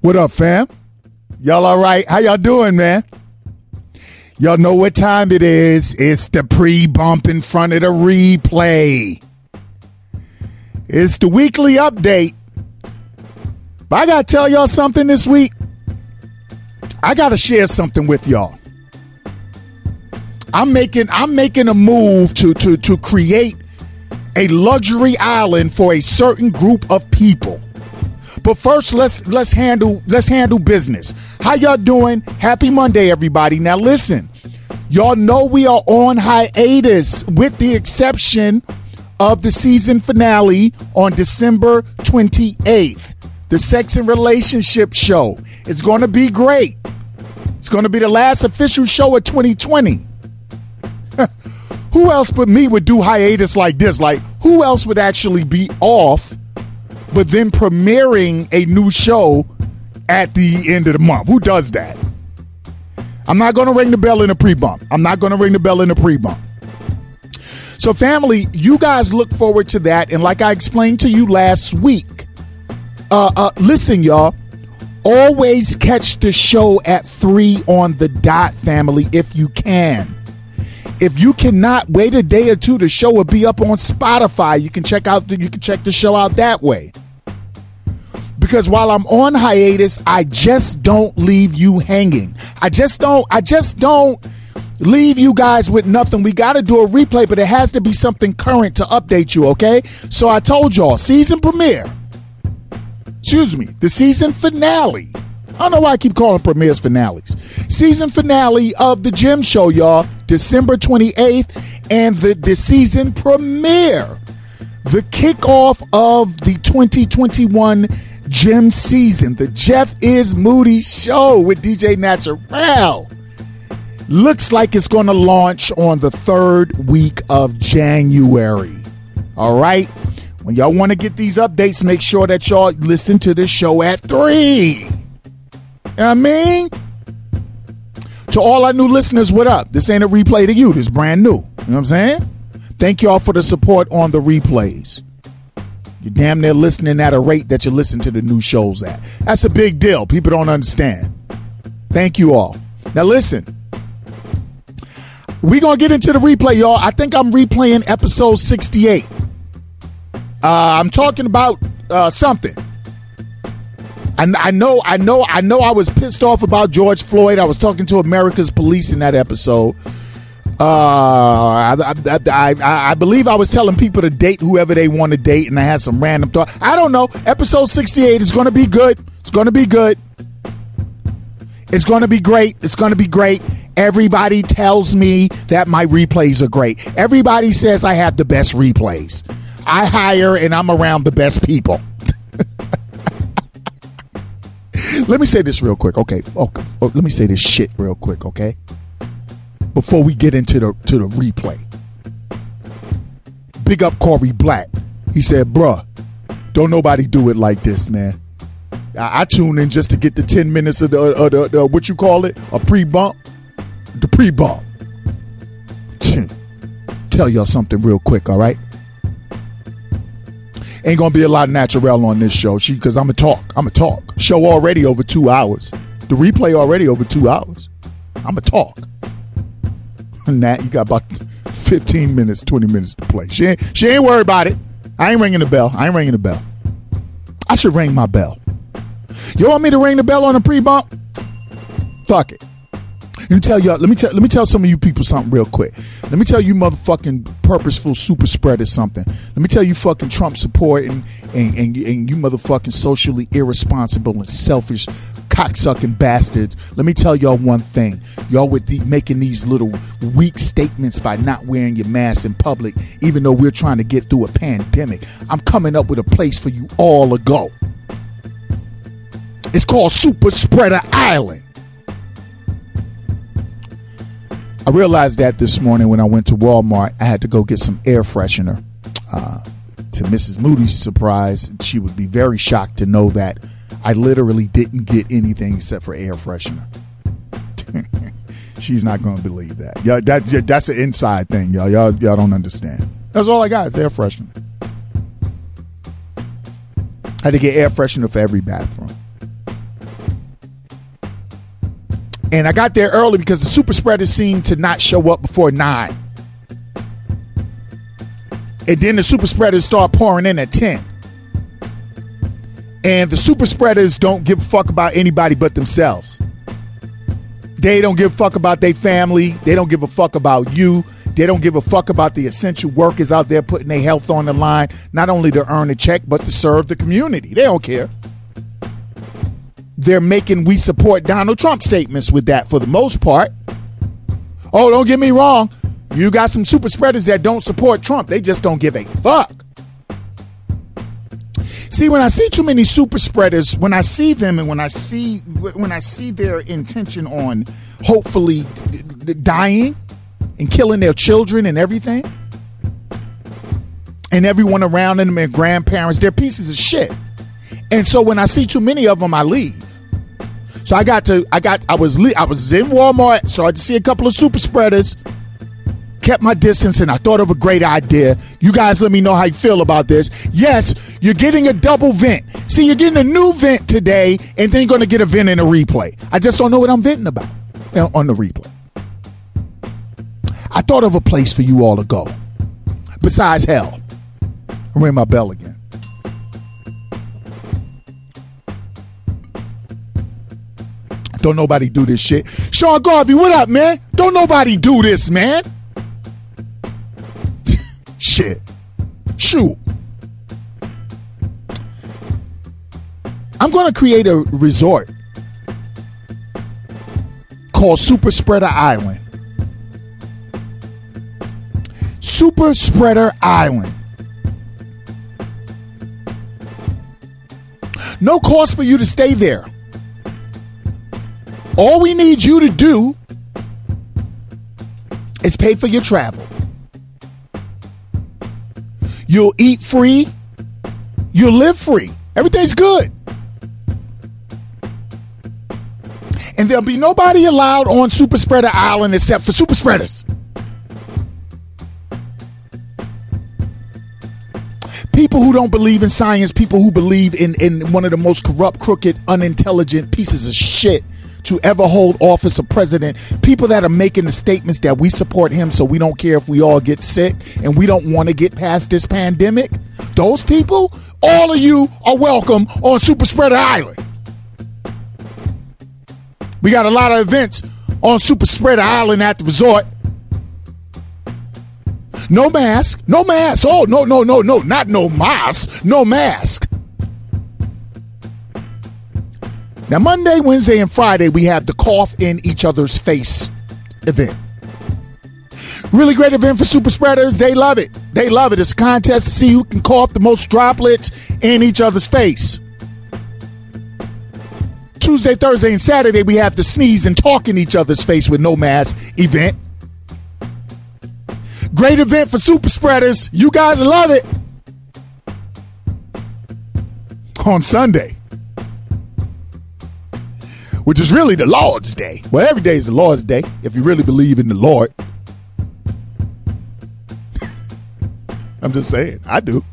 What up, fam? Y'all all right? How y'all doing, man? Y'all know what time it is. It's the pre bump in front of the replay. It's the weekly update. But I got to tell y'all something this week. I got to share something with y'all. I'm making I'm making a move to to to create a luxury island for a certain group of people. But first, let's let's handle let's handle business. How y'all doing? Happy Monday, everybody. Now listen, y'all know we are on hiatus, with the exception of the season finale on December 28th. The Sex and Relationship Show. It's going to be great. It's going to be the last official show of 2020. who else but me would do hiatus like this? Like, who else would actually be off, but then premiering a new show at the end of the month? Who does that? I'm not going to ring the bell in a pre bump. I'm not going to ring the bell in a pre bump. So, family, you guys look forward to that. And like I explained to you last week, uh, uh, listen, y'all, always catch the show at three on the dot, family, if you can. If you cannot wait a day or two, the show will be up on Spotify. You can check out the, you can check the show out that way. Because while I'm on hiatus, I just don't leave you hanging. I just don't I just don't leave you guys with nothing. We got to do a replay, but it has to be something current to update you, okay? So I told y'all, season premiere. Excuse me, the season finale I don't know why I keep calling premieres finales. Season finale of the J.I.M Show, y'all, December 28th, and the, the season premiere, the kickoff of the 2021 J.I.M season, the Jeff is Moody Show with DJ Naturel. Looks like it's going to launch on the third week of January. All right. When y'all want to get these updates, make sure that y'all listen to the show at 3. You know I mean? To all our new listeners, what up? This ain't a replay to you. This brand new. You know what I'm saying? Thank y'all for the support on the replays. You're damn near listening at a rate that you listen to the new shows at. That's a big deal. People don't understand. Thank you all. Now listen. We're to get into the replay, y'all. I think I'm replaying episode 68. Uh, I'm talking about uh, something. I, I know, I know, I know. I was pissed off about George Floyd. I was talking to America's police in that episode. Uh, I, I, I, I, believe I was telling people to date whoever they want to date, and I had some random thought. I don't know. Episode 68 is going to be good. It's going to be good. It's going to be great. It's going to be great. Everybody tells me that my replays are great. Everybody says I have the best replays. I hire and I'm around the best people. let me say this real quick, okay? okay? Oh, let me say this shit real quick, okay? Before we get into the to the replay. Big up Corey Black. He said, "Bruh, don't nobody do it like this, man." I, I tune in just to get the ten minutes of the, uh, of the, the what you call it, a pre bump, the pre bump. Tell y'all something real quick, all right? Ain't gonna be a lot of Naturel on this show. She because I'm a talk. I'm a talk. Show already over two hours. The replay already over two hours. I'm a talk. Nat, you got about 15 minutes, 20 minutes to play. She ain't, she ain't worried about it. I ain't ringing the bell. I ain't ringing the bell. I should ring my bell. You want me to ring the bell on a pre-bump? Fuck it. Let me tell y'all. Let me tell. Let me tell some of you people something real quick. Let me tell you, motherfucking purposeful super spreaders something. Let me tell you, fucking Trump supporting and and, and you motherfucking socially irresponsible and selfish cocksucking bastards. Let me tell y'all one thing. Y'all with the, making these little weak statements by not wearing your mask in public, even though we're trying to get through a pandemic. I'm coming up with a place for you all to go. It's called Super Spreader Island. I realized that this morning when I went to Walmart, I had to go get some air freshener. Uh, to Mrs. Moody's surprise, she would be very shocked to know that I literally didn't get anything except for air freshener. She's not going to believe that. Yeah, that yeah, that's an inside thing, y'all. Y'all y'all don't understand. That's all I got is air freshener. I had to get air freshener for every bathroom. And I got there early because the super spreaders seemed to not show up before nine. And then the super spreaders start pouring in at 10. And the super spreaders don't give a fuck about anybody but themselves. They don't give a fuck about their family. They don't give a fuck about you. They don't give a fuck about the essential workers out there putting their health on the line, not only to earn a check, but to serve the community. They don't care. They're making we support Donald Trump statements with that for the most part. Oh, don't get me wrong. You got some super spreaders that don't support Trump. They just don't give a fuck. See, when I see too many super spreaders, when I see them and when I see when I see their intention on hopefully dying and killing their children and everything, and everyone around them, their grandparents, they're pieces of shit. And so when I see too many of them, I leave. So I got to, I got, I was, I was in Walmart, so I had to see a couple of super spreaders kept my distance and I thought of a great idea. You guys let me know how you feel about this. Yes, you're getting a double vent. See, you're getting a new vent today and then you're going to get a vent in a replay. I just don't know what I'm venting about uh, on the replay. I thought of a place for you all to go besides hell. Ring my bell again. Don't nobody do this shit. Sean Garvey, what up, man? Don't nobody do this, man. Shit. Shoot. I'm going to create a resort called Super Spreader Island. Super Spreader Island. No cost for you to stay there. All we need you to do is pay for your travel. You'll eat free. You'll live free. Everything's good. And there'll be nobody allowed on Super Spreader Island except for super spreaders. People who don't believe in science, people who believe in, in one of the most corrupt, crooked, unintelligent pieces of shit to ever hold office of president, people that are making the statements that we support him so we don't care if we all get sick and we don't want to get past this pandemic, those people, all of you are welcome on Super Spreader Island. We got a lot of events on Super Spreader Island at the resort. No mask, no mask. Oh, no, no, no, no, not no mask, no mask. Now, Monday, Wednesday, and Friday, we have the cough in each other's face event. Really great event for super spreaders. They love it. They love it. It's a contest to see who can cough the most droplets in each other's face. Tuesday, Thursday, and Saturday, we have the sneeze and talk in each other's face with no mask event. Great event for super spreaders. You guys love it. On Sunday, which is really the Lord's Day. Well, every day is the Lord's Day if you really believe in the Lord. I'm just saying, I do.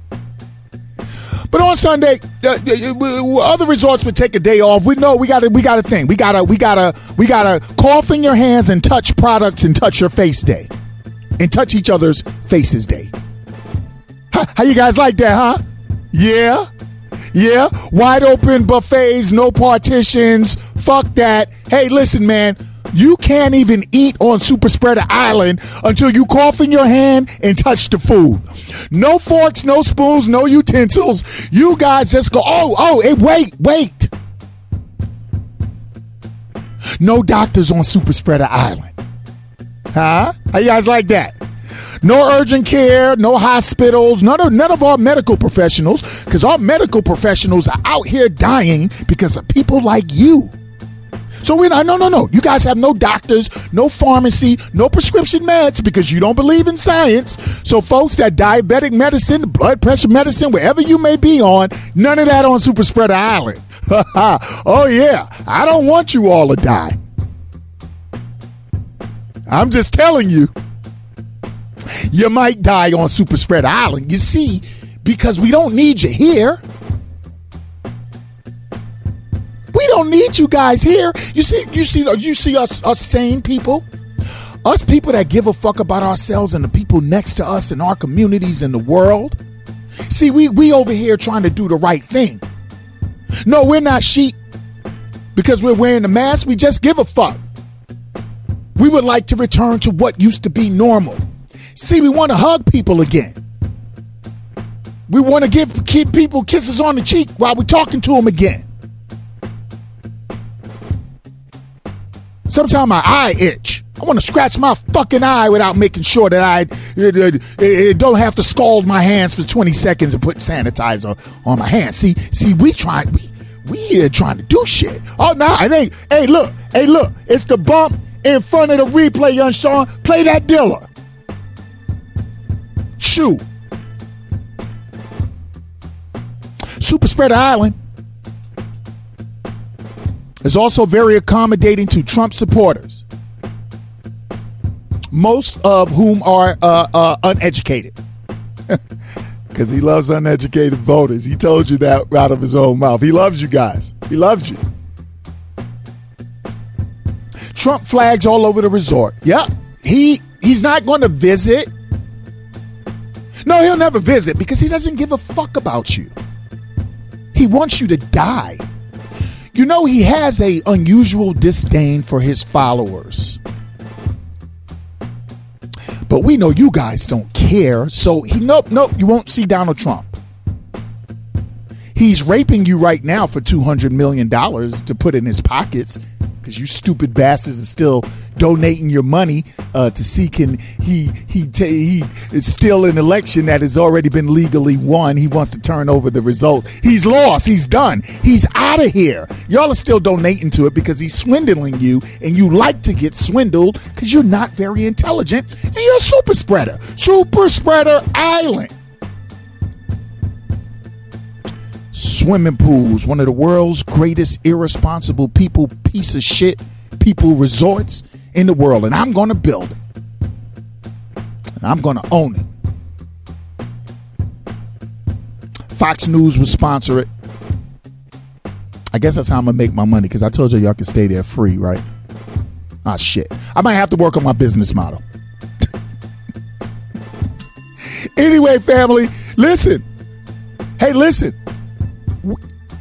But on Sunday, uh, uh, other resorts would take a day off. We know we got to we got a thing. We got to we got to we got to cough in your hands and touch products and touch your face day, and touch each other's faces day. How, how you guys like that, huh? Yeah. Yeah, wide open buffets, no partitions. Fuck that. Hey, listen, man. You can't even eat on Super Spreader Island until you cough in your hand and touch the food. No forks, no spoons, no utensils. You guys just go, oh, oh, hey, wait, wait. No doctors on Super Spreader Island. Huh? How you guys like that? No urgent care, no hospitals, none of none of our medical professionals, because our medical professionals are out here dying because of people like you. So we're not, no, no, no. You guys have no doctors, no pharmacy, no prescription meds because you don't believe in science. So, folks, that diabetic medicine, blood pressure medicine, wherever you may be on, none of that on Super Spreader Island. oh, yeah. I don't want you all to die. I'm just telling you you might die on Super Spread Island. You see, because we don't need you here. We don't need you guys here. You see, you see, you see us, us sane people, us people that give a fuck about ourselves and the people next to us in our communities and the world. See, we we over here trying to do the right thing. No, we're not sheep because we're wearing the mask. We just give a fuck. We would like to return to what used to be normal. See, we want to hug people again. We want to give keep people kisses on the cheek while we're talking to them again. Sometimes my eye itch. I want to scratch my fucking eye without making sure that I it, it, it don't have to scald my hands for 20 seconds and put sanitizer on my hands. See, see, we trying we we here trying to do shit. Oh no, it ain't. Hey, look, hey, look, it's the bump in front of the replay, young Sean. Play that Dilla. Shoot. Super Spreader Island is also very accommodating to Trump supporters, most of whom are uh, uh, uneducated. Because he loves uneducated voters. He told you that out of his own mouth. He loves you guys. He loves you. Trump flags all over the resort. Yep. He he's not going to visit. No, he'll never visit because he doesn't give a fuck about you. He wants you to die. You know he has a unusual disdain for his followers. But we know you guys don't care, so he nope, nope, you won't see Donald Trump. He's raping you right now for $200 million to put in his pockets because you stupid bastards are still donating your money uh, to see can he he ta- he is still an election that has already been legally won. He wants to turn over the result. He's lost. He's done. He's out of here. Y'all are still donating to it because he's swindling you, and you like to get swindled because you're not very intelligent and you're a super spreader. Super spreader island. Swimming pools, one of the world's greatest irresponsible people, piece of shit people resorts in the world. And I'm going to build it. And I'm going to own it. Fox News will sponsor it. I guess that's how I'm going to make my money because I told you y'all can stay there free, right? Ah, shit. I might have to work on my business model. anyway, family, listen. Hey, listen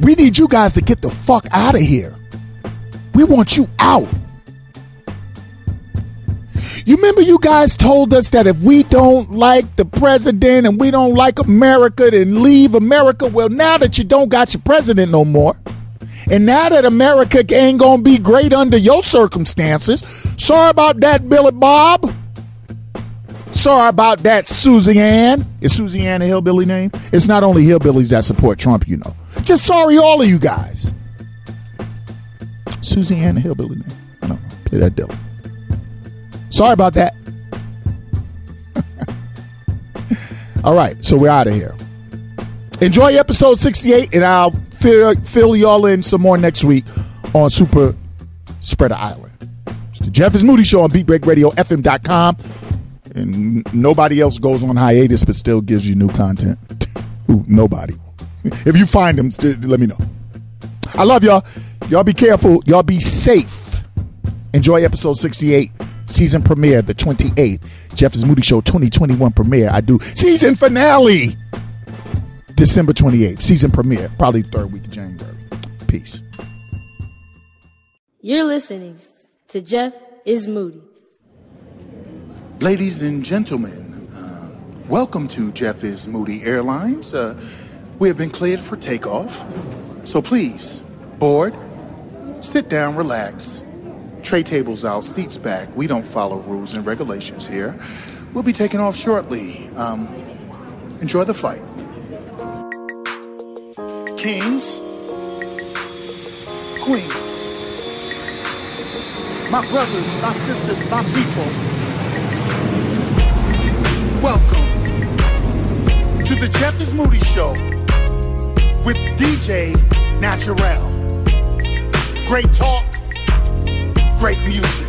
we need you guys to get the fuck out of here. We want you out. You remember you guys told us that if we don't like the president and we don't like America, then leave America. Well, now that you don't got your president no more, and now that America ain't gonna be great under your circumstances, sorry about that, Billy Bob. Sorry about that, Susie Ann. Is Susie Ann a hillbilly name? It's not only hillbillies that support Trump, you know. Just sorry, all of you guys. Susie Ann, a hillbilly name. I don't know. Play that devil. Sorry about that. all right, so we're out of here. Enjoy episode 68, and I'll fill, fill y'all in some more next week on Super Spreader Island. It's the Jeff is Moody Show on BeatBreakRadioFM.com and nobody else goes on hiatus but still gives you new content. Who? Nobody. if you find them, let me know. I love y'all. Y'all be careful. Y'all be safe. Enjoy episode 68, season premiere, the 28th. Jeff's Moody Show 2021 premiere. I do season finale, December 28th, season premiere, probably third week of January. Peace. You're listening to Jeff is Moody. Ladies and gentlemen, uh, welcome to Jeff is Moody Airlines. Uh, we have been cleared for takeoff. So please, board, sit down, relax. Tray tables out, seats back. We don't follow rules and regulations here. We'll be taking off shortly. Um, enjoy the flight. Kings, queens, my brothers, my sisters, my people. Welcome to the Jeff is Moody Show with DJ Naturel. Great talk, great music.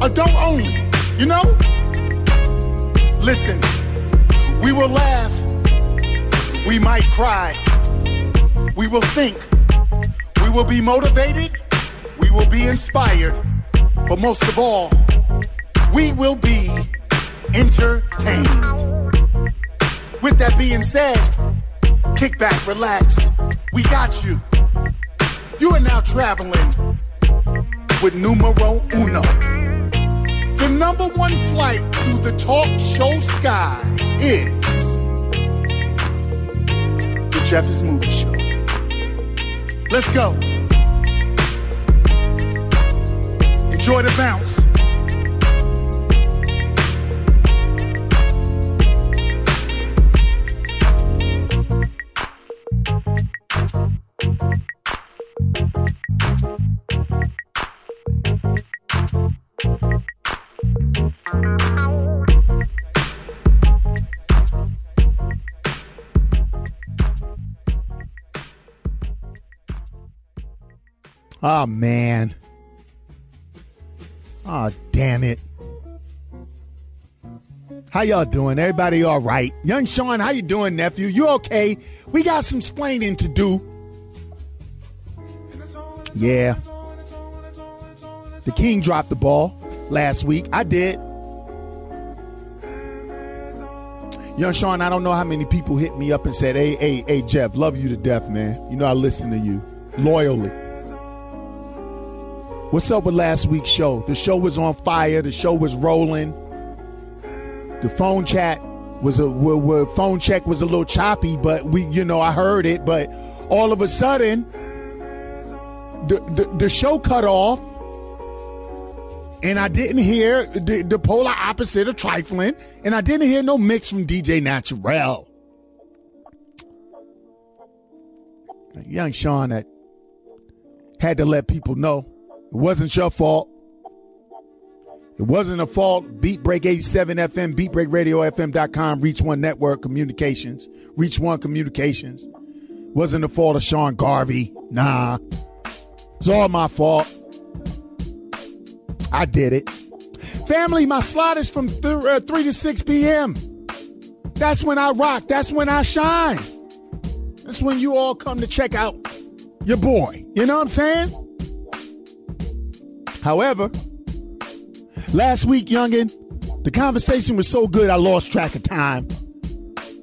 Adult only, you know? Listen, we will laugh, we might cry, we will think, we will be motivated, we will be inspired, but most of all, we will be entertained. With that being said, kick back, relax. We got you. You are now traveling with numero uno. The number one flight through the talk show skies is the Jeff is Moody Show. Let's go. Enjoy the bounce. Oh man. Oh damn it. How y'all doing? Everybody all right? Young Sean, how you doing, nephew? You okay? We got some splaining to do. Yeah. The King dropped the ball last week. I did. Young Sean, I don't know how many people hit me up and said, hey, hey, hey, Jeff, love you to death, man. You know I listen to you loyally. What's up with last week's show? The show was on fire. The show was rolling. The phone chat was a w- w- phone check was a little choppy, but we, you know, I heard it. But all of a sudden, the the, the show cut off, and I didn't hear the, the polar opposite of trifling, and I didn't hear no mix from DJ Naturel. Young Sean that had to let people know it wasn't your fault. It wasn't a fault. Beat Break 87 FM, Beat Break Radio BeatBreakRadioFM.com, Reach One Network Communications, Reach One Communications. Wasn't the fault of Sean Garvey. Nah. It's all my fault. I did it. Family, my slot is from th- uh, 3 to 6 p.m. That's when I rock. That's when I shine. That's when you all come to check out your boy. You know what I'm saying? However, last week, youngin, the conversation was so good I lost track of time,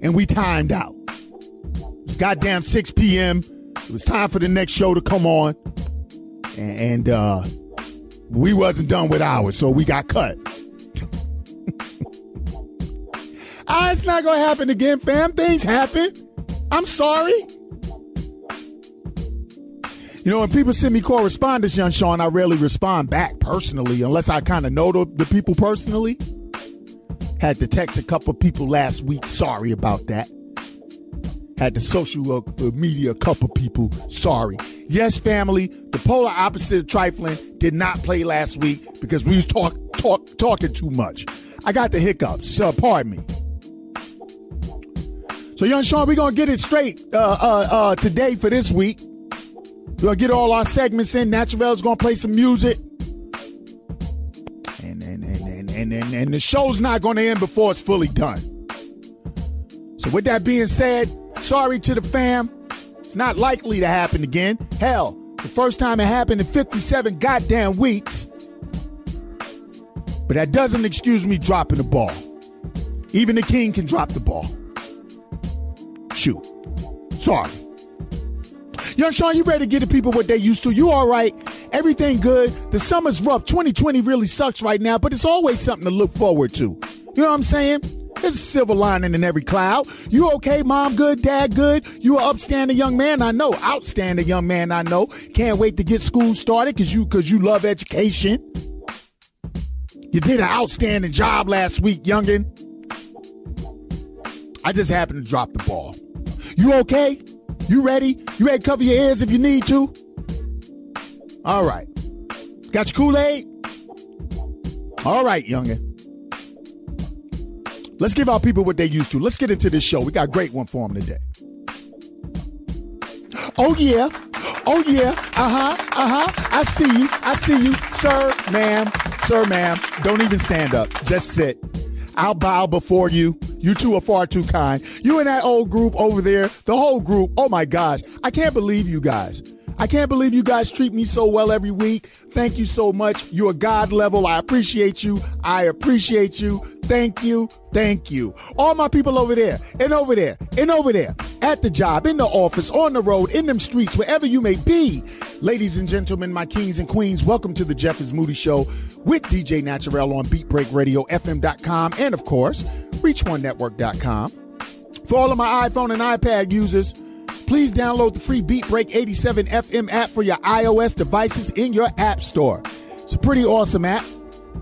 and we timed out. It was goddamn 6 p.m. It was time for the next show to come on, and uh, we wasn't done with ours, so we got cut. ah, it's not gonna happen again, fam. Things happen. I'm sorry. You know, when people send me correspondence, young Sean, I rarely respond back personally unless I kind of know the, the, people personally. Had to text a couple people last week. Sorry about that. Had to social uh, media a couple people. Sorry. Yes, family. The polar opposite of trifling did not play last week because we was talk, talk, talking too much. I got the hiccups. So pardon me. So, young Sean, we're gonna get it straight uh, uh, uh, today for this week. Gonna get all our segments in. Naturel's gonna play some music. And and, and, and, and, and, and the show's not gonna end before it's fully done. So with that being said, sorry to the fam. It's not likely to happen again. Hell, the first time it happened in 57 goddamn weeks. But that doesn't excuse me dropping the ball. Even the king can drop the ball. Shoot. Sorry. Young Sean, you ready to get the people what they used to? You all right? Everything good? The summer's rough. 2020 really sucks right now, but it's always something to look forward to. You know what I'm saying? There's a silver lining in every cloud. You okay, mom? Good, dad? Good. You an upstanding young man? I know. Outstanding young man? I know. Can't wait to get school started because you because you love education. You did an outstanding job last week, youngin. I just happened to drop the ball. You okay? You ready? You ready cover your ears if you need to? All right. Got your Kool Aid? All right, youngin. Let's give our people what they used to. Let's get into this show. We got a great one for them today. Oh, yeah. Oh, yeah. Uh huh. Uh huh. I see you. I see you. Sir, ma'am. Sir, ma'am. Don't even stand up. Just sit. I'll bow before you. You two are far too kind. You and that old group over there, the whole group. Oh my gosh. I can't believe you guys. I can't believe you guys treat me so well every week. Thank you so much. You're God level. I appreciate you. I appreciate you. Thank you. Thank you. All my people over there and over there and over there at the job, in the office, on the road, in them streets, wherever you may be. Ladies and gentlemen, my kings and queens, welcome to the Jeff is Moody Show with DJ Naturel on Beatbreak Radio, FM.com, and of course, ReachOneNetwork.com. For all of my iPhone and iPad users, please download the free Beatbreak 87 FM app for your iOS devices in your app store. It's a pretty awesome app.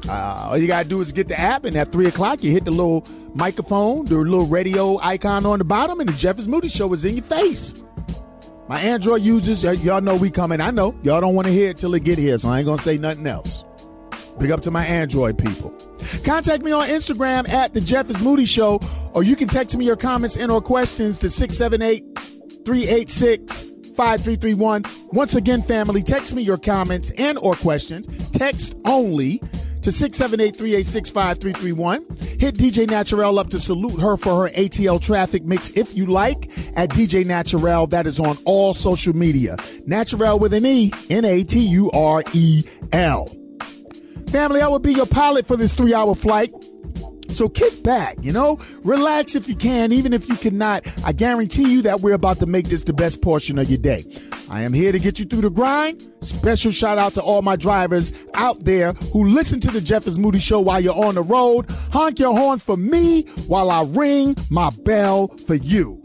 Uh, all you gotta do is get the app, and at three o'clock, you hit the little microphone, the little radio icon on the bottom, and the Jeff is Moody Show is in your face. My Android users, y'all know we coming. I know y'all don't want to hear it till it get here, so I ain't gonna say nothing else. Big up to my Android people. Contact me on Instagram at the Jeff is Moody Show, or you can text me your comments and or questions to 678 386 5331. Once again, family, text me your comments and or questions. Text only to 678-386-5331. Hit DJ Naturel up to salute her for her ATL traffic mix if you like at DJ Naturel. That is on all social media. Naturel with an E, N-A-T-U-R-E-L. Family, I will be your pilot for this three hour flight. So kick back, you know, relax if you can, even if you cannot. I guarantee you that we're about to make this the best portion of your day. I am here to get you through the grind. Special shout out to all my drivers out there who listen to the Jeff is Moody show while you're on the road. Honk your horn for me while I ring my bell for you.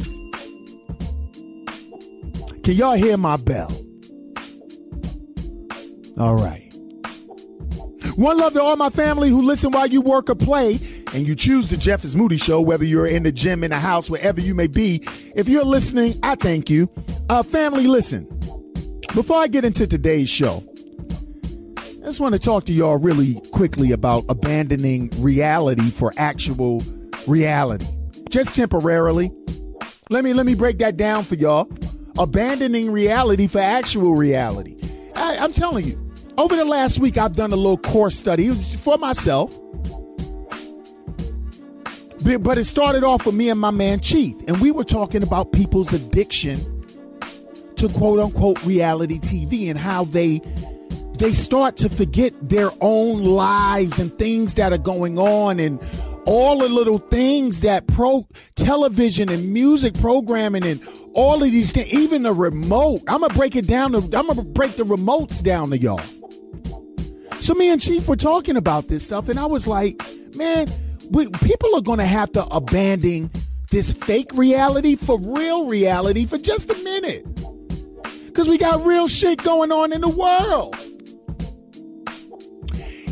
Can y'all hear my bell? All right. One love to all my family who listen while you work or play, and you choose the Jeff is Moody Show, whether you're in the gym, in the house, wherever you may be. If you're listening, I thank you. Uh, family, listen. Before I get into today's show, I just want to talk to y'all really quickly about abandoning reality for actual reality, just temporarily. Let me let me break that down for y'all. Abandoning reality for actual reality. I, I'm telling you, over the last week, I've done a little course study. It was for myself. But it started off with me and my man Chief, and we were talking about people's addiction to quote unquote reality TV and how they they start to forget their own lives and things that are going on and all the little things that pro television and music programming and all of these things, even the remote. I'm gonna break it down to I'm gonna break the remotes down to y'all. So me and Chief were talking about this stuff, and I was like, man, we, people are to have to abandon this fake reality for real reality for just a minute. Because we got real shit going on in the world.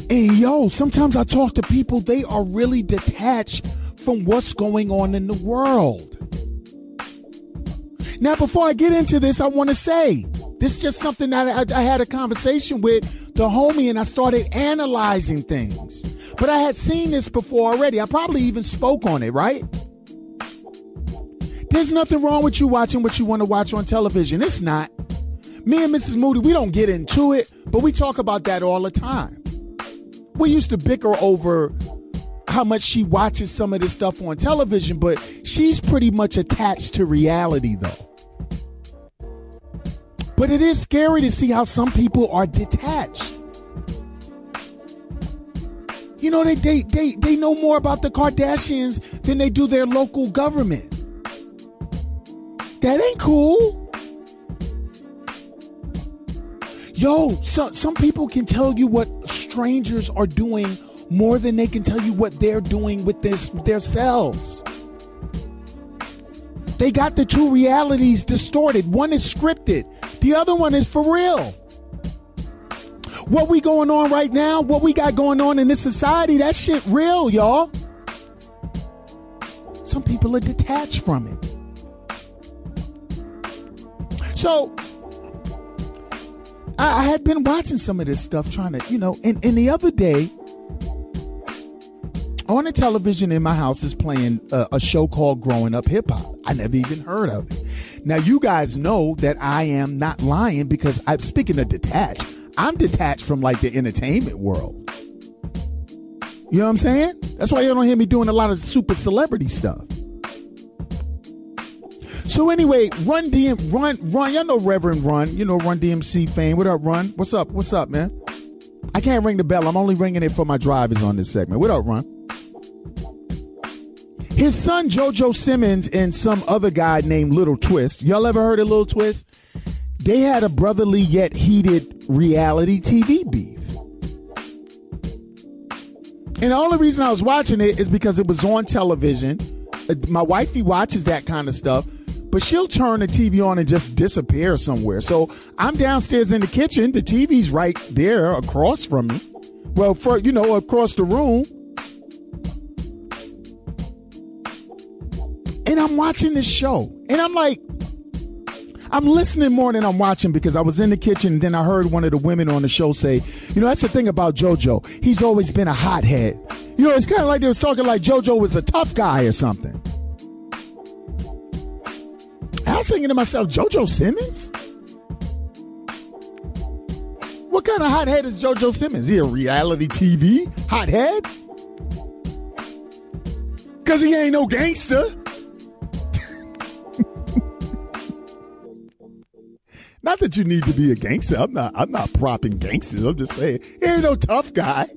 And yo, sometimes I talk to people, they are really detached from what's going on in the world. Now, before I get into this, I want to say this is just something that I, I had a conversation with the homie and I started analyzing things. But I had seen this before already. I probably even spoke on it, right? There's nothing wrong with you watching what you want to watch on television. It's not. Me and Mrs. Moody, we don't get into it, but we talk about that all the time. We used to bicker over how much she watches some of this stuff on television, but she's pretty much attached to reality though. But it is scary to see how some people are detached. You know, they, they, they, they know more about the Kardashians than they do their local government. That ain't cool. Yo, so, some people can tell you what strangers are doing more than they can tell you what they're doing with their, themselves. They got the two realities distorted. One is scripted, the other one is for real. What we going on right now, what we got going on in this society, that shit real, y'all. Some people are detached from it. So I, I had been watching some of this stuff, trying to, you know, and, and the other day, on the television in my house is playing a, a show called Growing Up Hip Hop. I never even heard of it. Now you guys know that I am not lying because I'm speaking of detached. I'm detached from like the entertainment world. You know what I'm saying? That's why you don't hear me doing a lot of super celebrity stuff. So anyway, Run DM, Run, Run. Y'all know Reverend Run. You know Run DMC fame. What up, Run? What's up? What's up, man? I can't ring the bell. I'm only ringing it for my drivers on this segment. What up, Run? His son JoJo Simmons and some other guy named Lil Twist. Y'all ever heard of Lil Twist? They had a brotherly yet heated reality TV beef. And the only reason I was watching it is because it was on television. Uh, my wifey watches that kind of stuff, but she'll turn the TV on and just disappear somewhere. So I'm downstairs in the kitchen. The TV's right there across from me. Well, for you know, across the room. I'm watching this show. And I'm like, I'm listening more than I'm watching because I was in the kitchen and then I heard one of the women on the show say, you know, that's the thing about JoJo. He's always been a hothead. You know, it's kind of like they was talking like JoJo was a tough guy or something. I was thinking to myself, JoJo Simmons? What kind of hothead is JoJo Simmons? He a reality TV hothead? Because he ain't no gangster. Not that you need to be a gangster. I'm not. I'm not propping gangsters. I'm just saying he ain't no tough guy.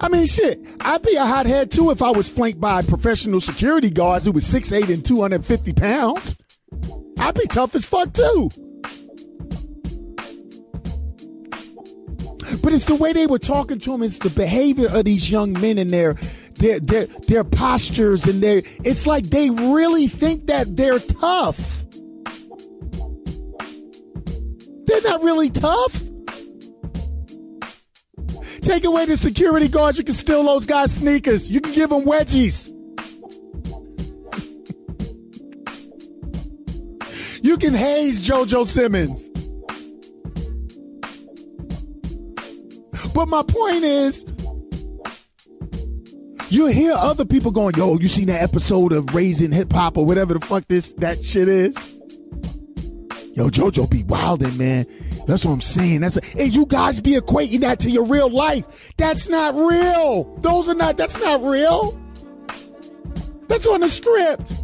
I mean, shit. I'd be a hothead too if I was flanked by professional security guards who was six eight and two hundred fifty pounds. I'd be tough as fuck too. But it's the way they were talking to him. It's the behavior of these young men and their their their their postures and their. It's like they really think that they're tough. They're not really tough. Take away the security guards, you can steal those guys' sneakers. You can give them wedgies. you can haze JoJo Simmons. But my point is, you hear other people going, "Yo, you seen that episode of Raising Hip Hop or whatever the fuck this that shit is?" Yo, JoJo be wildin', man. That's what I'm saying. That's a, and you guys be equating that to your real life. That's not real. Those are not. That's not real. That's on the script.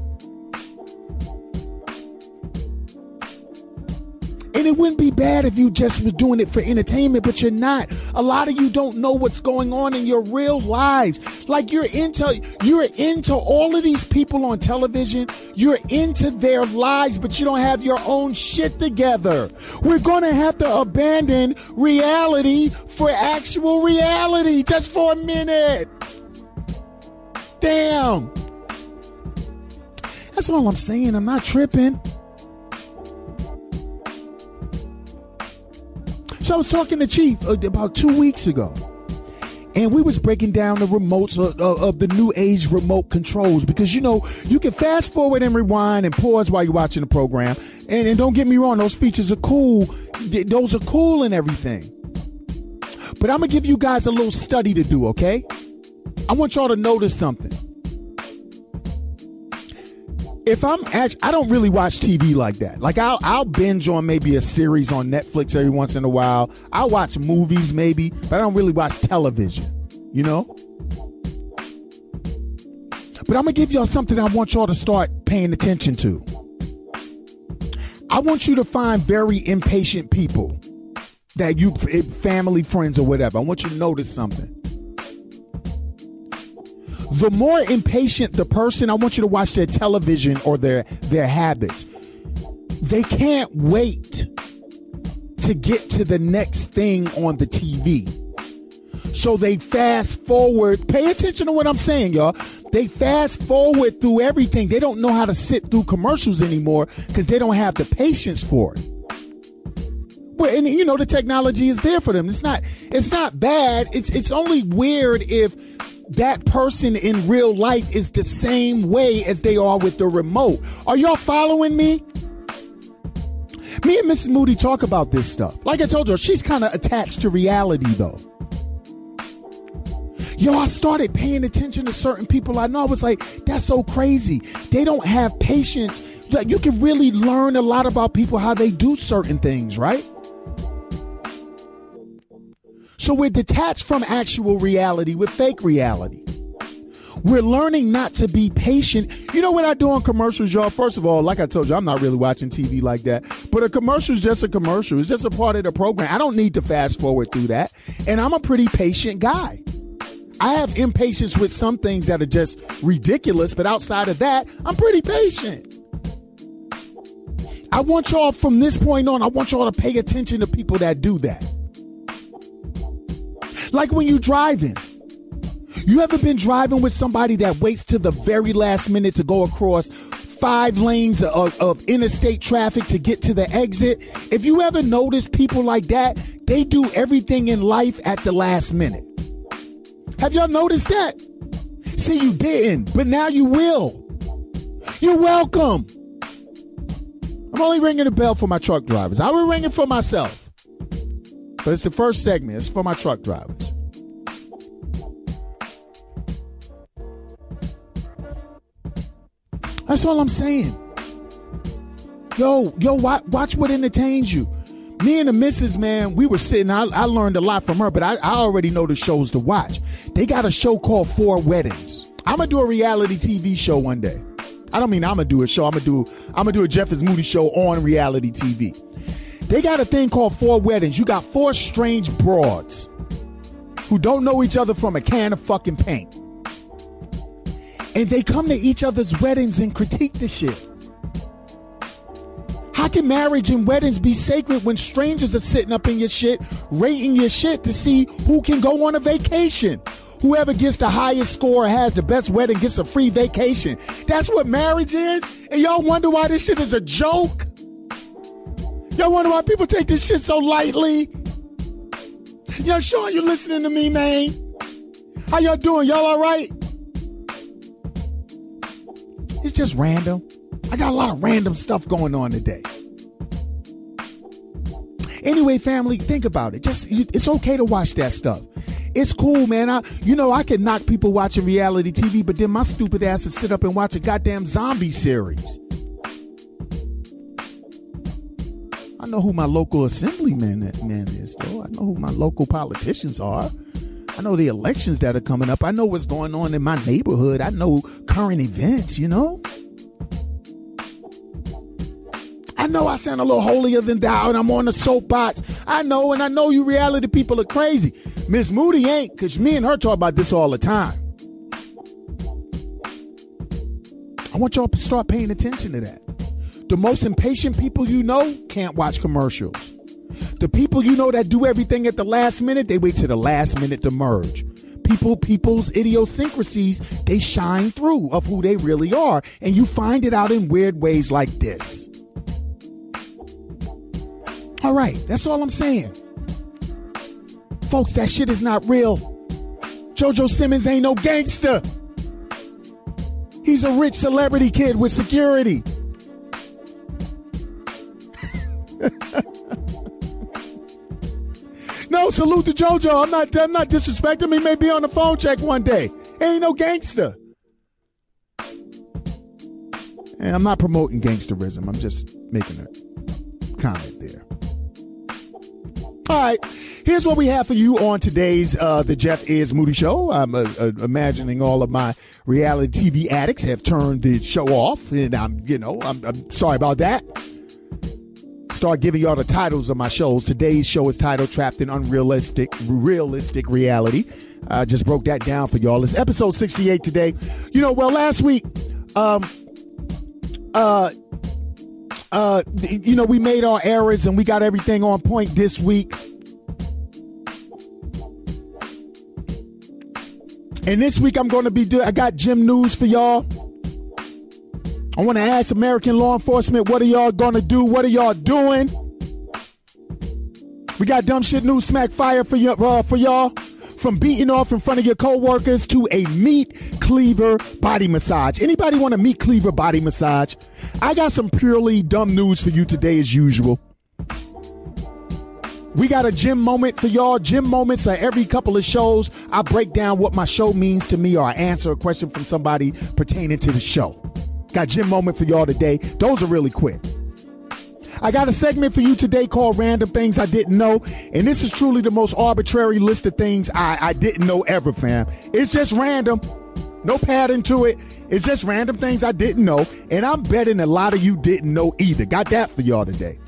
And it wouldn't be bad if you just was doing it for entertainment, but you're not. A lot of you don't know what's going on in your real lives. Like you're into you're into all of these people on television. You're into their lives, but you don't have your own shit together. We're gonna have to abandon reality for actual reality just for a minute. Damn. That's all I'm saying. I'm not tripping. So I was talking to Chief uh, about two weeks ago, and we was breaking down the remotes of, of, of, the new age remote controls because you know you can fast forward and rewind and pause while you're watching the program. And, and don't get me wrong, those features are cool. Those are cool and everything. But I'm gonna give you guys a little study to do, okay? I want y'all to notice something if I'm actually, I don't really watch TV like that. Like I'll I'll binge on maybe a series on Netflix every once in a while. I'll watch movies maybe, but I don't really watch television. You know. But I'm gonna give y'all something I want y'all to start paying attention to. I want you to find very impatient people that you family friends or whatever. I want you to notice something the more impatient the person, I want you to watch their television or their their habits. They can't wait to get to the next thing on the TV. So they fast forward. Pay attention to what I'm saying, y'all. They fast forward through everything. They don't know how to sit through commercials anymore because they don't have the patience for it. Well, and you know the technology is there for them. It's not. It's not bad. It's it's only weird if that person in real life is the same way as they are with the remote. Are y'all following me? Me and Mrs. Moody talk about this stuff. Like I told you, she's kind of attached to reality though. Yo, I started paying attention to certain people I know. I was like, that's so crazy. They don't have patience. Like you can really learn a lot about people how they do certain things, right? So we're detached from actual reality with fake reality. We're learning not to be patient. You know what I do on commercials, y'all? First of all, like I told you, I'm not really watching TV like that. But a commercial is just a commercial. It's just a part of the program. I don't need to fast forward through that. And I'm a pretty patient guy. I have impatience with some things that are just ridiculous, but outside of that, I'm pretty patient. I want y'all from this point on, I want y'all to pay attention to people that do that. Like when you're driving. You ever been driving with somebody that waits to the very last minute to go across five lanes of, of, interstate traffic to get to the exit? If you ever notice people like that, they do everything in life at the last minute. Have y'all noticed that? See, you didn't, but now you will. You're welcome. I'm only ringing the bell for my truck drivers. I will ring it for myself. But it's the first segment. It's for my truck drivers. That's all I'm saying. Yo, yo, watch, watch what entertains you. Me and the missus, man, we were sitting. I, I learned a lot from her, but I, I already know the shows to watch. They got a show called Four Weddings. I'm gonna do a reality TV show one day. I don't mean I'm gonna do a show. I'm gonna do I'm gonna do a Jeff Moody show on reality TV. They got a thing called Four Weddings. You got four strange broads who don't know each other from a can of fucking paint and they come to each other's weddings and critique the shit. How can marriage and weddings be sacred when strangers are sitting up in your shit, rating your shit to see who can go on a vacation? Whoever gets the highest score has the best wedding gets a free vacation. That's what marriage is? And y'all wonder why this shit is a joke? Y'all wonder why people take this shit so lightly? Yo, Sean, you listening to me, man? How y'all doing? Y'all all right? It's just random. I got a lot of random stuff going on today. Anyway, family, think about it. Just it's okay to watch that stuff. It's cool, man. I, you know, I can knock people watching reality TV, but then my stupid ass to sit up and watch a goddamn zombie series. I know who my local assemblyman man is, though. I know who my local politicians are. I know the elections that are coming up. I know what's going on in my neighborhood. I know current events, you know? I know I sound a little holier than thou and I'm on the soapbox. I know, and I know you reality people are crazy. Miss Moody ain't, because me and her talk about this all the time. I want y'all to start paying attention to that. The most impatient people you know can't watch commercials. The people you know that do everything at the last minute, they wait to the last minute to merge. People, people's idiosyncrasies, they shine through of who they really are. And you find it out in weird ways like this. All right, that's all I'm saying. Folks, that shit is not real. JoJo Simmons ain't no gangster. He's a rich celebrity kid with security. No, salute to JoJo. I'm not. I'm not disrespecting him. He may be on the phone check one day. He ain't no gangster. And I'm not promoting gangsterism. I'm just making a comment there. All right, here's what we have for you on today's uh, the Jeff is Moody Show. I'm uh, uh, imagining all of my reality TV addicts have turned the show off, and I'm, you know, I'm, I'm sorry about that start giving y'all the titles of my shows. Today's show is titled Trapped in Unrealistic Realistic Reality. I just broke that down for y'all. It's episode 68 today. You know, well, last week, um, uh, uh, you know, we made our errors and we got everything on point this week. And this week I'm going to be doing, I got J.I.M news for y'all. I want to ask American law enforcement, what are y'all going to do? What are y'all doing? We got dumb shit news smack fire for, y- uh, for y'all. From beating off in front of your coworkers to a meat cleaver body massage. Anybody want a meat cleaver body massage? I got some purely dumb news for you today as usual. We got a J.I.M moment for y'all. J.I.M moments are every couple of shows. I break down what my show means to me or I answer a question from somebody pertaining to the show. Got J.I.M moment for y'all today. Those are really quick. I got a segment for you today called Random Things I Didn't Know. And this is truly the most arbitrary list of things I, I didn't know ever, fam. It's just random. No pattern to it. It's just random things I didn't know, and I'm betting a lot of you didn't know either. Got that for y'all today.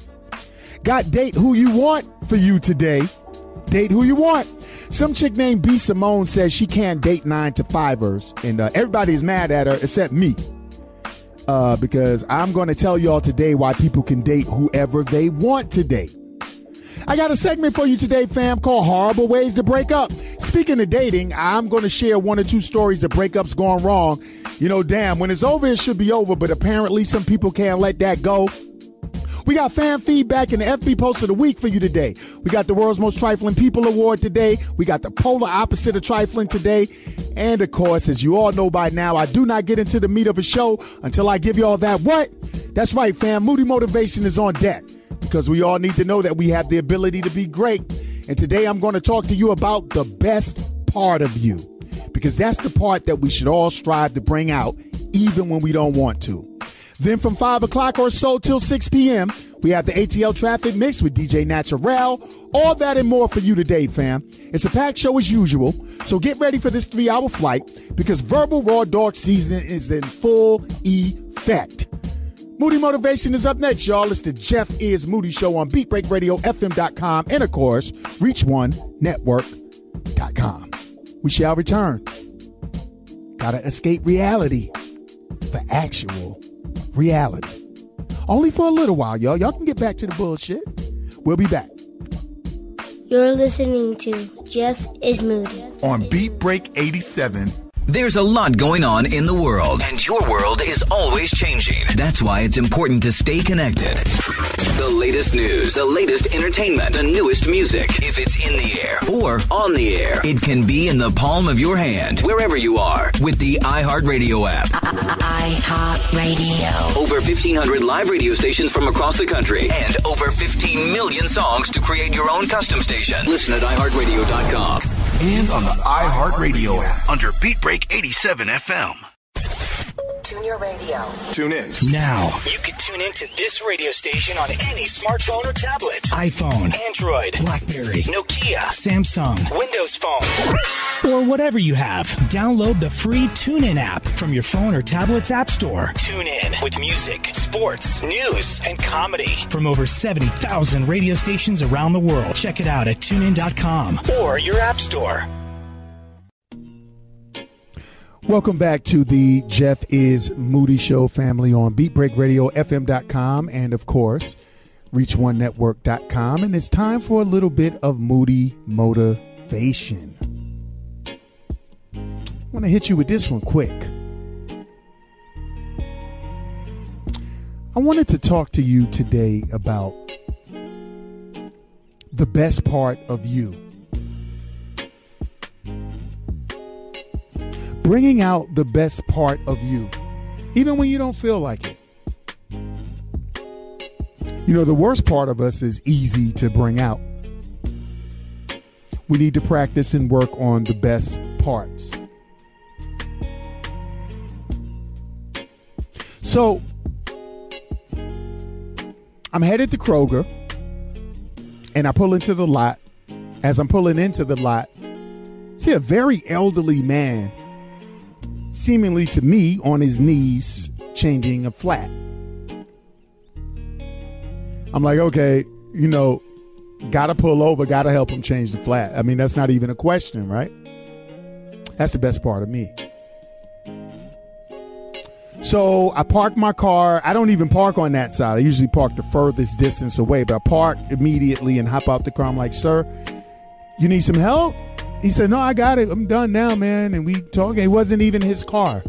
Got date who you want for you today. Date who you want. Some chick named B Simone says she can't date nine to fivers, and uh, everybody is mad at her except me. Uh, because I'm going to tell y'all today why people can date whoever they want to date. I got a segment for you today, fam, called Horrible Ways to Break Up. Speaking of dating, I'm going to share one or two stories of breakups gone wrong. You know, damn, when it's over, it should be over, but apparently some people can't let that go. We got fan feedback in the FB post of the week for you today. We got the world's most trifling people award today. We got the polar opposite of trifling today. And of course, as you all know by now, I do not get into the meat of a show until I give you all that what? That's right, fam. Moody Motivation is on deck because we all need to know that we have the ability to be great. And today I'm going to talk to you about the best part of you because that's the part that we should all strive to bring out even when we don't want to. Then from 5 o'clock or so till 6 p.m., we have the ATL traffic mix with DJ Naturel. All that and more for you today, fam. It's a packed show as usual, so get ready for this three hour flight because verbal raw dog season is in full effect. Moody Motivation is up next, y'all. It's the Jeff is Moody Show on BeatBreakRadioFM.com and, of course, ReachOneNetwork.com. We shall return. Gotta escape reality for actual reality. Only for a little while, y'all. Y'all can get back to the bullshit. We'll be back. You're listening to Jeff is Moody. on Beat Break 87. There's a lot going on in the world, and your world is always changing. That's why it's important to stay connected. The latest news, the latest entertainment, the newest music. If it's in the air or on the air, it can be in the palm of your hand, wherever you are, with the iHeartRadio app. iHeartRadio. Over 1,500 live radio stations from across the country, and over 15 million songs to create your own custom station. Listen at iHeartRadio.com. And on the iHeartRadio app under Beat Break 87 FM. Tune your radio. Tune in. Now, You can tune in to this radio station on any smartphone or tablet. iPhone, Android, Blackberry, Nokia, Samsung, Windows phones. or whatever you have. Download the free TuneIn app from your phone or tablet's app store. Tune in with music, sports, news, and comedy. From over 70,000 radio stations around the world. Check it out at tunein.com. Or your app store. Welcome back to the Jeff is Moody Show family on BeatBreakRadioFM.com and, of course, ReachOneNetwork.com. And it's time for a little bit of Moody motivation. I want to hit you with this one quick. I wanted to talk to you today about the best part of you. Bringing out the best part of you, even when you don't feel like it. You know, the worst part of us is easy to bring out. We need to practice and work on the best parts. So, I'm headed to Kroger and I pull into the lot. As I'm pulling into the lot, see a very elderly man seemingly to me on his knees changing a flat. I'm like, okay, you know, gotta pull over, gotta help him change the flat. I mean, that's not even a question, right? That's the best part of me. So I park my car. I don't even park on that side. I usually park the furthest distance away, but I park immediately and hop out the car. I'm like, sir, you need some help? He said, No, I got it. I'm done now, man. And we talking. It wasn't even his car.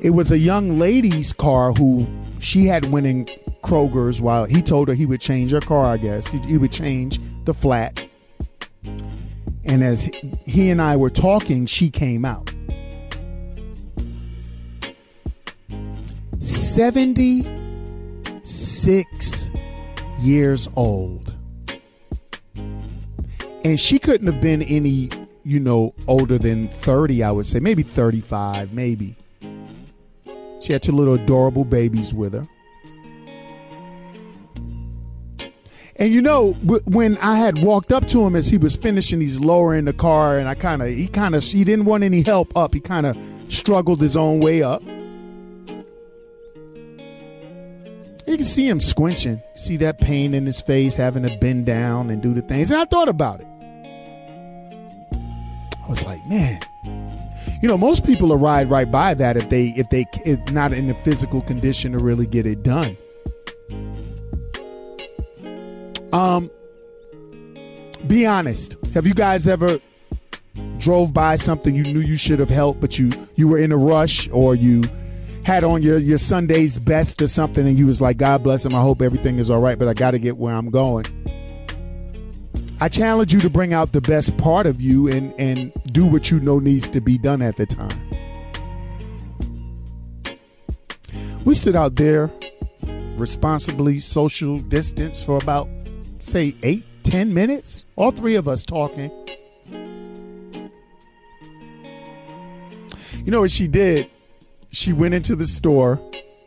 It was a young lady's car who she had went in Kroger's while he told her he would change her car, I guess. He, he would change the flat. And as he, he and I were talking, she came out. 76 years old. And she couldn't have been any, you know, older than 30, I would say. Maybe 35, maybe. She had two little adorable babies with her. And you know, when I had walked up to him as he was finishing, he's lowering the car, and I kind of, he kind of, he didn't want any help up. He kind of struggled his own way up. You can see him squinching, see that pain in his face, having to bend down and do the things. And I thought about it. Was like, man, you know, most people will ride right by that if they if they if not in the physical condition to really get it done. Um, be honest. Have you guys ever drove by something you knew you should have helped, but you you were in a rush or you had on your your Sunday's best or something, and you was like, God bless him. I hope everything is all right, but I got to get where I'm going. I challenge you to bring out the best part of you and and do what you know needs to be done at the time. We stood out there responsibly social distance for about say eight, ten minutes. All three of us talking. You know what she did? She went into the store,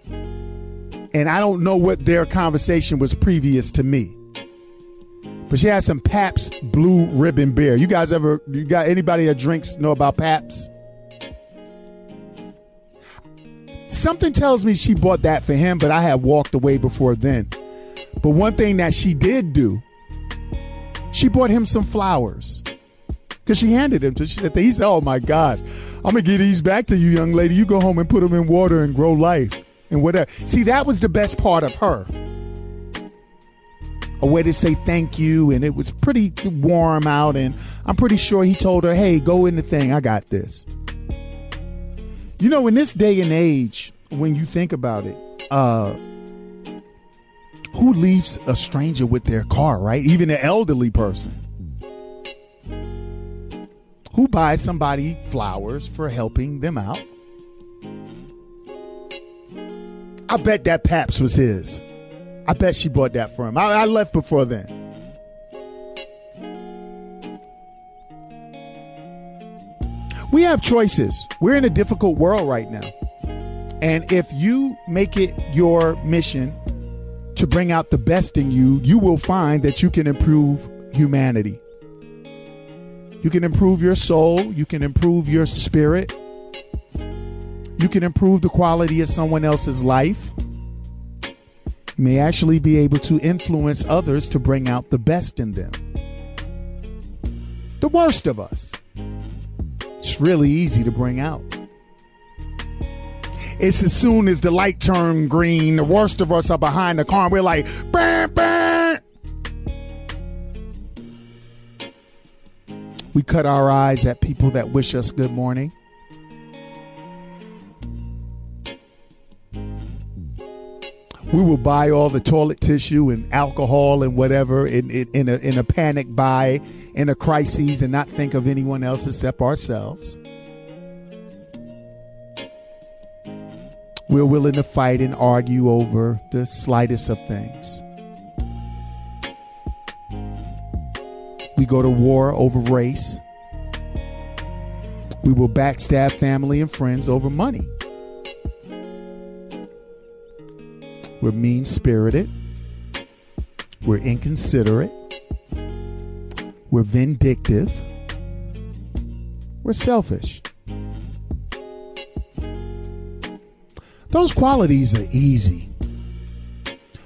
and I don't know what their conversation was previous to me. But she had some Pabst Blue Ribbon beer. You guys ever, you got anybody that drinks know about Pabst? Something tells me she bought that for him, but I had walked away before then. But one thing that she did do, she bought him some flowers. Because she handed him to She said, he said, Oh my gosh, I'm going to give these back to you, young lady. You go home and put them in water and grow life and whatever. See, that was the best part of her. A way to say thank you. And it was pretty warm out. And I'm pretty sure he told her, Hey, go in the thing. I got this. You know, in this day and age, when you think about it, uh, who leaves a stranger with their car, right? Even an elderly person. Who buys somebody flowers for helping them out? I bet that Pabst was his. I bet she bought that for him. I, I left before then. We have choices. We're in a difficult world right now. And if you make it your mission to bring out the best in you, you will find that you can improve humanity. You can improve your soul, you can improve your spirit, you can improve the quality of someone else's life. May actually be able to influence others to bring out the best in them. The worst of us. It's really easy to bring out. It's as soon as the light turned green, the worst of us are behind the car, and we're like, bah, bah. we cut our eyes at people that wish us good morning. We will buy all the toilet tissue and alcohol and whatever in, in, in, a, in a panic buy, in a crisis, and not think of anyone else except ourselves. We're willing to fight and argue over the slightest of things. We go to war over race. We will backstab family and friends over money. We're mean spirited. We're inconsiderate. We're vindictive. We're selfish. Those qualities are easy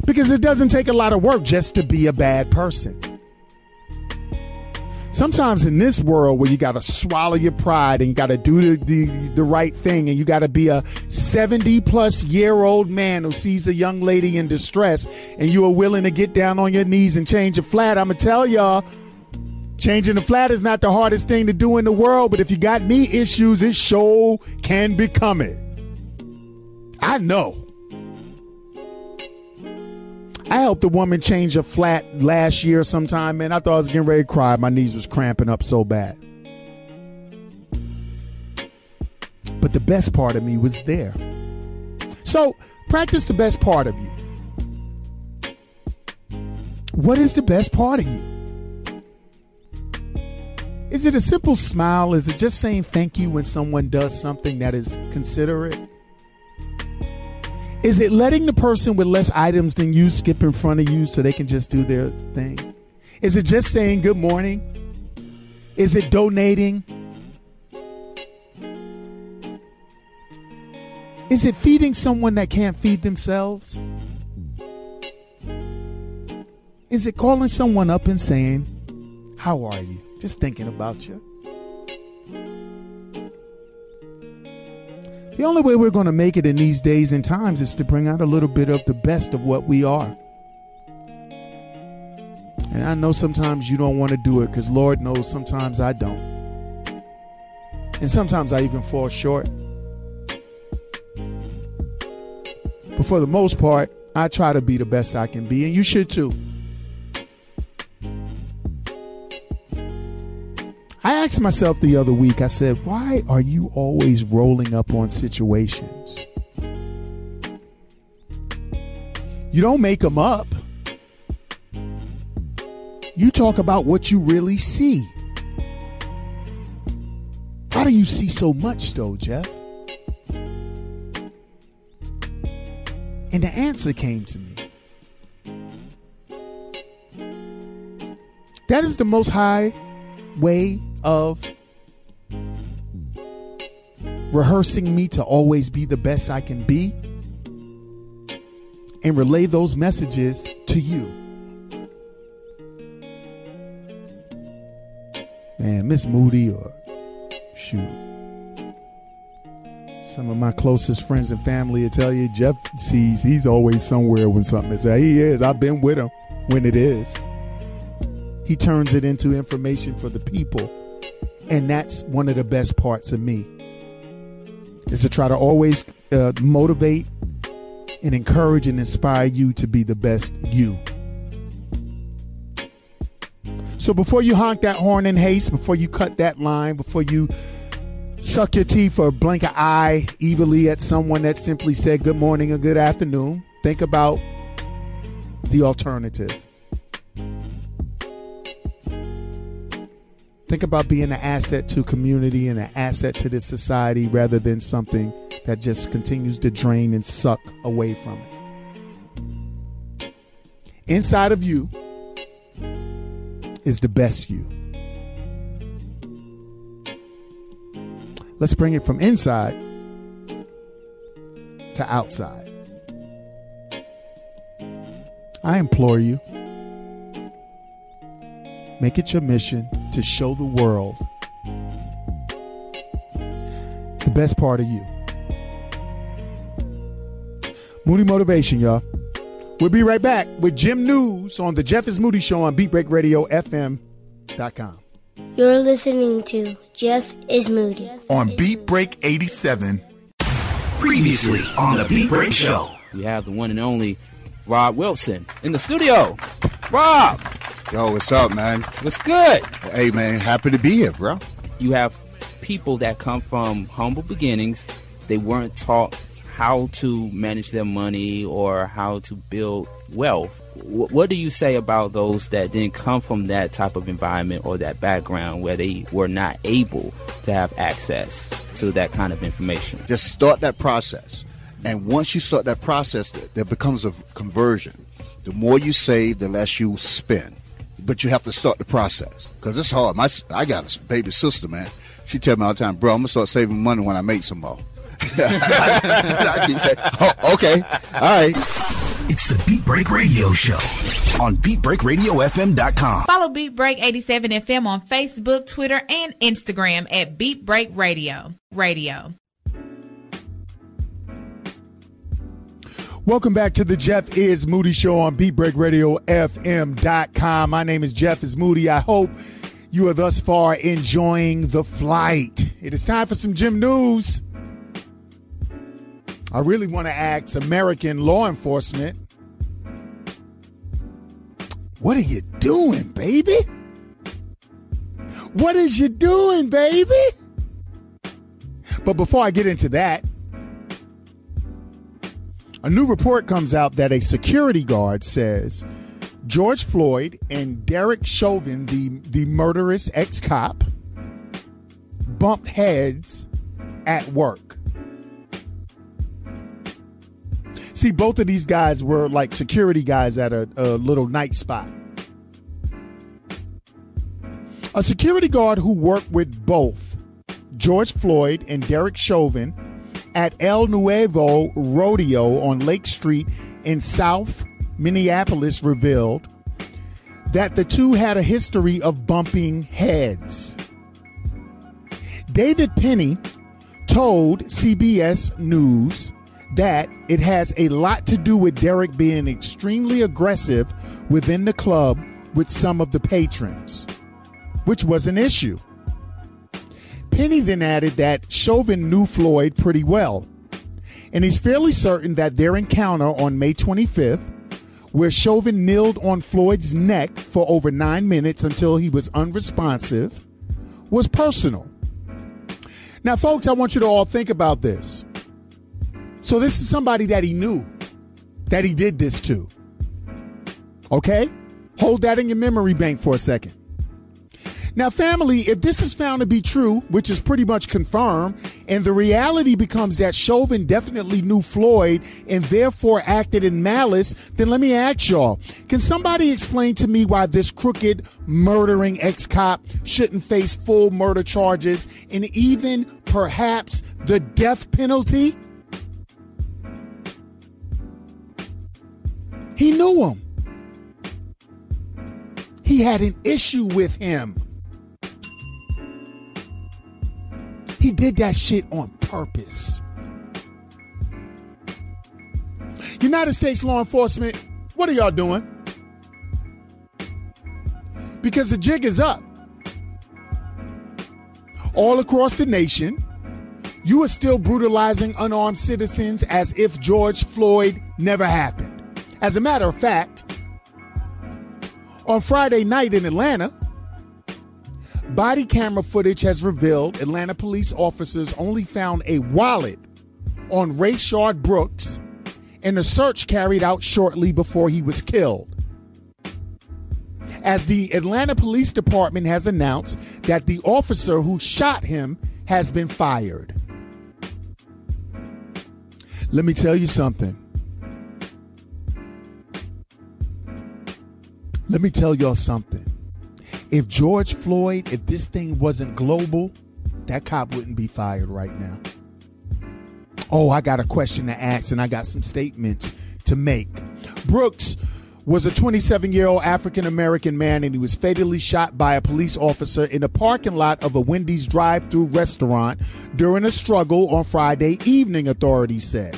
because it doesn't take a lot of work just to be a bad person. Sometimes in this world where you got to swallow your pride and you got to do the, the, the, right thing and you got to be a 70 plus year old man who sees a young lady in distress and you are willing to get down on your knees and change a flat, I'm going to tell y'all, changing the flat is not the hardest thing to do in the world, but if you got knee issues, it sure can become it. I know. I helped a woman change a flat last year sometime, man. I thought I was getting ready to cry. My knees was cramping up so bad. But the best part of me was there. So practice the best part of you. What is the best part of you? Is it a simple smile? Is it just saying thank you when someone does something that is considerate? Is it letting the person with less items than you skip in front of you so they can just do their thing? Is it just saying good morning? Is it donating? Is it feeding someone that can't feed themselves? Is it calling someone up and saying, How are you? Just thinking about you. The only way we're going to make it in these days and times is to bring out a little bit of the best of what we are. And I know sometimes you don't want to do it because Lord knows sometimes I don't. And sometimes I even fall short. But for the most part, I try to be the best I can be, and you should too. I asked myself the other week, I said, why are you always rolling up on situations? You don't make them up. You talk about what you really see. How do you see so much, though, Jeff? And the answer came to me. That is the most high way of rehearsing me to always be the best I can be and relay those messages to you. Man, Miss Moody or shoot. Some of my closest friends and family will tell you Jeff sees he's always somewhere when something is. He is. I've been with him when it is. He turns it into information for the people. And that's one of the best parts of me. Is to try to always uh, motivate and encourage and inspire you to be the best you. So before you honk that horn in haste, before you cut that line, before you suck your teeth or blink an eye evilly at someone that simply said good morning or good afternoon, think about the alternative. Think about being an asset to community and an asset to this society rather than something that just continues to drain and suck away from it. Inside of you is the best you. Let's bring it from inside to outside. I implore you, make it your mission to show the world the best part of you. Moody Motivation, y'all. We'll be right back with J.I.M News on the Jeff is Moody Show on BeatBreakRadioFM.com. You're listening to Jeff is Moody. On Beat Break 87. Previously on the Beat Break Show. We have the one and only Rob Wilson in the studio. Rob, Yo, what's up, man? what's good? Hey, man, happy to be here, bro. You have people that come from humble beginnings. They weren't taught how to manage their money or how to build wealth. Wh- What do you say about those that didn't come from that type of environment or that background where they were not able to have access to that kind of information? Just start that process. And once you start that process, th- there becomes a conversion. The more you save, the less you spend. But you have to start the process because it's hard. My, s- I got a baby sister, man. She tell me all the time, bro, I'm gonna start saving money when I make some more. I keep saying, oh, okay, all right. It's the Beat Break Radio Show on BeatBreakRadioFM.com. Follow Beat Break 87 FM on Facebook, Twitter, and Instagram at Beat Break Radio. Radio. Welcome back to the Jeff is Moody Show on BeatBreakRadioFM.com. My name is Jeff is Moody. I hope you are thus far enjoying the flight. It is time for some J.I.M news. I really want to ask American law enforcement what are you doing, baby? What is you doing, baby? But before I get into that, a new report comes out that a security guard says George Floyd and Derek Chauvin, the, the murderous ex cop, bumped heads at work. See, both of these guys were like security guys at a, a little night spot. A security guard who worked with both George Floyd and Derek Chauvin at El Nuevo Rodeo on Lake Street in South Minneapolis revealed that the two had a history of bumping heads. David Pinney told CBS News that it has a lot to do with Derek being extremely aggressive within the club with some of the patrons, which was an issue. Pinney then added that Chauvin knew Floyd pretty well, and he's fairly certain that their encounter on May 25th, where Chauvin kneeled on Floyd's neck for over nine minutes until he was unresponsive, was personal. Now, folks, I want you to all think about this. So, this is somebody that he knew that he did this to. Okay? Hold that in your memory bank for a second. Now, family, if this is found to be true, which is pretty much confirmed, and the reality becomes that Chauvin definitely knew Floyd and therefore acted in malice, then let me ask y'all can somebody explain to me why this crooked, murdering ex cop shouldn't face full murder charges and even perhaps the death penalty? He knew him. He had an issue with him. He did that shit on purpose. United States law enforcement, what are y'all doing? Because the jig is up. All across the nation, you are still brutalizing unarmed citizens as if George Floyd never happened. As a matter of fact, on Friday night in Atlanta, Body camera footage has revealed Atlanta police officers only found a wallet on Rayshard Brooks in a search carried out shortly before he was killed. As the Atlanta Police Department has announced that the officer who shot him has been fired. Let me tell you something. Let me tell y'all something if George Floyd, if this thing wasn't global, that cop wouldn't be fired right now. Oh, I got a question to ask and I got some statements to make. Brooks was a 27 year old African American man and he was fatally shot by a police officer in the parking lot of a Wendy's drive through restaurant during a struggle on Friday evening, authorities said.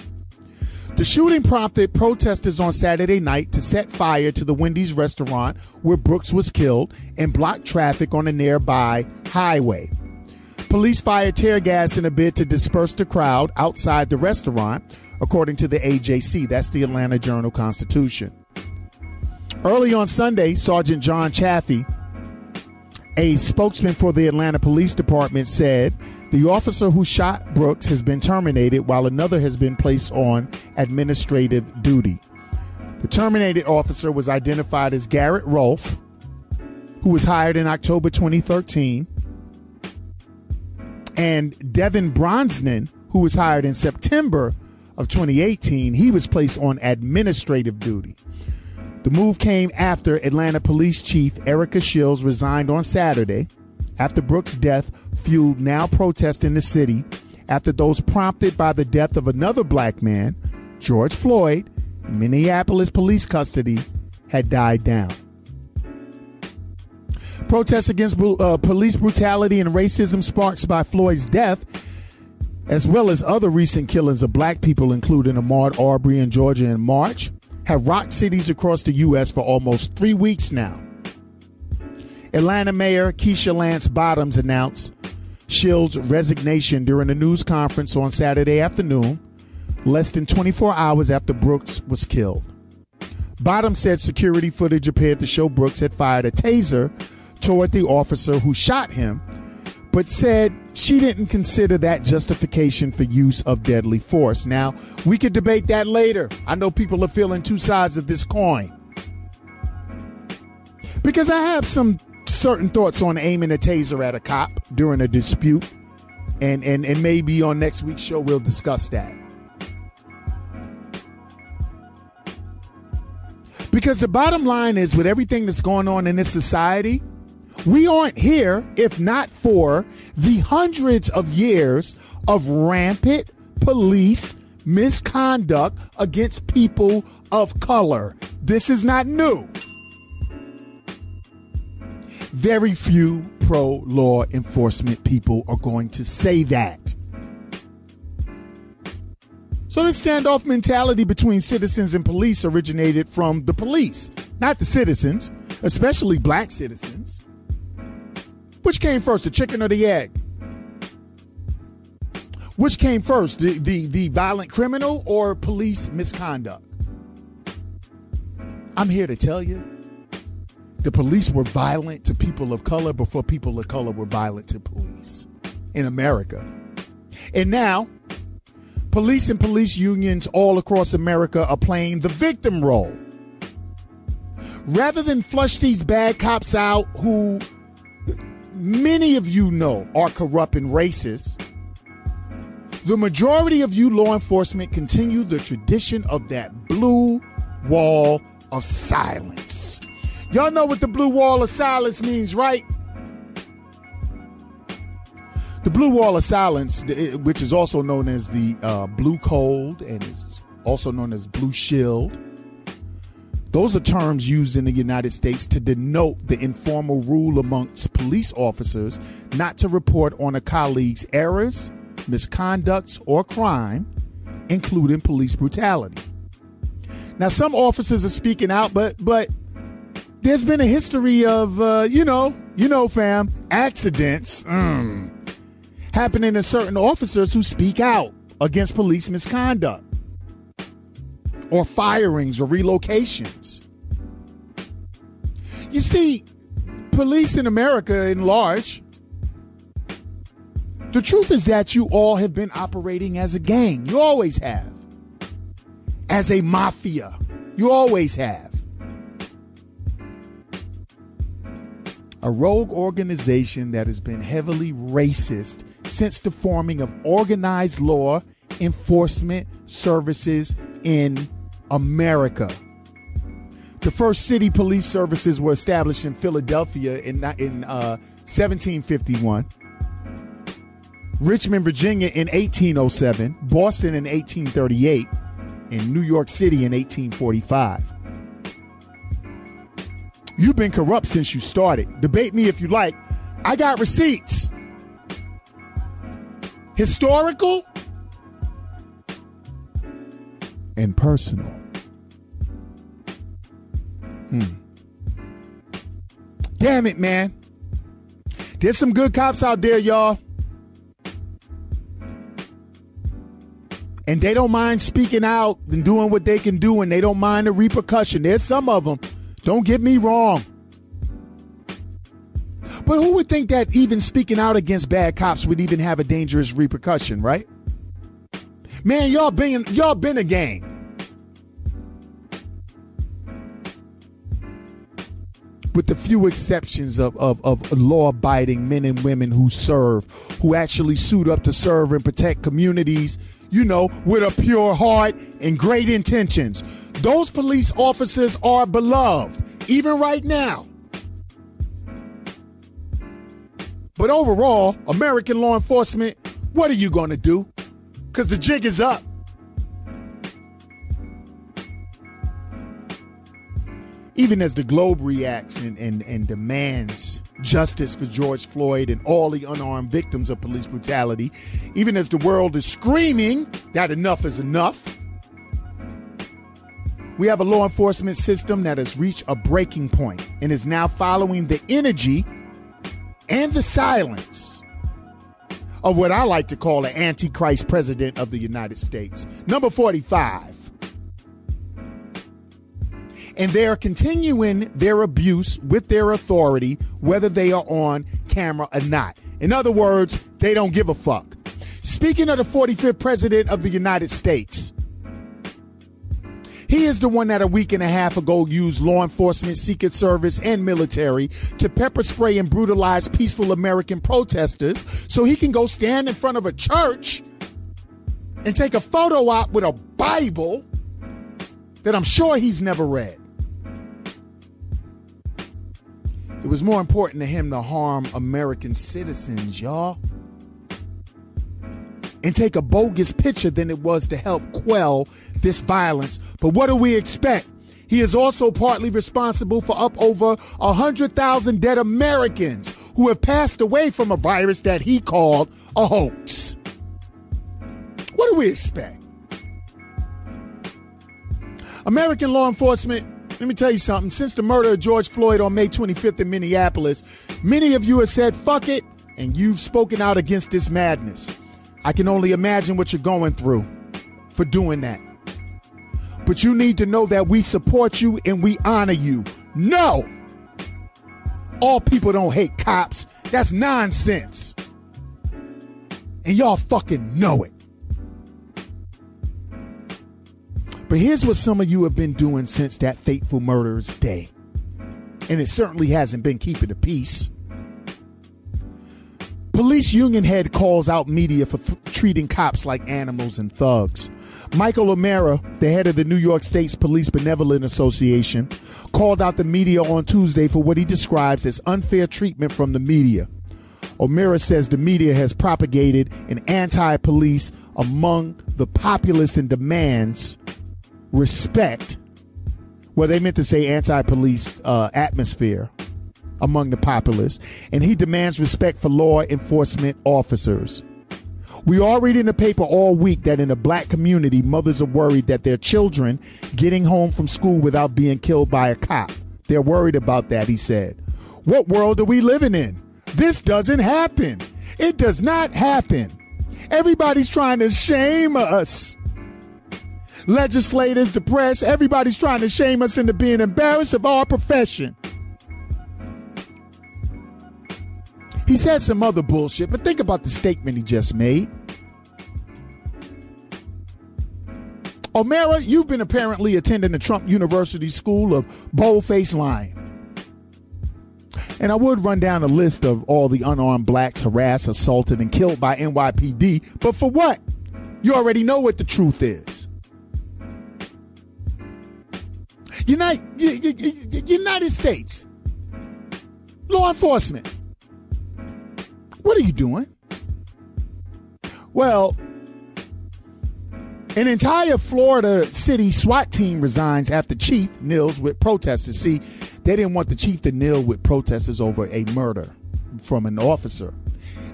The shooting prompted protesters on Saturday night to set fire to the Wendy's restaurant where Brooks was killed and block traffic on a nearby highway. Police fired tear gas in a bid to disperse the crowd outside the restaurant, according to the AJC. That's the Atlanta Journal Constitution. Early on Sunday, Sergeant John Chaffee, a spokesman for the Atlanta Police Department, said the officer who shot Brooks has been terminated while another has been placed on administrative duty. The terminated officer was identified as Garrett Rolfe, who was hired in October 2013, and Devin Brosnan, who was hired in September of 2018. He was placed on administrative duty. The move came after Atlanta Police Chief Erika Shields resigned on Saturday after Brooks' death fueled now protests in the city after those prompted by the death of another black man, George Floyd, in Minneapolis police custody, had died down. Protests against uh, police brutality and racism sparked by Floyd's death, as well as other recent killings of black people, including Ahmaud Arbery in Georgia in March, have rocked cities across the U.S. for almost three weeks now. Atlanta Mayor Keisha Lance Bottoms announced Shields' resignation during a news conference on Saturday afternoon, less than 24 hours after Brooks was killed. Bottoms said security footage appeared to show Brooks had fired a taser toward the officer who shot him, but said she didn't consider that justification for use of deadly force. Now, we could debate that later. I know people are feeling two sides of this coin. Because I have some certain thoughts on aiming a taser at a cop during a dispute, and and and maybe on next week's show we'll discuss that. Because the bottom line is, with everything that's going on in this society, we aren't here if not for the hundreds of years of rampant police misconduct against people of color. This is not new. Very few pro law enforcement people are going to say that. So the standoff mentality between citizens and police originated from the police, not the citizens, especially black citizens. Which came first, the chicken or the egg? Which came first, the, the, the violent criminal or police misconduct? I'm here to tell you the police were violent to people of color before people of color were violent to police in America. And now, police and police unions all across America are playing the victim role. Rather than flush these bad cops out who many of you know are corrupt and racist, the majority of you law enforcement continue the tradition of that blue wall of silence. Y'all know what the blue wall of silence means, right? The blue wall of silence, which is also known as the uh, blue code and is also known as blue shield, those are terms used in the United States to denote the informal rule amongst police officers not to report on a colleague's errors, misconducts, or crime, including police brutality. Now, some officers are speaking out, but but there's been a history of uh, you know, you know, fam, accidents. Mm happening to certain officers who speak out against police misconduct or firings or relocations. You see, police in America in large, the truth is that you all have been operating as a gang. You always have. As a mafia. You always have. A rogue organization that has been heavily racist since the forming of organized law enforcement services in America. The first city police services were established in Philadelphia in, in uh, 1751, Richmond, Virginia in 1807, Boston in 1838, and New York City in 1845. You've been corrupt since you started. Debate me if you like. I got receipts historical and personal. Hmm. Damn it, man. There's some good cops out there, y'all. And they don't mind speaking out and doing what they can do, and they don't mind the repercussion. There's some of them. Don't get me wrong. But who would think that even speaking out against bad cops would even have a dangerous repercussion, right? Man, y'all been y'all been a gang. With the few exceptions of, of, of law abiding men and women who serve, who actually suit up to serve and protect communities, you know, with a pure heart and great intentions. Those police officers are beloved, even right now. But overall, American law enforcement, what are you going to do? Because the jig is up. Even as the globe reacts and, and, and demands justice for George Floyd and all the unarmed victims of police brutality, even as the world is screaming that enough is enough, we have a law enforcement system that has reached a breaking point and is now following the energy and the silence of what I like to call an antichrist president of the United States. Number 45. And they are continuing their abuse with their authority, whether they are on camera or not. In other words, they don't give a fuck. Speaking of the 45th president of the United States, he is the one that a week and a half ago used law enforcement, Secret Service, and military to pepper spray and brutalize peaceful American protesters so he can go stand in front of a church and take a photo out with a Bible that I'm sure he's never read. It was more important to him to harm American citizens, y'all. And take a bogus picture than it was to help quell this violence. But what do we expect? He is also partly responsible for up over 100,000 dead Americans who have passed away from a virus that he called a hoax. What do we expect? American law enforcement, let me tell you something. Since the murder of George Floyd on May 25th in Minneapolis, many of you have said, fuck it, and you've spoken out against this madness. I can only imagine what you're going through for doing that. But you need to know that we support you and we honor you. No! All people don't hate cops. That's nonsense. And y'all fucking know it. But here's what some of you have been doing since that fateful murder's day. And it certainly hasn't been keeping the peace. Police union head calls out media for th- treating cops like animals and thugs. Michael O'Meara, the head of the New York State's Police Benevolent Association, called out the media on Tuesday for what he describes as unfair treatment from the media. O'Meara says the media has propagated an anti police among the populace and demands respect. Well, they meant to say anti police uh, atmosphere among the populace, and he demands respect for law enforcement officers. We all read in the paper all week that in the black community, mothers are worried that their children getting home from school without being killed by a cop. They're worried about that, he said. What world are we living in? This doesn't happen. It does not happen. Everybody's trying to shame us. Legislators, the press, everybody's trying to shame us into being embarrassed of our profession. He said some other bullshit, but think about the statement he just made. O'Meara, you've been apparently attending the Trump University School of Boldface Lying. And I would run down a list of all the unarmed blacks harassed, assaulted, and killed by NYPD, but for what? You already know what the truth is. United, United States, law enforcement. What are you doing? Well, an entire Florida city SWAT team resigns after chief kneels with protesters. See, they didn't want the chief to kneel with protesters over a murder from an officer.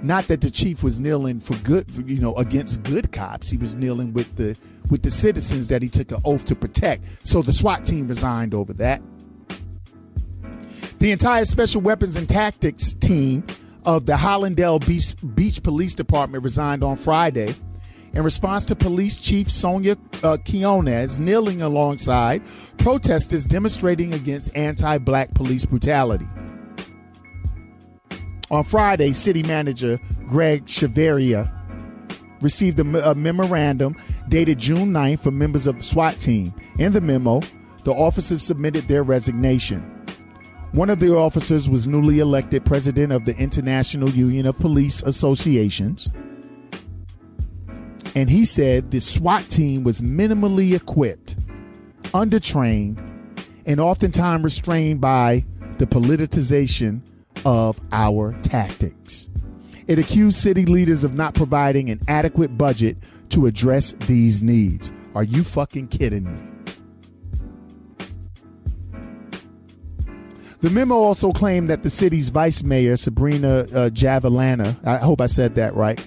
Not that the chief was kneeling for good, you know, against good cops. He was kneeling with the with the citizens that he took an oath to protect. So the SWAT team resigned over that. The entire Special Weapons and Tactics team of the Hallandale Beach, Beach Police Department resigned on Friday in response to Police Chief Sonia uh, Quinones kneeling alongside protesters demonstrating against anti black police brutality. On Friday, City Manager Greg Chavarria received a, a memorandum dated June 9th from members of the SWAT team. In the memo, the officers submitted their resignation. One of the officers was newly elected president of the International Union of Police Associations. And he said the SWAT team was minimally equipped, undertrained, and oftentimes restrained by the politicization of our tactics. It accused city leaders of not providing an adequate budget to address these needs. Are you fucking kidding me? The memo also claimed that the city's vice mayor, Sabrina uh, Javellana, I hope I said that right,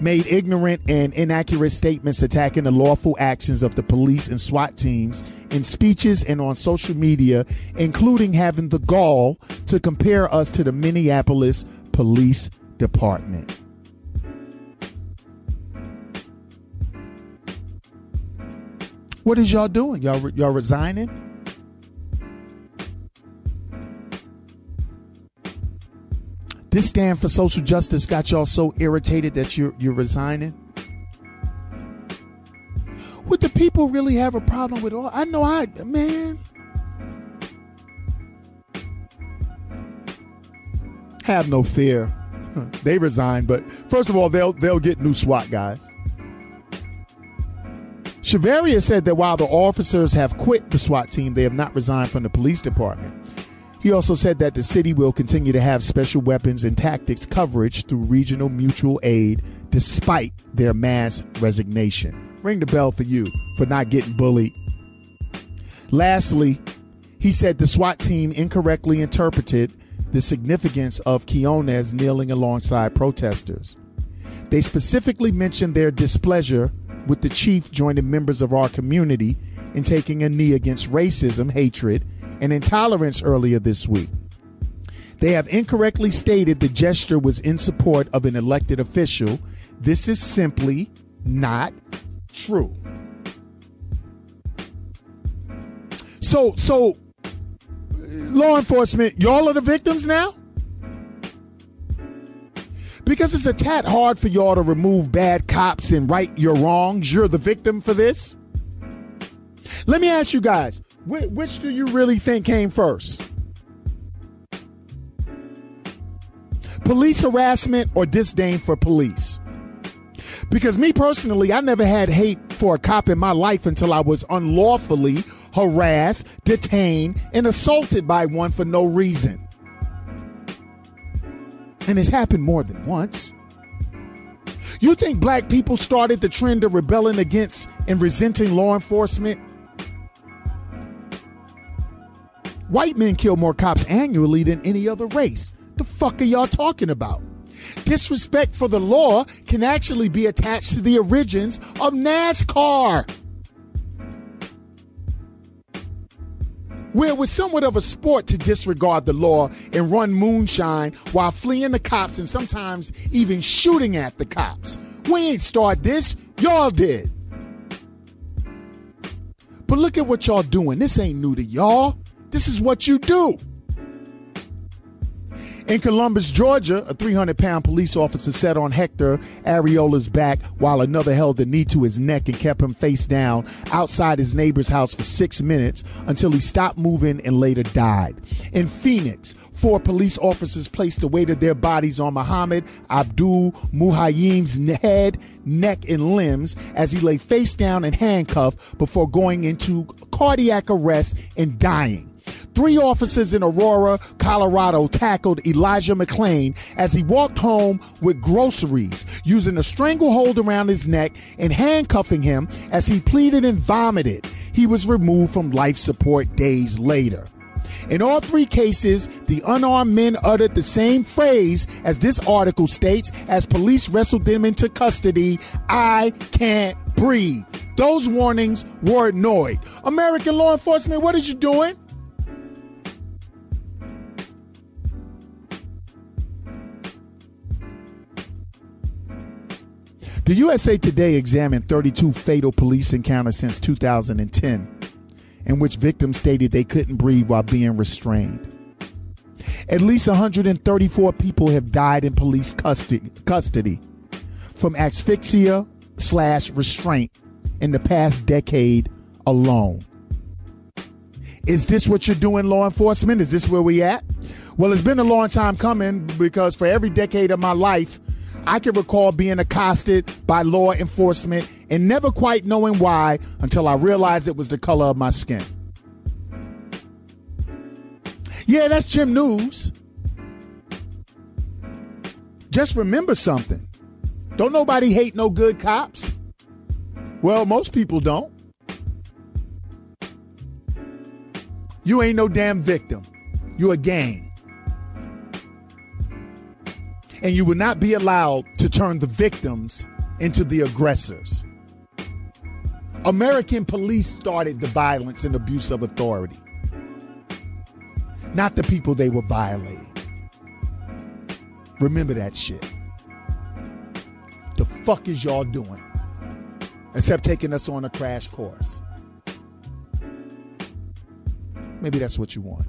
made ignorant and inaccurate statements attacking the lawful actions of the police and SWAT teams in speeches and on social media, including having the gall to compare us to the Minneapolis Police Department. What is y'all doing? Y'all y'all resigning? This stand for social justice got y'all so irritated that you're you're resigning. Would the people really have a problem with all? I know I man. Have no fear. They resign, but first of all, they'll they'll get new SWAT guys. Chavarria said that while the officers have quit the SWAT team, they have not resigned from the police department. He also said that the city will continue to have special weapons and tactics coverage through regional mutual aid despite their mass resignation. Ring the bell for you for not getting bullied. Lastly, he said the SWAT team incorrectly interpreted the significance of Quinones kneeling alongside protesters. They specifically mentioned their displeasure with the chief joining members of our community in taking a knee against racism, hatred, and intolerance earlier this week. They have incorrectly stated the gesture was in support of an elected official. This is simply not true. So, so law enforcement, y'all are the victims now? Because it's a tad hard for y'all to remove bad cops and right your wrongs. You're the victim for this? Let me ask you guys, which do you really think came first? Police harassment or disdain for police? Because me personally, I never had hate for a cop in my life until I was unlawfully harassed, detained, and assaulted by one for no reason. And it's happened more than once. You think black people started the trend of rebelling against and resenting law enforcement? White men kill more cops annually than any other race. The fuck are y'all talking about? Disrespect for the law can actually be attached to the origins of NASCAR. where it was somewhat of a sport to disregard the law and run moonshine while fleeing the cops and sometimes even shooting at the cops. We ain't start this, y'all did. But look at what y'all doing. This ain't new to y'all. This is what you do. In Columbus, Georgia, a 300 pound police officer sat on Hector Arreola's back while another held the knee to his neck and kept him face down outside his neighbor's house for six minutes until he stopped moving and later died. In Phoenix, four police officers placed the weight of their bodies on Muhammad Abdul Muhaymin's head, neck, and limbs as he lay face down and handcuffed before going into cardiac arrest and dying. Three officers in Aurora, Colorado tackled Elijah McClain as he walked home with groceries, using a stranglehold around his neck and handcuffing him as he pleaded and vomited. He was removed from life support days later. In all three cases, the unarmed men uttered the same phrase as this article states as police wrestled them into custody I can't breathe. Those warnings were ignored. American law enforcement, what is you doing? The USA Today examined 32 fatal police encounters since 2010, in which victims stated they couldn't breathe while being restrained. At least 134 people have died in police custody, custody from asphyxia slash restraint in the past decade alone. Is this what you're doing, law enforcement? Is this where we at? Well, it's been a long time coming because for every decade of my life, I can recall being accosted by law enforcement and never quite knowing why until I realized it was the color of my skin. Yeah, that's Jim News. Just remember something. Don't nobody hate no good cops. Well, most people don't. You ain't no damn victim. You a gang and you will not be allowed to turn the victims into the aggressors. American police started the violence and abuse of authority, not the people they were violating. Remember that shit. The fuck is y'all doing? Except taking us on a crash course. Maybe that's what you want.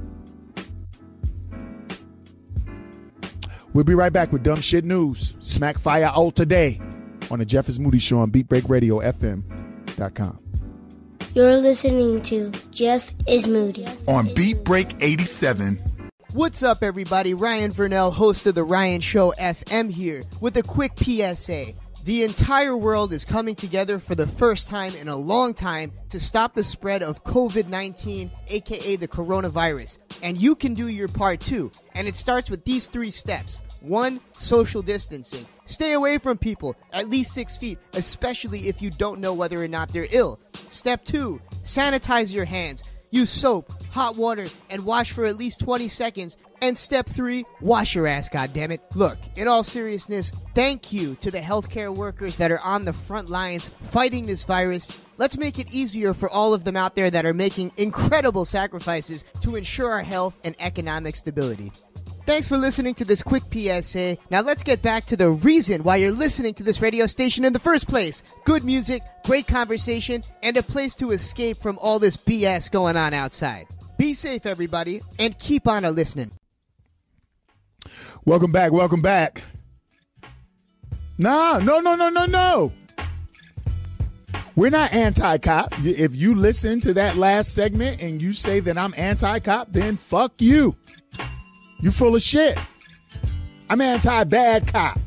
We'll be right back with dumb shit news. Smack fire all today on the Jeff is Moody Show on BeatBreakRadioFM.com. You're listening to Jeff is Moody on Beat Break 87. What's up, everybody? Ryan Vernell, host of The Ryan Show FM, here with a quick PSA. The entire world is coming together for the first time in a long time to stop the spread of COVID 19, aka the coronavirus. And you can do your part too. And it starts with these three steps. One, social distancing. Stay away from people at least six feet, especially if you don't know whether or not they're ill. Step two, sanitize your hands. Use soap, hot water, and wash for at least 20 seconds. And step three, wash your ass, goddammit. Look, in all seriousness, thank you to the healthcare workers that are on the front lines fighting this virus. Let's make it easier for all of them out there that are making incredible sacrifices to ensure our health and economic stability. Thanks for listening to this quick PSA. Now let's get back to the reason why you're listening to this radio station in the first place. Good music, great conversation, and a place to escape from all this BS going on outside. Be safe, everybody, and keep on a listening. Welcome back. Welcome back. Nah, no, no, no, no, no. We're not anti cop. If you listen to that last segment and you say that I'm anti cop, then fuck you. You full of shit. I'm anti bad cop.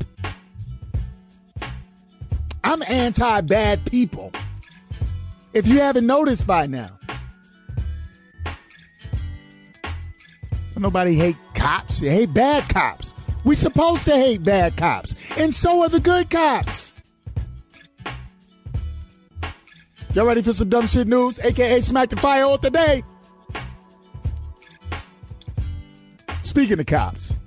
I'm anti bad people. If you haven't noticed by now. Nobody hate cops. They hate bad cops. We supposed to hate bad cops. And so are the good cops. Y'all ready for some dumb shit news? AKA Smack the Fire on today. Speaking of cops.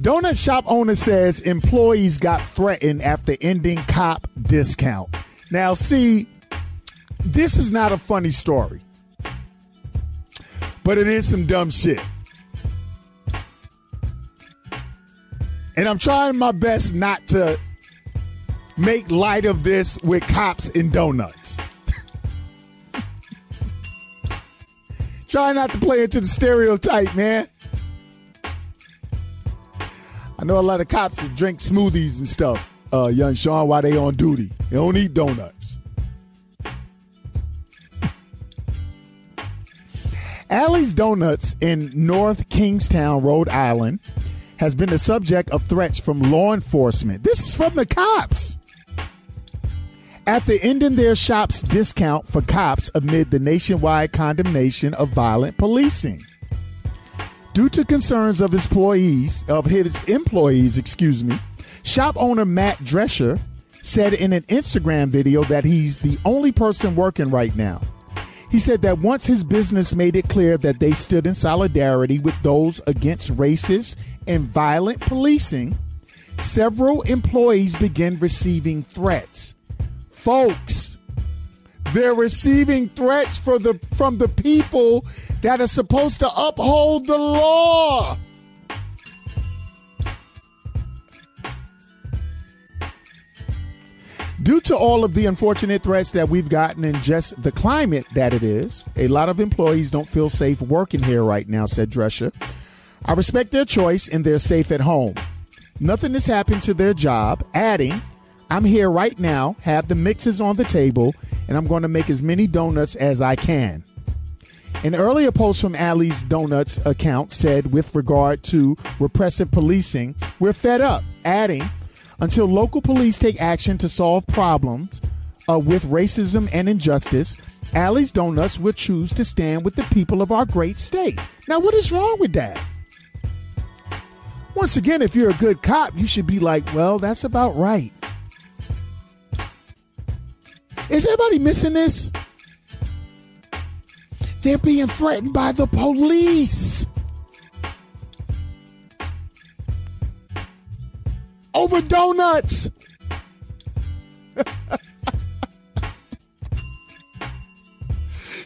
Donut shop owner says employees got threatened after ending cop discount. Now, see, this is not a funny story, but it is some dumb shit. And I'm trying my best not to make light of this with cops and donuts. Try not to play into the stereotype, man. I know a lot of cops that drink smoothies and stuff, uh, young Sean, while they on duty. They don't eat donuts. Allie's Donuts in North Kingstown, Rhode Island, has been the subject of threats from law enforcement. This is from the cops. After ending their shop's discount for cops amid the nationwide condemnation of violent policing. Due to concerns of his employees, of his employees, excuse me, shop owner Matt Drescher said in an Instagram video that he's the only person working right now. He said that once his business made it clear that they stood in solidarity with those against racist and violent policing, several employees began receiving threats. Folks, they're receiving threats for the from the people that are supposed to uphold the law. Due to all of the unfortunate threats that we've gotten and just the climate that it is, a lot of employees don't feel safe working here right now, said Drescher. I respect their choice and they're safe at home. Nothing has happened to their job, adding, I'm here right now, have the mixes on the table, and I'm going to make as many donuts as I can. An earlier post from Allie's Donuts account said, with regard to repressive policing, we're fed up, adding, until local police take action to solve problems uh, with racism and injustice, Allie's Donuts will choose to stand with the people of our great state. Now, what is wrong with that? Once again, if you're a good cop, you should be like, well, that's about right. Is everybody missing this? They're being threatened by the police. Over donuts.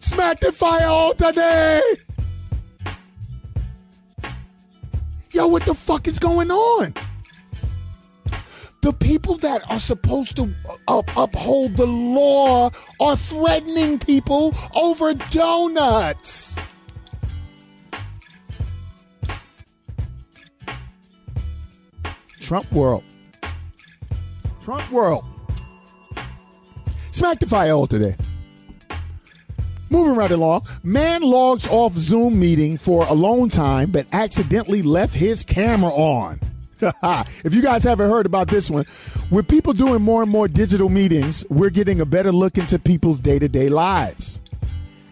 Smack the fire all today. Yo, what the fuck is going on? The people that are supposed to uh, up, uphold the law are threatening people over donuts. Trump world. Trump world. Smack the fire all today. Moving right along, man logs off Zoom meeting for alone time but accidentally left his camera on. if you guys haven't heard about this one, with people doing more and more digital meetings, we're getting a better look into people's day to day lives.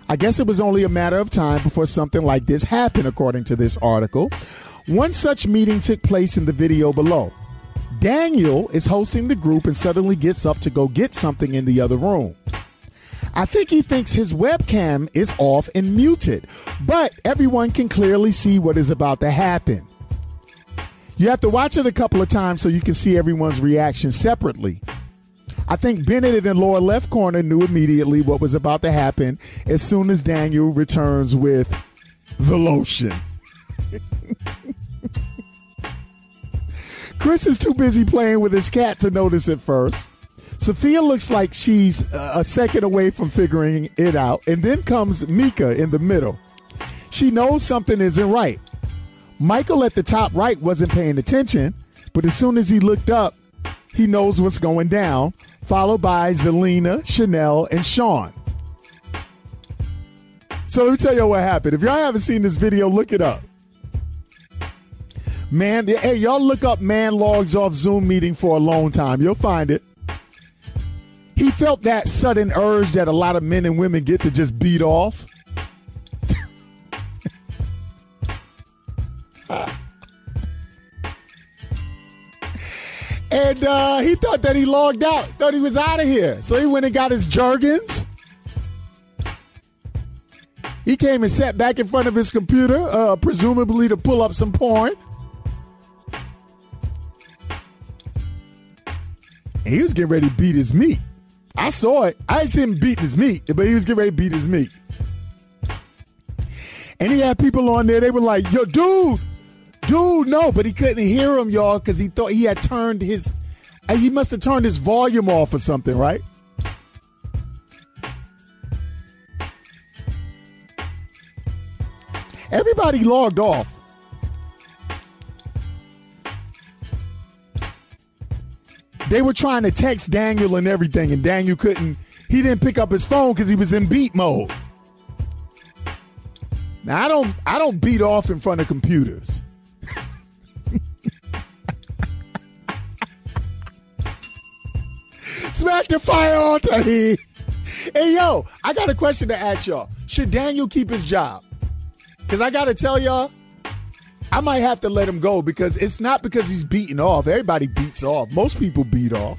I guess it was only a matter of time before something like this happened, according to this article. One such meeting took place in the video below. Daniel is hosting the group and suddenly gets up to go get something in the other room. I think he thinks his webcam is off and muted, but everyone can clearly see what is about to happen. You have to watch it a couple of times so you can see everyone's reaction separately. I think Bennett in lower left corner knew immediately what was about to happen as soon as Daniel returns with the lotion. Chris is too busy playing with his cat to notice it first. Sophia looks like she's a second away from figuring it out, and then comes Mika in the middle. She knows something isn't right. Michael at the top right wasn't paying attention, but as soon as he looked up, he knows what's going down followed by Zelina, Chanel, and Sean. So let me tell you what happened. If y'all haven't seen this video, look it up. Man, hey, y'all look up man logs off Zoom meeting for a long time. You'll find it. He felt that sudden urge that a lot of men and women get to just beat off. And uh, he thought that he logged out, thought he was out of here. So he went and got his Jergens. He came and sat back in front of his computer, uh, presumably to pull up some porn. And he was getting ready to beat his meat. I saw it. I didn't see him beating his meat, but he was getting ready to beat his meat. And he had people on there, they were like, yo, dude, Dude, no, but he couldn't hear him, y'all, because he thought he had turned his. Uh, he must have turned his volume off or something, right? Everybody logged off. They were trying to text Daniel and everything, and Daniel couldn't. He didn't pick up his phone because he was in beat mode. Now I don't. I don't beat off in front of computers. Smack the fire on Tahir. Hey, yo, I got a question to ask y'all. Should Daniel keep his job? Because I got to tell y'all, I might have to let him go because it's not because he's beating off. Everybody beats off. Most people beat off.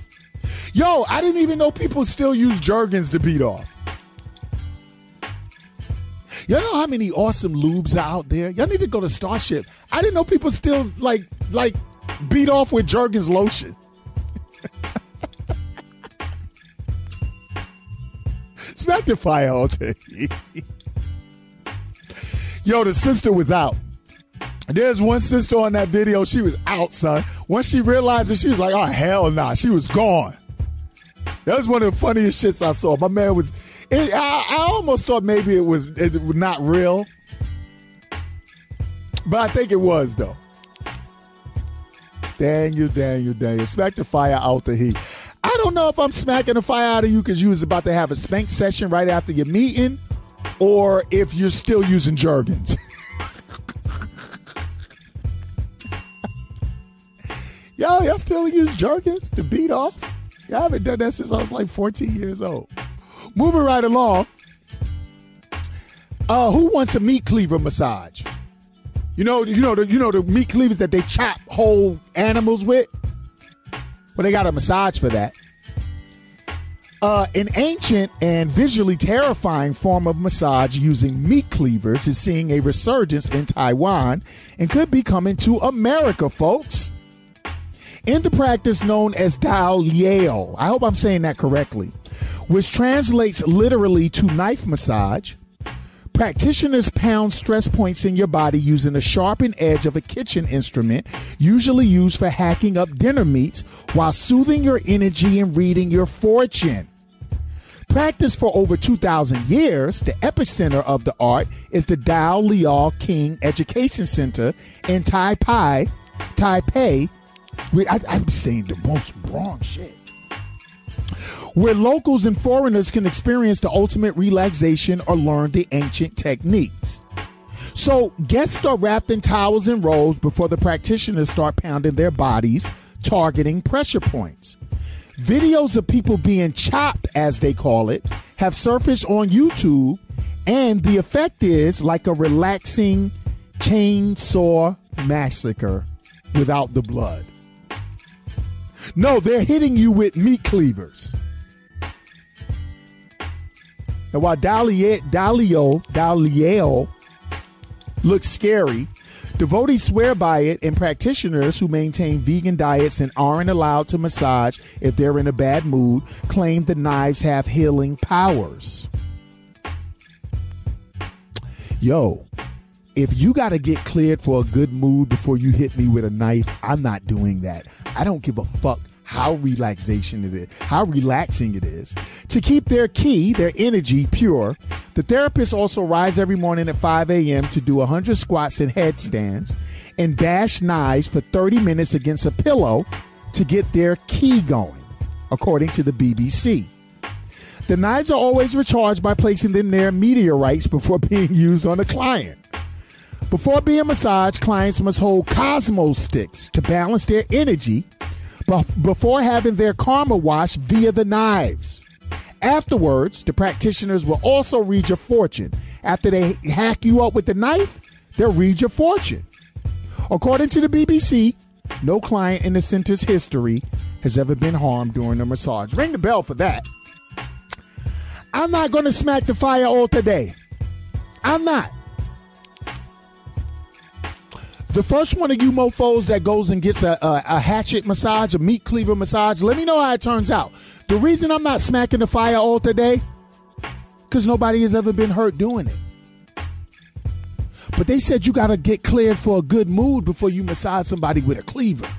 Yo, I didn't even know people still use Jergens to beat off. Y'all know how many awesome lubes are out there? Y'all need to go to Starship. I didn't know people still like like beat off with Jergens lotion. Smack the fire all day. Yo, the sister was out. There's one sister on that video. She was out, son. Once she realized it, she was like, "Oh hell nah!" She was gone. That was one of the funniest shits I saw. My man was. It, I, I, almost thought maybe it was it not real, but I think it was though. Daniel, Daniel, Daniel, smack the fire out the heat. I don't know if I'm smacking the fire out of you because you was about to have a spank session right after your meeting, or if you're still using Jergens. Yo, y'all still use Jergens to beat off? I haven't done that since I was like 14 years old. Moving right along. Uh, who wants a meat cleaver massage? You know, you know the you know the meat cleavers that they chop whole animals with. Well, they got a massage for that. Uh, an ancient and visually terrifying form of massage using meat cleavers is seeing a resurgence in Taiwan and could be coming to America, folks. In the practice known as Dao Liao, I hope I'm saying that correctly, which translates literally to knife massage, Practitioners pound stress points in your body using the sharpened edge of a kitchen instrument, usually used for hacking up dinner meats, while soothing your energy and reading your fortune. Practiced for over 2,000 years, the epicenter of the art is the Dao Liao King Education Center in Taipei. Taipei. I, I'm saying the most wrong shit where locals and foreigners can experience the ultimate relaxation or learn the ancient techniques. So guests are wrapped in towels and robes before the practitioners start pounding their bodies, targeting pressure points. Videos of people being chopped, as they call it, have surfaced on YouTube, and the effect is like a relaxing chainsaw massacre without the blood. No, they're hitting you with meat cleavers. And while Dalio, Dalio, Dalio looks scary, devotees swear by it, and practitioners who maintain vegan diets and aren't allowed to massage if they're in a bad mood claim the knives have healing powers. Yo, if you got to get cleared for a good mood before you hit me with a knife, I'm not doing that. I don't give a fuck how relaxation it is, how relaxing it is. To keep their key, their energy pure, the therapists also rise every morning at 5 a.m. to do 100 squats and headstands and bash knives for 30 minutes against a pillow to get their key going, according to the BBC. The knives are always recharged by placing them near meteorites before being used on a client. Before being massaged, clients must hold Cosmo sticks to balance their energy before having their karma washed via the knives. Afterwards, the practitioners will also read your fortune. After they hack you up with the knife, they'll read your fortune. According to the BBC, no client in the center's history has ever been harmed during a massage. Ring the bell for that. I'm not going to smack the fire all today. I'm not. The first one of you mofos that goes and gets a, a, a, hatchet massage, a meat cleaver massage, let me know how it turns out. The reason I'm not smacking the fire all today, because nobody has ever been hurt doing it. But they said you got to get cleared for a good mood before you massage somebody with a cleaver.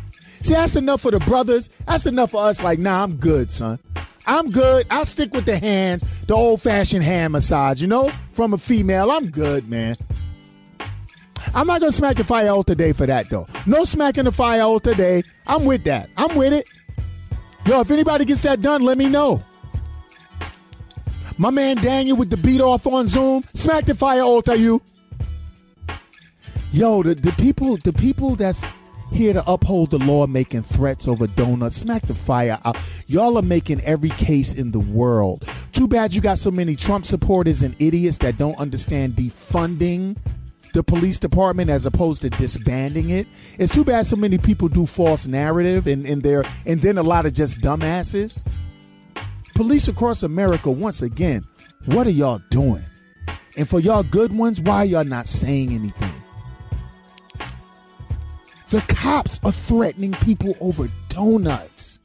See, that's enough for the brothers. That's enough for us. Like, nah, I'm good, son. I'm good. I'll stick with the hands, the old fashioned hand massage, you know, from a female. I'm good, man. I'm not gonna smack the fire out today for that though. No smacking the fire out today. I'm with that. I'm with it. Yo, if anybody gets that done, let me know. My man Daniel with the beat off on Zoom, smack the fire altar you. Yo, the, the people, the people that's here to uphold the law making threats over donuts, smack the fire out. Y'all are making every case in the world. Too bad you got so many Trump supporters and idiots that don't understand defunding the police department as opposed to disbanding it. It's too bad so many people do false narrative and, and there and then a lot of just dumbasses. Police across America, once again, what are y'all doing? And for y'all good ones, why y'all not saying anything? The cops are threatening people over donuts.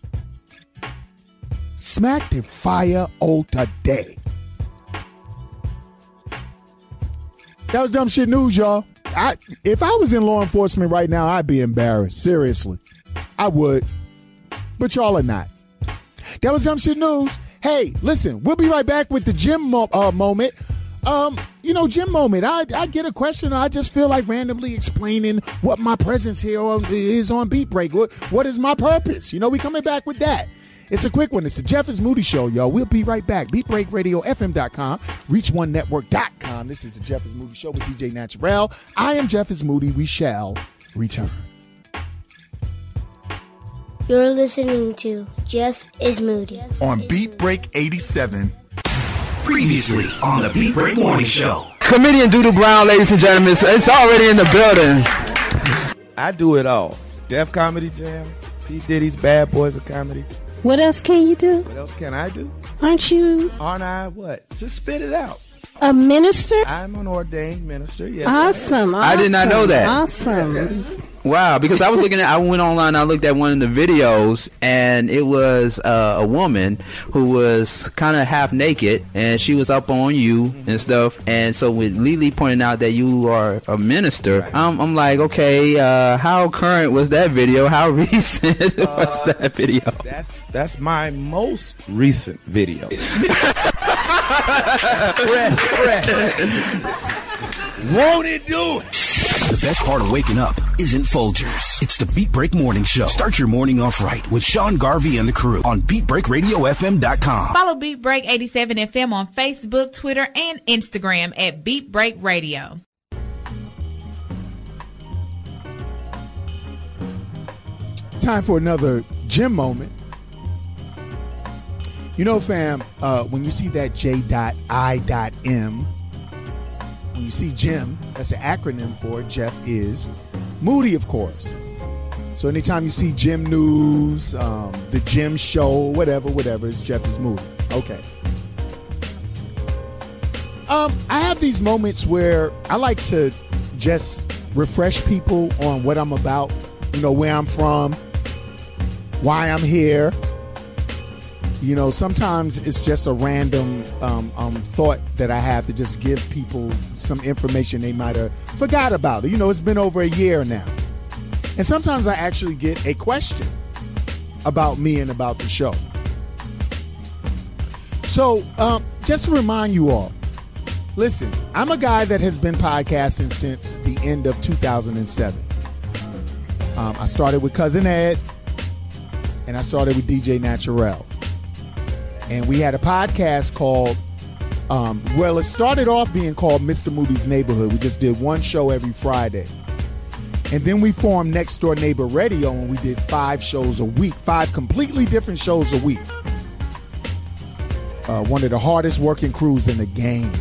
Smack the fire all today. That was dumb shit news, y'all. I if I was in law enforcement right now, I'd be embarrassed. Seriously, I would. But y'all are not. That was dumb shit news. Hey, listen, we'll be right back with the Jim mo- uh, moment. Um, you know, Jim moment. I I get a question. I just feel like randomly explaining what my presence here on, is on Beat Break. What what is my purpose? You know, we coming back with that. It's a quick one. It's the Jeff is Moody Show, y'all. We'll be right back. BeatBreakRadioFM.com, ReachOneNetwork.com. This is the Jeff is Moody Show with DJ Naturel. I am Jeff is Moody. We shall return. You're listening to Jeff is Moody on Beat Break 87. Previously on the Beat Break Morning Show. Comedian Doodle Brown, ladies and gentlemen, it's already in the building. I do it all. Def Comedy Jam, P. Diddy's Bad Boys of Comedy. What else can you do? What else can I do? Aren't you? Aren't I what? Just spit it out. A minister? I'm an ordained minister. Yes. Awesome. I, I did not know that. Awesome. Yes. Wow, because I was looking at, I went online, I looked at one of the videos, and it was uh, a woman who was kind of half naked, and she was up on you mm-hmm. and stuff. And so with Lily pointing out that you are a minister, right. I'm, I'm, like, okay, uh, how current was that video? How recent was uh, that video? That's that's my most recent video. fresh, fresh. Won't it do it? The best part of waking up isn't Folgers. It's the Beat Break Morning Show. Start your morning off right with Sean Garvey and the crew on BeatBreakRadioFM.com. Follow Beat Break 87 FM on Facebook, Twitter, and Instagram at Beat Break Radio. Time for another Jim moment. You know, fam, uh, when you see that J.I.M, when you see Jim, that's an acronym for Jeff is Moody, of course. So anytime you see Jim News, um, the Jim Show, whatever, whatever, it's Jeff is Moody. Okay. Um, I have these moments where I like to just refresh people on what I'm about, you know, where I'm from, why I'm here. You know, sometimes it's just a random um, um, thought that I have to just give people some information they might have forgot about. You know, it's been over a year now. And sometimes I actually get a question about me and about the show. So, um, just to remind you all, listen, I'm a guy that has been podcasting since the end of 2007. Um, I started with Cousin Ed, and I started with DJ Naturel. And we had a podcast called, um, well, it started off being called Mr. Moody's Neighborhood. We just did one show every Friday. And then we formed Next Door Neighbor Radio, and we did five shows a week, five completely different shows a week. Uh, one of the hardest working crews in the game,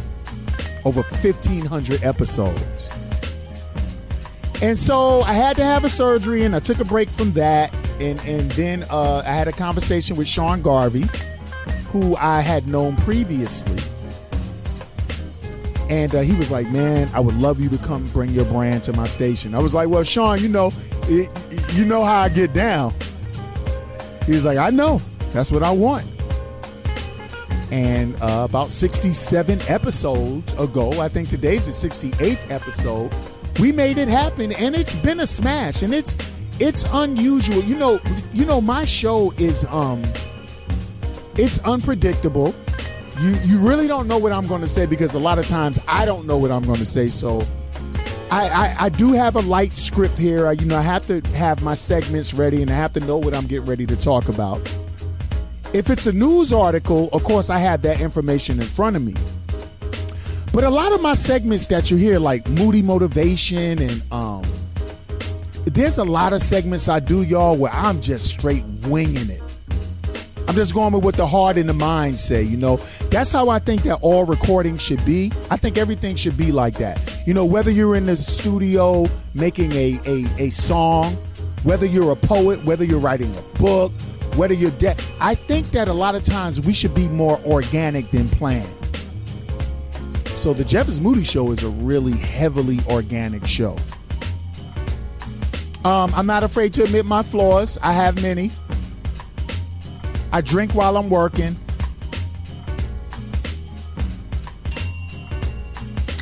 over 1,500 episodes. And so I had to have a surgery, and I took a break from that. And, and then uh, I had a conversation with Sean Garvey, who I had known previously. And uh, he was like, "Man, I would love you to come bring your brand to my station." I was like, "Well, Sean, you know, it, you know how I get down." He was like, "I know. That's what I want." And uh, about 67 episodes ago, I think today's the 68th episode, we made it happen, and it's been a smash. And it's it's unusual. You know, you know, my show is um, it's unpredictable you you really don't know what I'm going to say because a lot of times I don't know what I'm going to say. So I, I, I do have a light script here. I, you know, I have to have my segments ready and I have to know what I'm getting ready to talk about. If it's a news article, of course, I have that information in front of me. But a lot of my segments that you hear, like Moody Motivation, and um, there's a lot of segments I do, y'all, where I'm just straight winging it. I'm just going with what the heart and the mind say, you know. That's how I think that all recording should be. I think everything should be like that. You know, whether you're in the studio making a, a, a song, whether you're a poet, whether you're writing a book, whether you're dead. I think that a lot of times we should be more organic than planned. So the Jeff is Moody show is a really heavily organic show. Um, I'm not afraid to admit my flaws. I have many. I drink while I'm working.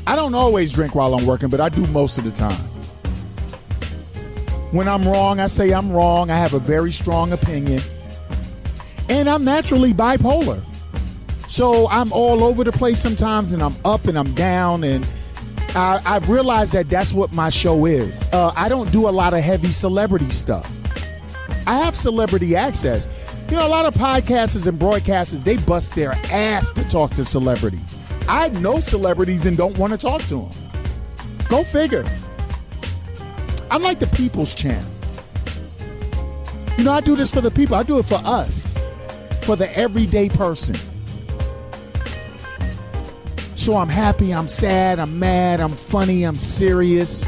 I don't always drink while I'm working, but I do most of the time. When I'm wrong, I say I'm wrong. I have a very strong opinion. And I'm naturally bipolar. So I'm all over the place sometimes, and I'm up and I'm down. And I, have realized that that's what my show is. Uh, I don't do a lot of heavy celebrity stuff. I have celebrity access. You know, a lot of podcasters and broadcasters, they bust their ass to talk to celebrities. I know celebrities and don't want to talk to them. Go figure. I'm like the people's channel. You know, I do this for the people. I do it for us, for the everyday person. So I'm happy, I'm sad, I'm mad, I'm funny, I'm serious.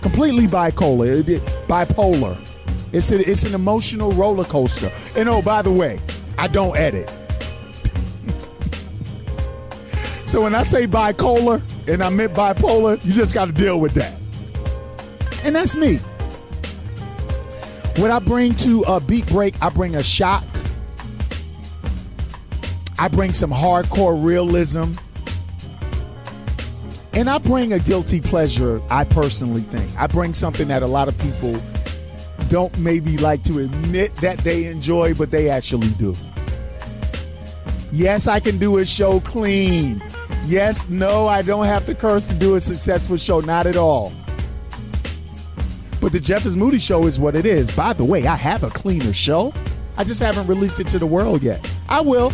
Completely bipolar. Bipolar. It's, a, it's an emotional roller coaster. And oh, by the way, I don't edit. so when I say bipolar and I meant bipolar, you just got to deal with that. And that's me. What I bring to a beat break, I bring a shock. I bring some hardcore realism. And I bring a guilty pleasure, I personally think. I bring something that a lot of people don't maybe like to admit that they enjoy, but they actually do. Yes, I can do a show clean. Yes, no, I don't have to curse to do a successful show. Not at all. But the Jeff is Moody show is what it is. By the way, I have a cleaner show. I just haven't released it to the world yet. I will.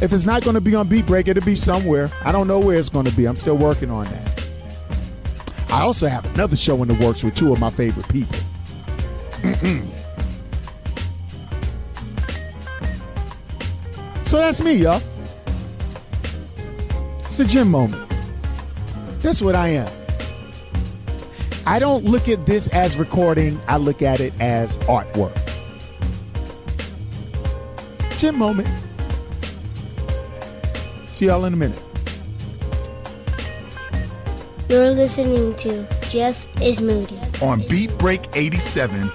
If it's not going to be on Beat Break, it'll be somewhere. I don't know where it's going to be. I'm still working on that. I also have another show in the works with two of my favorite people. so that's me, y'all. It's a Jim moment. That's what I am. I don't look at this as recording, I look at it as artwork. Jim moment. See y'all in a minute. You're listening to Jeff is Moody. On Beat Break 87.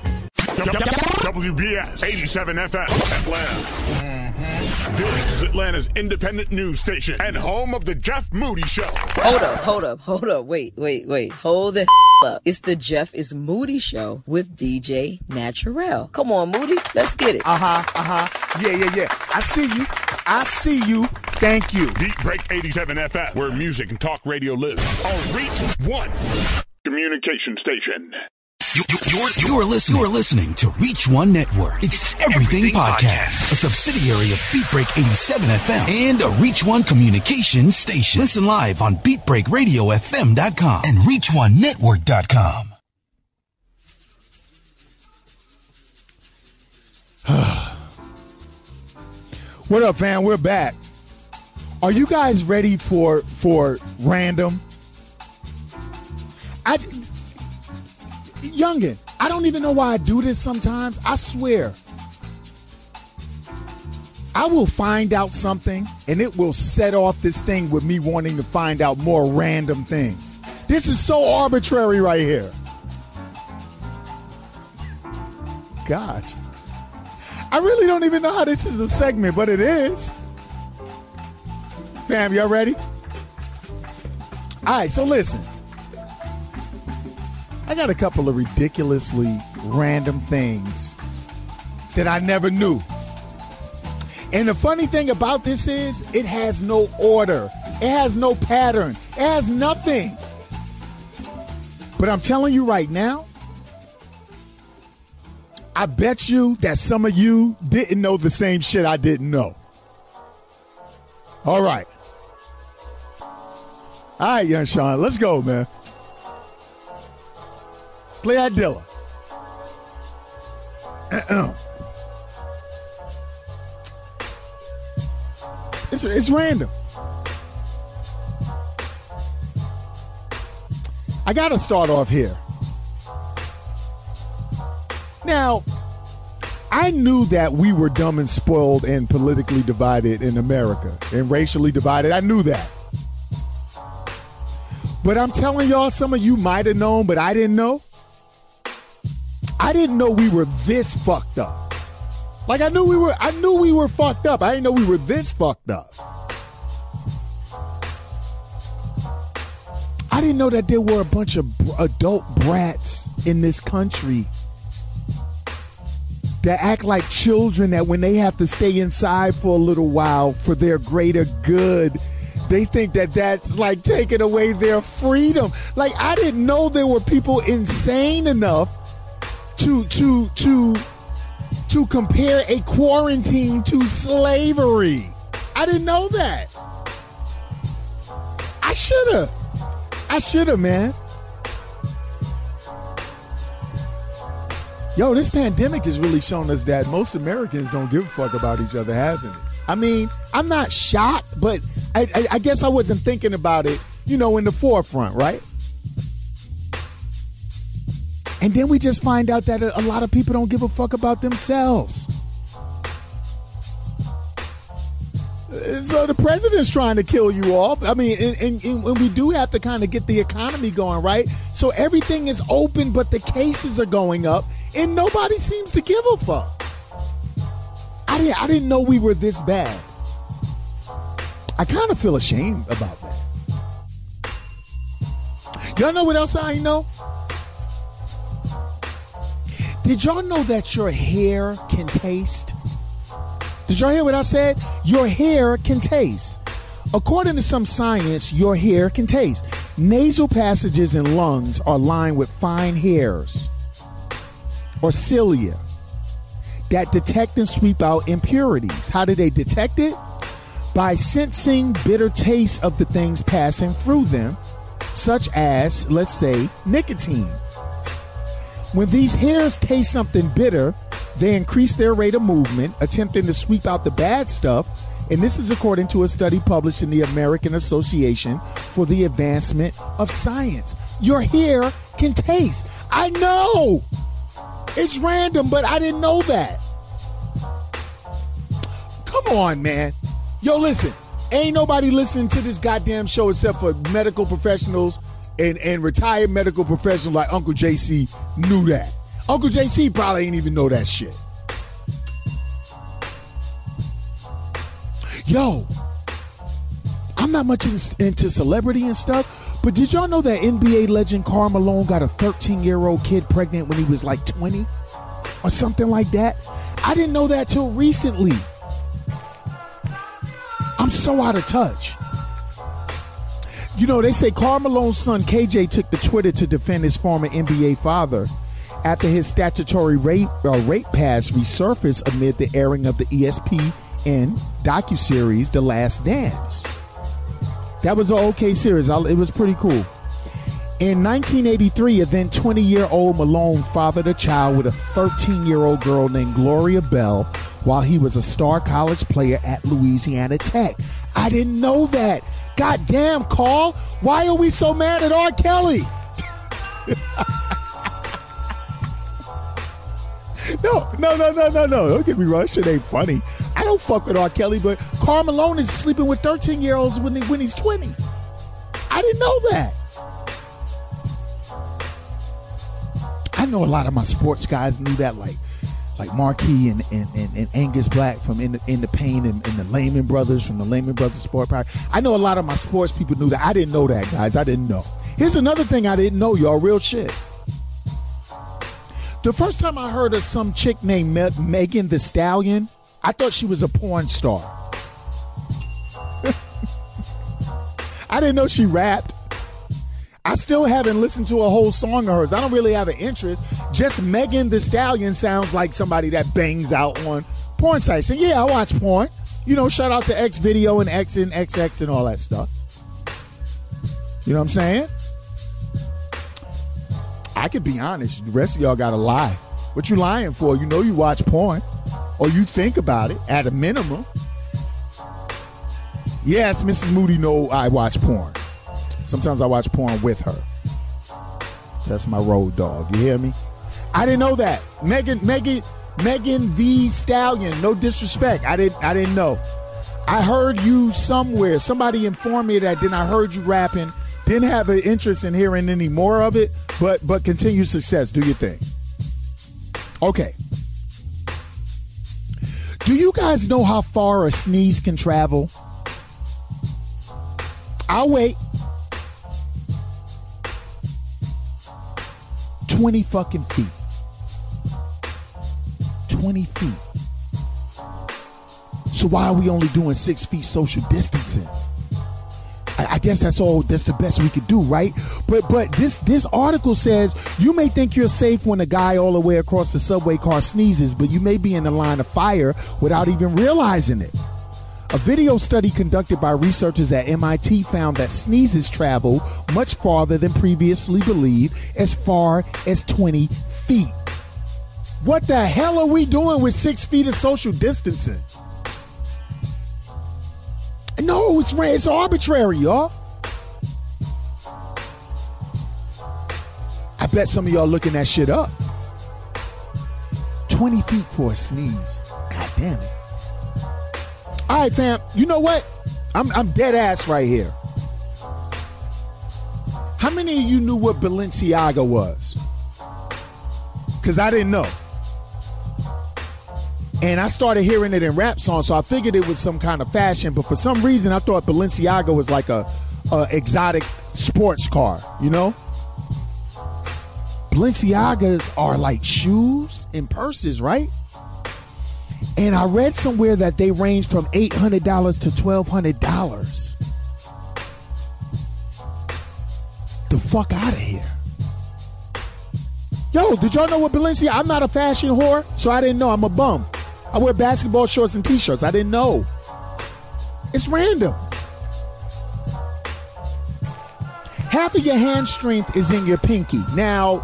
WBS 87 FM, Atlanta. This is Atlanta's independent news station and home of the Jeff Moody Show. Hold up, hold up, hold up. Wait, wait, wait. Hold the up. It's the Jeff is Moody Show with DJ Naturel. Come on, Moody. Let's get it. Uh huh, uh huh. Yeah, yeah, yeah. I see you. I see you. Thank you. Beat Break 87 FM, where music and talk radio lives. On Reach One Communication Station. You, are you're, listening, you're listening to Reach One Network. It's Everything, Everything Podcast, Podcast, a subsidiary of Beatbreak 87 FM and a Reach One communication station. Listen live on BeatBreakRadioFM.com and ReachOneNetwork.com. what up, fam? We're back. Are you guys ready for for random? I Youngin, I don't even know why I do this sometimes. I swear. I will find out something and it will set off this thing with me wanting to find out more random things. This is so arbitrary right here. Gosh. I really don't even know how this is a segment, but it is. Fam, y'all ready? All right, so listen. I got a couple of ridiculously random things that I never knew. And the funny thing about this is, it has no order, it has no pattern, it has nothing. But I'm telling you right now, I bet you that some of you didn't know the same shit I didn't know. All right. All right, young Sean, let's go, man. Play that Dilla. it's, it's random. I got to start off here. Now, I knew that we were dumb and spoiled and politically divided in America and racially divided. I knew that. But I'm telling y'all, some of you might have known, but I didn't know. I didn't know we were this fucked up. Like I knew we were I knew we were fucked up. I didn't know we were this fucked up. I didn't know that there were a bunch of adult brats in this country that act like children that when they have to stay inside for a little while for their greater good they think that that's like taking away their freedom like i didn't know there were people insane enough to to to to compare a quarantine to slavery. I didn't know that. I should have. I should have, man. Yo, this pandemic has really shown us that most Americans don't give a fuck about each other, hasn't it? I mean, I'm not shocked, but I, I, I guess I wasn't thinking about it, you know, in the forefront, right? And then we just find out that a, lot of people don't give a fuck about themselves. So the president's trying to kill you off. I mean, and, and, and, we do have to kind of get the economy going, right? So everything is open, but the cases are going up, and nobody seems to give a fuck. I didn't, I didn't know we were this bad. I kind of feel ashamed about that. Y'all know what else I know? Did y'all know that your hair can taste? Did y'all hear what I said? Your hair can taste. According to some science, your hair can taste. Nasal passages and lungs are lined with fine hairs or cilia that detect and sweep out impurities. How do they detect it? By sensing bitter taste of the things passing through them, such as, let's say, nicotine. When these hairs taste something bitter, they increase their rate of movement, attempting to sweep out the bad stuff. And this is according to a study published in the American Association for the Advancement of Science. Your hair can taste. I know. It's random, but I didn't know that. Come on, man. Yo, listen. Ain't nobody listening to this goddamn show except for medical professionals and, and retired medical professionals like Uncle JC knew that. Uncle JC probably ain't even know that shit. Yo, I'm not much in, into celebrity and stuff, but did y'all know that NBA legend Karl Malone got a 13 year old kid pregnant when he was like 20 or something like that? I didn't know that till recently. I'm so out of touch. You know, they say Karl Malone's son KJ took to Twitter to defend his former NBA father after his statutory rape uh, rape past resurfaced amid the airing of the ESPN docuseries The Last Dance. That was an okay series. It was pretty cool. In 1983, a then 20 year old Malone fathered a child with a 13 year old girl named Gloria Bell while he was a star college player at Louisiana Tech. I didn't know that. God damn, Karl. Why are we so mad at R. Kelly? no, no, no, no, no, no. Don't get me wrong. Shit ain't funny. I don't fuck with R. Kelly, but Karl Malone is sleeping with 13 year olds when, he, when he's 20. I didn't know that. I know a lot of my sports guys knew that, like like Marquis and, and, and, and, Angus Black from In the, in the Pain and, and, the Lehman Brothers from the Lehman Brothers Sport Power. I know a lot of my sports people knew that. I didn't know that, guys. I didn't know. Here's another thing I didn't know, y'all. Real shit. The first time I heard of some chick named Me- Megan Thee Stallion, I thought she was a porn star. I didn't know she rapped. I still haven't listened to a whole song of hers. I don't really have an interest. Just Megan Thee Stallion sounds like somebody that bangs out on porn sites. And yeah, I watch porn. You know, shout out to X Video and X and XX and all that stuff. You know what I'm saying? I could be honest. The rest of y'all gotta lie. What you lying for? You know you watch porn. Or you think about it at a minimum. Yes, Mrs. Moody know I watch porn. Sometimes I watch porn with her. That's my road dog. You hear me? I didn't know that. Megan, Megan, Megan Thee Stallion. No disrespect. I didn't. I didn't know. I heard you somewhere. Somebody informed me that. Then I heard you rapping. Didn't have an interest in hearing any more of it. But but continue success. Do your thing. Okay. Do you guys know how far a sneeze can travel? I'll wait. 20 fucking feet. 20 feet. So why are we only doing six feet social distancing? I, guess that's all. That's the best we could do, right? But but this this article says you may think you're safe when a guy all the way across the subway car sneezes, but you may be in the line of fire without even realizing it. A video study conducted by researchers at MIT found that sneezes travel much farther than previously believed, as far as 20 feet. What the hell are we doing with six feet of social distancing? No, it's it's arbitrary, y'all. I bet some of y'all looking that shit up. 20 feet for a sneeze. God damn it. All right, fam. You know what? I'm I'm dead ass right here. How many of you knew what Balenciaga was? Cause I didn't know. And I started hearing it in rap songs, so I figured it was some kind of fashion. But for some reason, I thought Balenciaga was like a, a exotic sports car. You know, Balenciagas are like shoes and purses, right? And I read somewhere that they range from $800 to $1,200. The fuck out of here. Yo, did y'all know what Balenciaga? I'm not a fashion whore, so I didn't know. I'm a bum. I wear basketball shorts and t-shirts. I didn't know. It's random. Half of your hand strength is in your pinky. Now,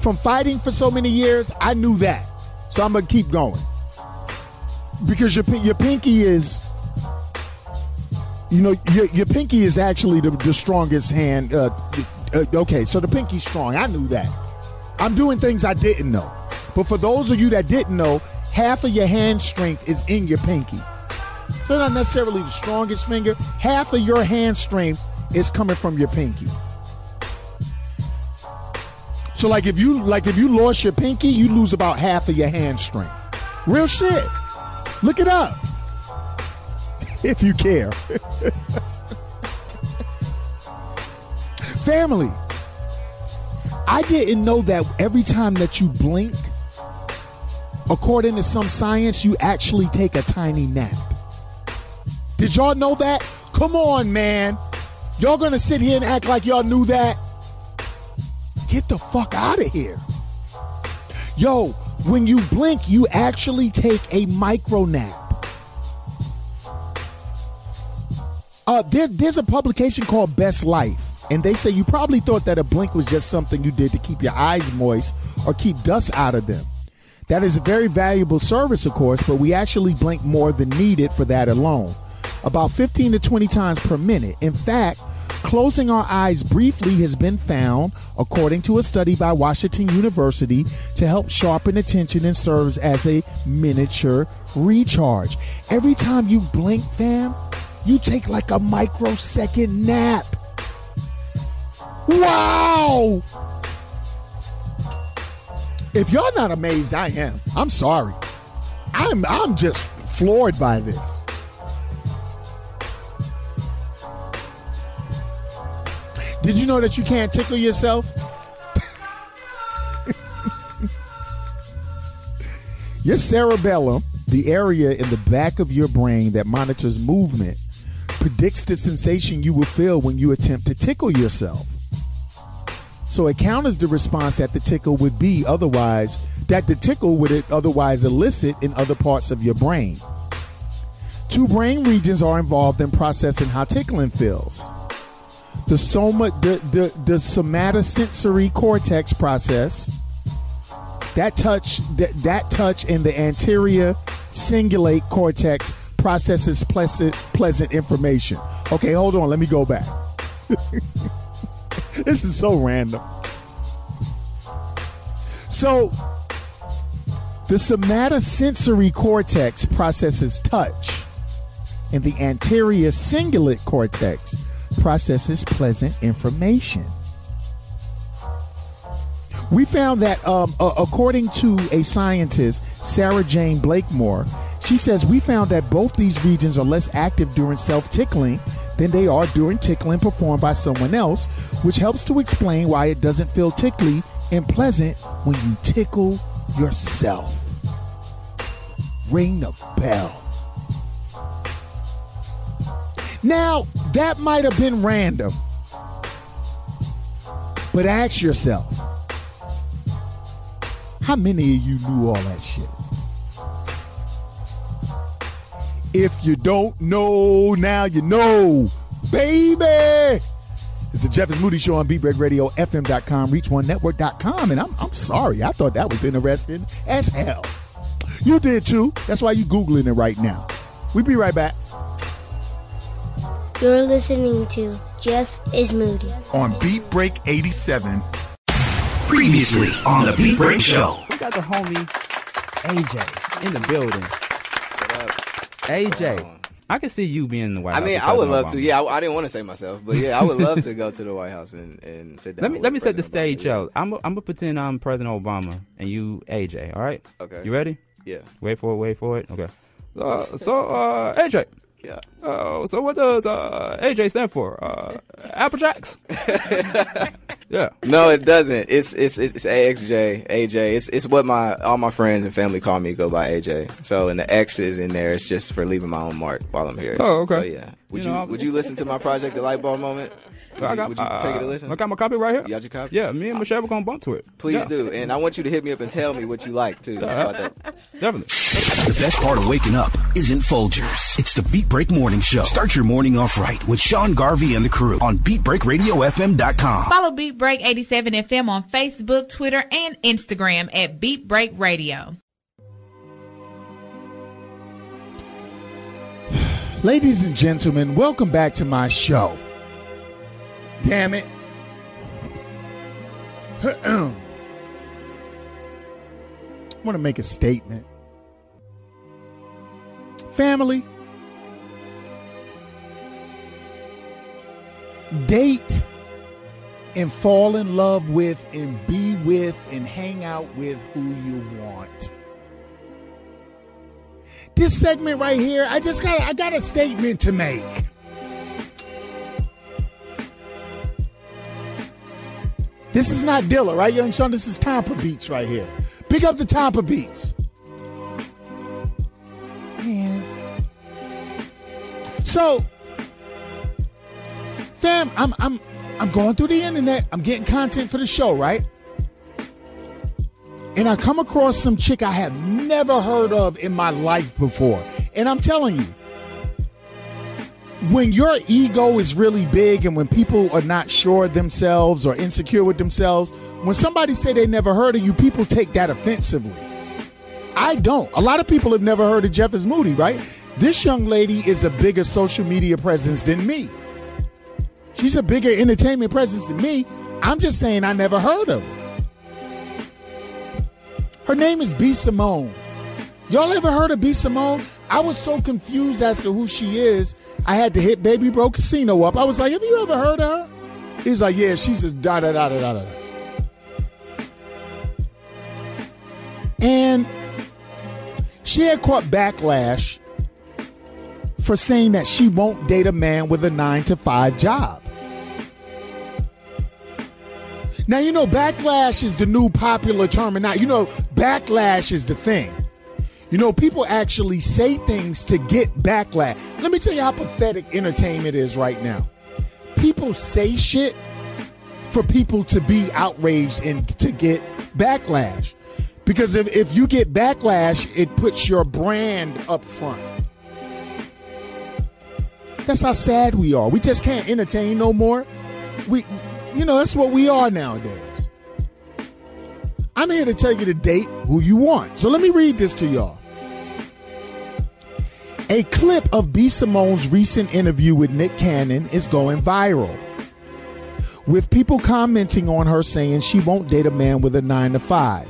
from fighting for so many years, I knew that. So I'm gonna keep going because your your pinky is, you know, your, your pinky is actually the, the strongest hand. Uh, uh, okay, so the pinky's strong. I knew that. I'm doing things I didn't know. But for those of you that didn't know, half of your hand strength is in your pinky. So not necessarily the strongest finger. Half of your hand strength is coming from your pinky. So like if you like if you lost your pinky, you lose about half of your hand strength. Real shit. Look it up. If you care. Family. I didn't know that every time that you blink, according to some science, you actually take a tiny nap. Did y'all know that? Come on, man. Y'all gonna sit here and act like y'all knew that? Get the fuck out of here. Yo, when you blink, you actually take a micro nap. Uh, there, there's a publication called Best Life, and they say you probably thought that a blink was just something you did to keep your eyes moist or keep dust out of them. That is a very valuable service, of course, but we actually blink more than needed for that alone. About 15 to 20 times per minute. In fact, closing our eyes briefly has been found, according to a study by Washington University, to help sharpen attention and serves as a miniature recharge. Every time you blink, fam, you take like a microsecond nap. Wow! If y'all not amazed, I am. I'm sorry. I'm I'm just floored by this. Did you know that you can't tickle yourself? your cerebellum, the area in the back of your brain that monitors movement, predicts the sensation you will feel when you attempt to tickle yourself. So it counters the response that the tickle would be otherwise, that the tickle would otherwise elicit in other parts of your brain. Two brain regions are involved in processing how tickling feels. The soma, the, the, the somatosensory cortex process, that touch, that, that touch in the anterior cingulate cortex processes pleasant, pleasant information. Okay, hold on, let me go back. this is so random. So, the somatosensory cortex processes touch, and the anterior cingulate cortex processes pleasant information. We found that, um, uh, according to a scientist, Sarah-Jayne Blakemore, she says we found that both these regions are less active during self tickling than they are during tickling performed by someone else, which helps to explain why it doesn't feel tickly and pleasant when you tickle yourself. Ring the bell. Now, that might have been random, but ask yourself how many of you knew all that shit? If you don't know, now you know, baby. It's the Jeff is Moody Show on Beatbreak Radio, FM.com, ReachOneNetwork.com. And I'm, I'm sorry, I thought that was interesting as hell. You did too. That's why you Googling it right now. We'll be right back. You're listening to Jeff is Moody. On Beat Break 87. Previously on the Beat Break Show. We got the homie AJ in the building. AJ, I can see you being in the White House. I mean, I would President love to. Yeah, I, I didn't want to say myself, but yeah, I would love to go to the White House and, and sit down. Let me with let me set the President stage out. I'm I'm gonna pretend I'm President Obama and you AJ. All right? Okay. You ready? Yeah. Wait for it. Wait for it. Okay. Uh, so uh, AJ. Yeah. Uh, so what does uh, AJ stand for? Uh, Apple Jacks. yeah. No, it doesn't. It's it's it's AXJ, AJ. It's it's what my all my friends and family call me. Go by AJ. So and the X is in there. It's just for leaving my own mark while I'm here. Oh, okay. So yeah. Would You you, know, would you listen to my project, The Light Bulb Moment? Would I got, would you uh, take it a listen? I got my copy right here. You got your copy? Yeah, me and Michelle were gonna bump to it. Please Yeah. do, and I want you to hit me up and tell me what you like too about that. Definitely. The best part of waking up isn't Folgers. It's the Beat Break Morning Show. Start your morning off right with Sean Garvey and the crew on BeatBreakRadioFM.com. Follow Beat Break 87 FM on Facebook, Twitter, and Instagram at Beat Break Radio. Ladies and gentlemen, welcome back to my show. Damn it. I want to make a statement. Family, date and fall in love with and be with and hang out with who you want. This segment right here, I just got I got a statement to make. This is not Dilla, right, Young Sean? This is Tampa Beats right here. Pick up the Tampa Beats. Man. So, fam, I'm I'm I'm going through the internet. I'm getting content for the show, right? And I come across some chick I have never heard of in my life before. And I'm telling you, when your ego is really big and when people are not sure of themselves or insecure with themselves, when somebody say they never heard of you, people take that offensively. I don't. A lot of people have never heard of Jeff is Moody, right? This young lady is a bigger social media presence than me. She's a bigger entertainment presence than me. I'm just saying I never heard of her. Her name is B. Simone. Y'all ever heard of B. Simone? I was so confused as to who she is. I had to hit Baby Bro Casino up. I was like, have you ever heard of her? He's like, yeah, she's just da da da da da da. And she had caught backlash for saying that she won't date a man with a nine to five job. Now, you know, backlash is the new popular term, and now, you know, backlash is the thing. You know, people actually say things to get backlash. Let me tell you how pathetic entertainment is right now. People say shit for people to be outraged and to get backlash. Because if, if you get backlash, it puts your brand up front. That's how sad we are. We just can't entertain no more. We, you know, that's what we are nowadays. I'm here to tell you to date who you want. So let me read this to y'all. A clip of B. Simone's recent interview with Nick Cannon is going viral, with people commenting on her saying she won't date a man with a nine to five.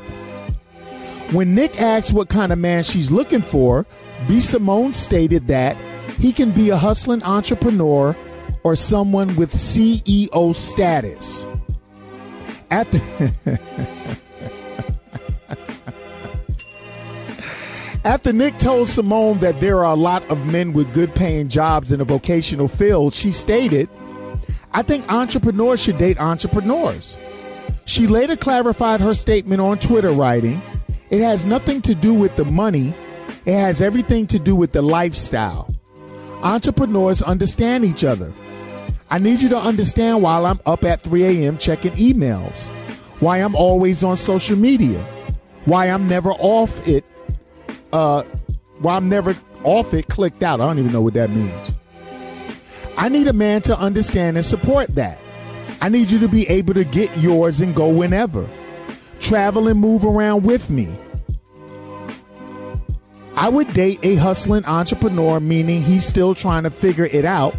When Nick asked what kind of man she's looking for, B. Simone stated that he can be a hustling entrepreneur or someone with CEO status. After After Nick told Simone that there are a lot of men with good paying jobs in a vocational field, she stated, I think entrepreneurs should date entrepreneurs. She later clarified her statement on Twitter, writing, It has nothing to do with the money, it has everything to do with the lifestyle. Entrepreneurs understand each other. I need you to understand while I'm up at 3 a.m. checking emails, why I'm always on social media, why I'm never off it, uh, I'm never off it clicked out. I don't even know what that means. I need a man to understand and support that. I need you to be able to get yours and go whenever. Travel and move around with me. I would date a hustling entrepreneur, meaning he's still trying to figure it out,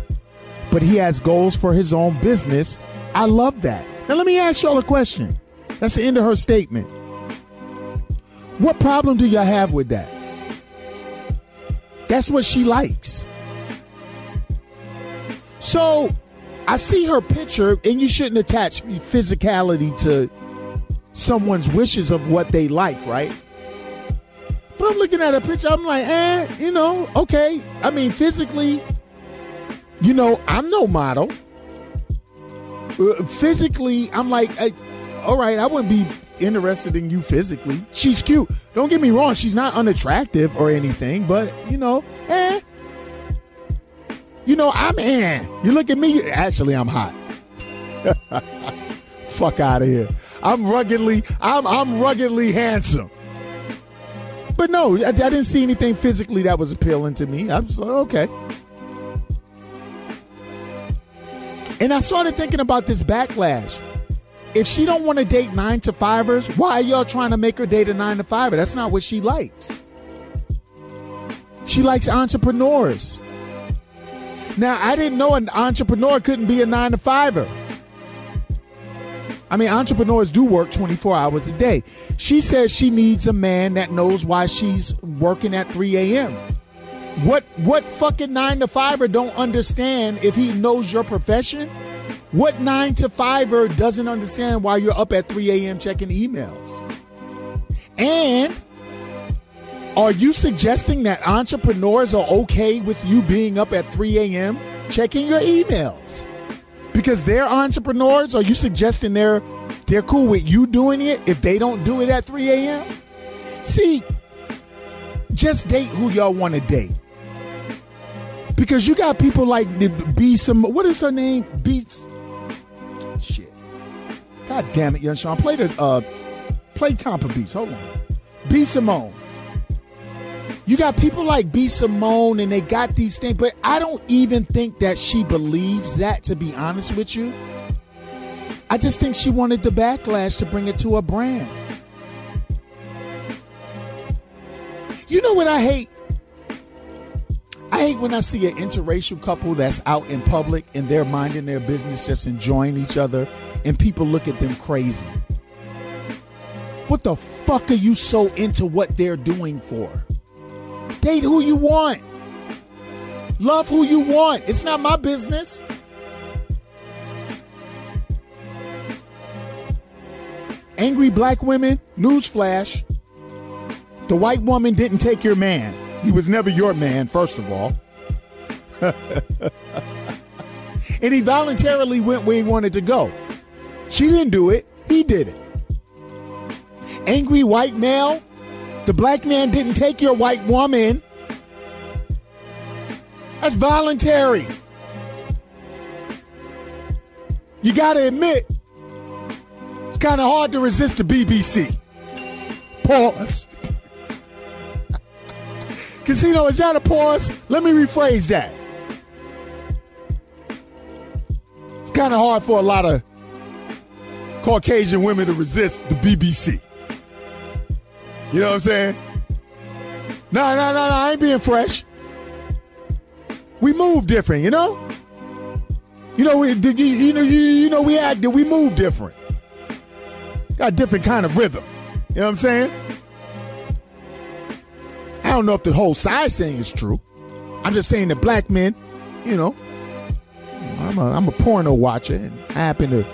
but he has goals for his own business. I love that. Now, let me ask y'all a question. That's the end of her statement. What problem do y'all have with that? That's what she likes. So, I see her picture, and you shouldn't attach physicality to someone's wishes of what they like, right? But I'm looking at a picture, I'm like, eh, you know, okay. I mean, physically, you know, I'm no model. Uh, physically, I'm like, eh, all right, I wouldn't be interested in you physically. She's cute. Don't get me wrong, she's not unattractive or anything, but, you know, eh. You know, I'm eh. You look at me, actually, I'm hot. Fuck out of here. I'm ruggedly, I'm I'm ruggedly handsome. But no, I, I didn't see anything physically that was appealing to me. I was like, okay. And I started thinking about this backlash. If she don't want to date nine to fivers, why are y'all trying to make her date a nine to fiver? That's not what she likes. She likes entrepreneurs. Now, I didn't know an entrepreneur couldn't be a nine to fiver. I mean, entrepreneurs do work 24 hours a day. She says she needs a man that knows why she's working at 3 a.m. What what fucking nine to fiver don't understand if he knows your profession? What nine to fiver doesn't understand why you're up at 3 a.m. checking emails? And are you suggesting that entrepreneurs are okay with you being up at 3 a.m. checking your emails? Because they're entrepreneurs, are you suggesting they're they're cool with you doing it if they don't do it at 3 a.m.? See, just date who y'all want to date. Because you got people like B some what is her name? Beats. God damn it, young Sean. Play the uh play Tampa Beats. Hold on. B Simone. You got people like B Simone and they got these things, but I don't even think that she believes that, to be honest with you. I just think she wanted the backlash to bring it to a brand. You know what I hate? I hate when I see an interracial couple that's out in public and they're minding their business, just enjoying each other, and people look at them crazy. What the fuck are you so into what they're doing for? Date who you want. Love who you want. It's not my business. Angry black women, newsflash. The white woman didn't take your man. He was never your man, first of all. and he voluntarily went where he wanted to go. She didn't do it, he did it. Angry white male, the black man didn't take your white woman. That's voluntary. You got to admit, it's kind of hard to resist the BBC. Pause. Casino, is that a pause? Let me rephrase that. It's kind of hard for a lot of Caucasian women to resist the BBC. You know what I'm saying? No, no, no, no. I ain't being fresh. We move different, you know. You know, we, you, know, you, you know, we act. We move different. Got different kind of rhythm. You know what I'm saying? I don't know if the whole size thing is true. I'm just saying that black men, you know, I'm a, I'm a porno watcher, and I happen to,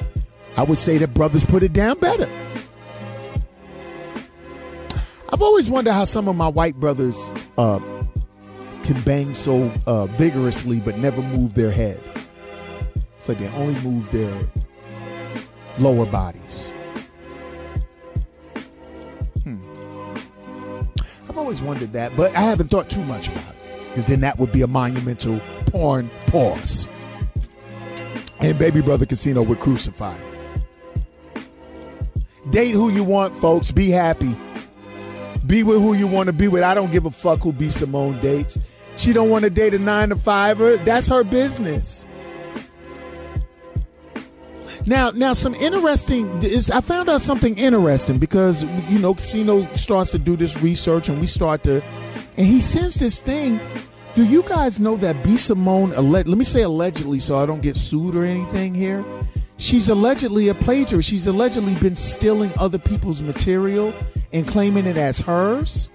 I would say that brothers put it down better. I've always wondered how some of my white brothers uh, can bang so uh, vigorously but never move their head. It's like they only move their lower bodies. I've always wondered that, but I haven't thought too much about it because then that would be a monumental porn pause. And Baby Brother Casino would crucify. Date who you want, folks. Be happy. Be with who you want to be with. I don't give a fuck who B Simone dates. She don't want to date a nine to fiver. That's her business. Now, now, some interesting. Is I found out something interesting because you know Casino starts to do this research, and we start to, and he sends this thing. Do you guys know that B Simone? Let me say allegedly, so I don't get sued or anything here. She's allegedly a plagiarist. She's allegedly been stealing other people's material and claiming it as hers.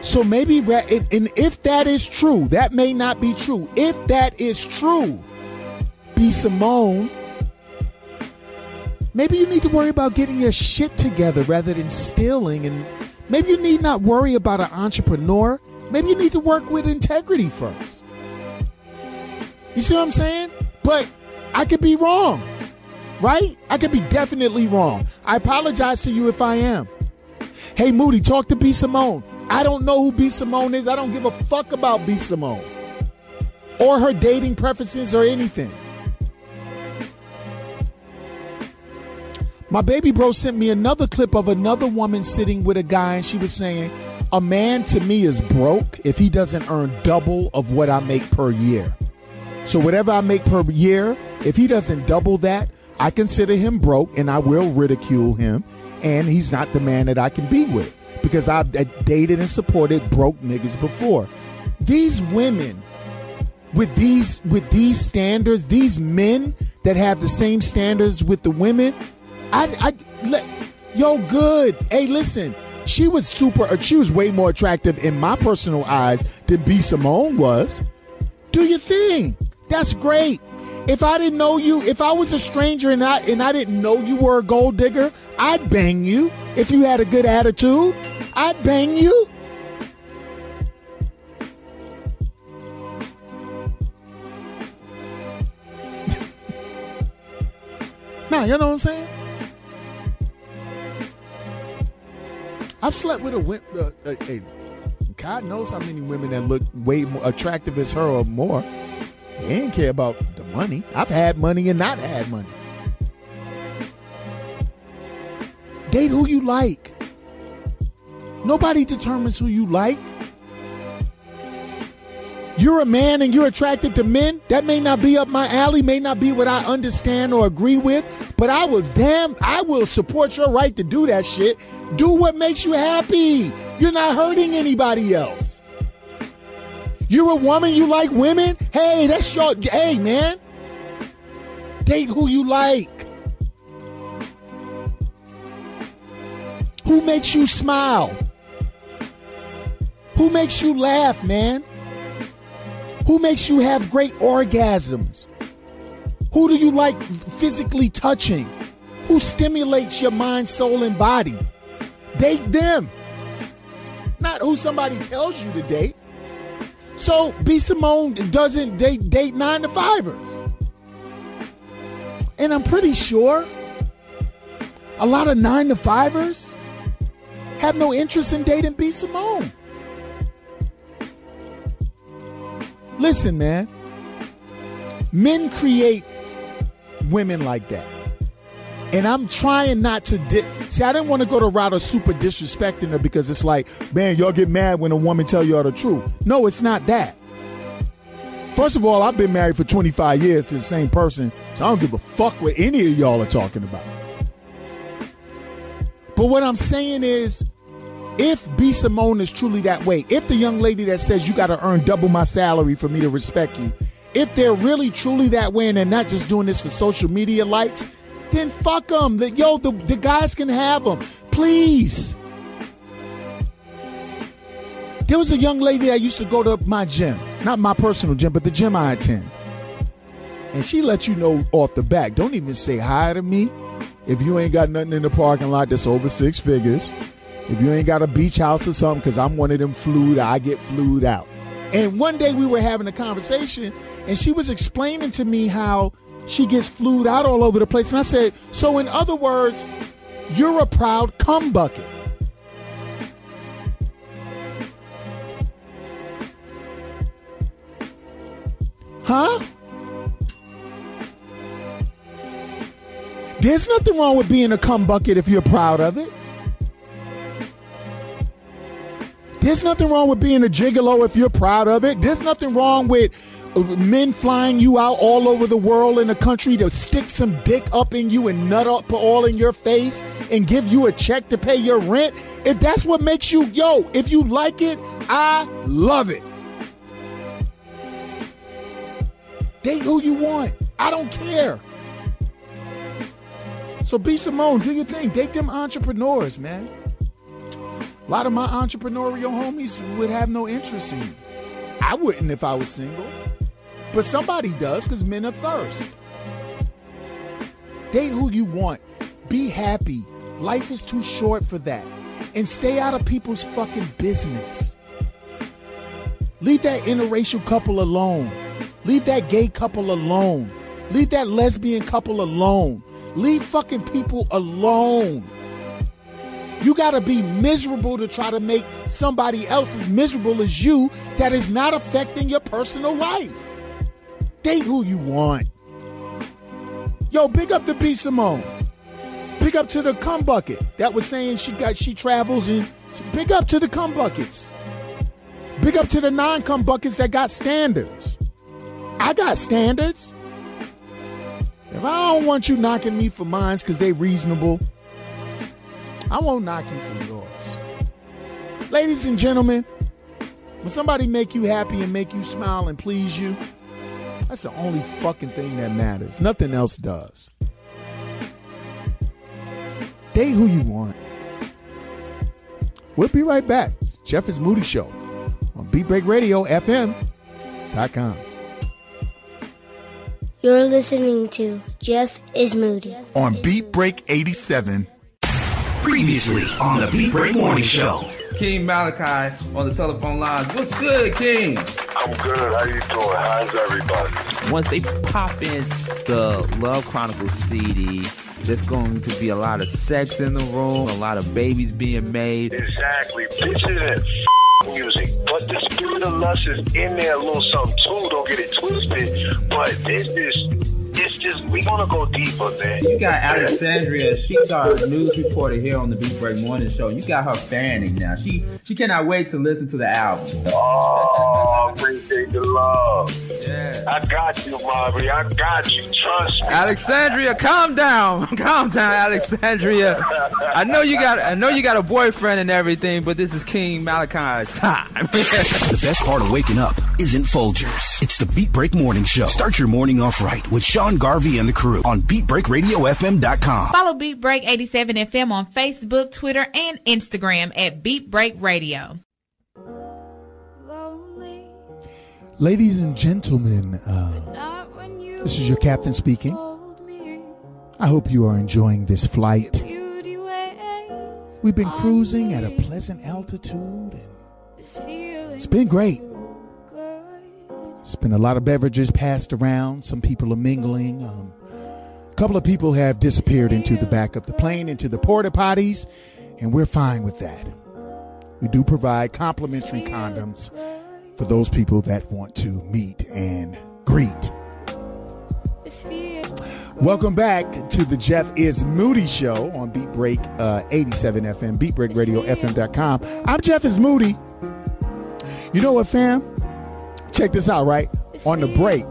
So maybe, and if that is true, that may not be true. If that is true, B Simone, maybe you need to worry about getting your shit together rather than stealing. And maybe you need not worry about an entrepreneur. Maybe you need to work with integrity first. You see what I'm saying? But I could be wrong, right? I could be definitely wrong. I apologize to you if I am. Hey, Moody, talk to B Simone. I don't know who B Simone is. I don't give a fuck about B Simone or her dating preferences or anything. My baby bro sent me another clip of another woman sitting with a guy, and she was saying, A man to me is broke if he doesn't earn double of what I make per year. So, whatever I make per year, if he doesn't double that, I consider him broke and I will ridicule him. And he's not the man that I can be with because I've dated and supported broke niggas before. These women with these with these standards, these men that have the same standards with the women, I, I let, yo good. Hey, listen, she was super. Uh, she was way more attractive in my personal eyes than B Simone was. Do your thing. That's great. If I didn't know you, if I was a stranger and I and I didn't know you were a gold digger, I'd bang you. If you had a good attitude, I'd bang you. now, you know what I'm saying? I've slept with a, uh, a, a, God knows how many women that look way more attractive as her or more. They didn't care about the money. I've had money and not had money. Date who you like. Nobody determines who you like. You're a man and you're attracted to men. That may not be up my alley, may not be what I understand or agree with, but I will damn, I will support your right to do that shit. Do what makes you happy. You're not hurting anybody else. You're a woman, you like women? Hey, that's your, hey, man. Date who you like. Who makes you smile? Who makes you laugh, man? Who makes you have great orgasms? Who do you like physically touching? Who stimulates your mind, soul, and body? Date them. Not who somebody tells you to date. So B Simone doesn't date date nine to fivers. And I'm pretty sure a lot of nine to fivers have no interest in dating B Simone. Listen, man. Men create women like that. And I'm trying not to di- see. I didn't want to go to route of super disrespecting her because it's like, man, y'all get mad when a woman tell y'all the truth. No, it's not that. First of all, I've been married for 25 years to the same person, so I don't give a fuck what any of y'all are talking about. But what I'm saying is, if B Simone is truly that way, if the young lady that says you got to earn double my salary for me to respect you, if they're really truly that way and they're not just doing this for social media likes, then fuck them. The, yo, the, the guys can have them. Please. There was a young lady that used to go to my gym, not my personal gym, but the gym I attend. And she let you know off the back, don't even say hi to me if you ain't got nothing in the parking lot that's over six figures. If you ain't got a beach house or something, because I'm one of them flued, I get flued out. And one day we were having a conversation, and she was explaining to me how she gets flued out all over the place. And I said, So, in other words, you're a proud cum bucket. Huh? There's nothing wrong with being a cum bucket if you're proud of it. There's nothing wrong with being a gigolo if you're proud of it. There's nothing wrong with uh, men flying you out all over the world in the country to stick some dick up in you and nut up all in your face and give you a check to pay your rent. If that's what makes you, yo, if you like it, I love it. Date who you want. I don't care. So B Simone, do your thing. Date them entrepreneurs, man. A lot of my entrepreneurial homies would have no interest in you. I wouldn't if I was single. But somebody does because men are thirst. Date who you want. Be happy. Life is too short for that. And stay out of people's fucking business. Leave that interracial couple alone. Leave that gay couple alone. Leave that lesbian couple alone. Leave fucking people alone. You got to be miserable to try to make somebody else as miserable as you that is not affecting your personal life. Date who you want. Yo, big up to B Simone. Big up to the cum bucket that was saying she got she travels and big up to the cum buckets. Big up to the non cum buckets that got standards. I got standards. If I don't want you knocking me for mines because they reasonable, I won't knock you for yours. Ladies and gentlemen, when somebody make you happy and make you smile and please you, that's the only fucking thing that matters. Nothing else does. Date who you want. We'll be right back. It's Jeff is Moody Show on Beat Break Radio FM.com. You're listening to Jeff is Moody. On Beat Break 87. Previously on the Beat Break Morning Show. King Malachi on the telephone lines. What's good, King? I'm good. How you doing? How's everybody? Once they pop in the Love Chronicles CD, there's going to be a lot of sex in the room, a lot of babies being made. Exactly. Bitches and f- music. But the spirit of lust is in there a little something too. Don't get it twisted. But this is it's just we gonna go deeper, man. You got Alexandria. She's our news reporter here on the Beat Break Morning Show. You got her fanning now. She she cannot wait to listen to the album. Oh, appreciate the love. Yeah. I got you, Marvin. I got you. Trust me. Alexandria, calm down, calm down, Alexandria. I know you got I know you got a boyfriend and everything, but this is King Malachi's time. the best part of waking up isn't Folgers. It's the Beat Break Morning Show. Start your morning off right with Sean Garvey and the crew on BeatBreakRadioFM.com. Follow Beat Break 87 FM on Facebook, Twitter, and Instagram at Beat Break Radio. Ladies and gentlemen, uh, this is your captain speaking. I hope you are enjoying this flight. We've been cruising at a pleasant altitude, and it's been great. It's been a lot of beverages passed around. Some people are mingling. Um, a couple of people have disappeared into the back of the plane, into the porta potties, and we're fine with that. We do provide complimentary condoms for those people that want to meet and greet. Welcome back to the Jeff is Moody Show on Beat Break uh, 87 FM, beatbreakradiofm.com. I'm Jeff is Moody. You know what, fam? Check this out, right? On the break,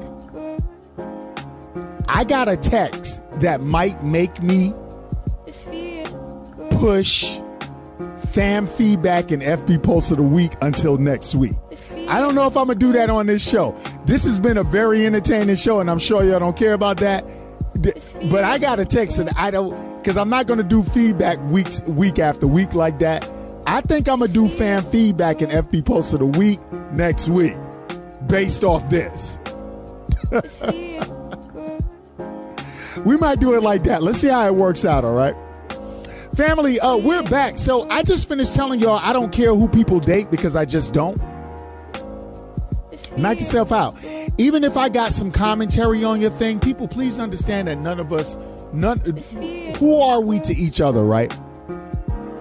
I got a text that might make me push fam feedback and FB post of the week until next week. I don't know if I'm gonna do that on this show. This has been a very entertaining show, and I'm sure y'all don't care about that. But I got a text and I don't because I'm not gonna do feedback weeks week after week like that. I think I'm gonna do fan feedback and FB post of the week next week based off this. we might do it like that. Let's see how it works out, all right? Family, uh, we're back. So I just finished telling y'all I don't care who people date because I just don't. Knock yourself out. Even if I got some commentary on your thing, people please understand that none of us, none, who are we to each other, right?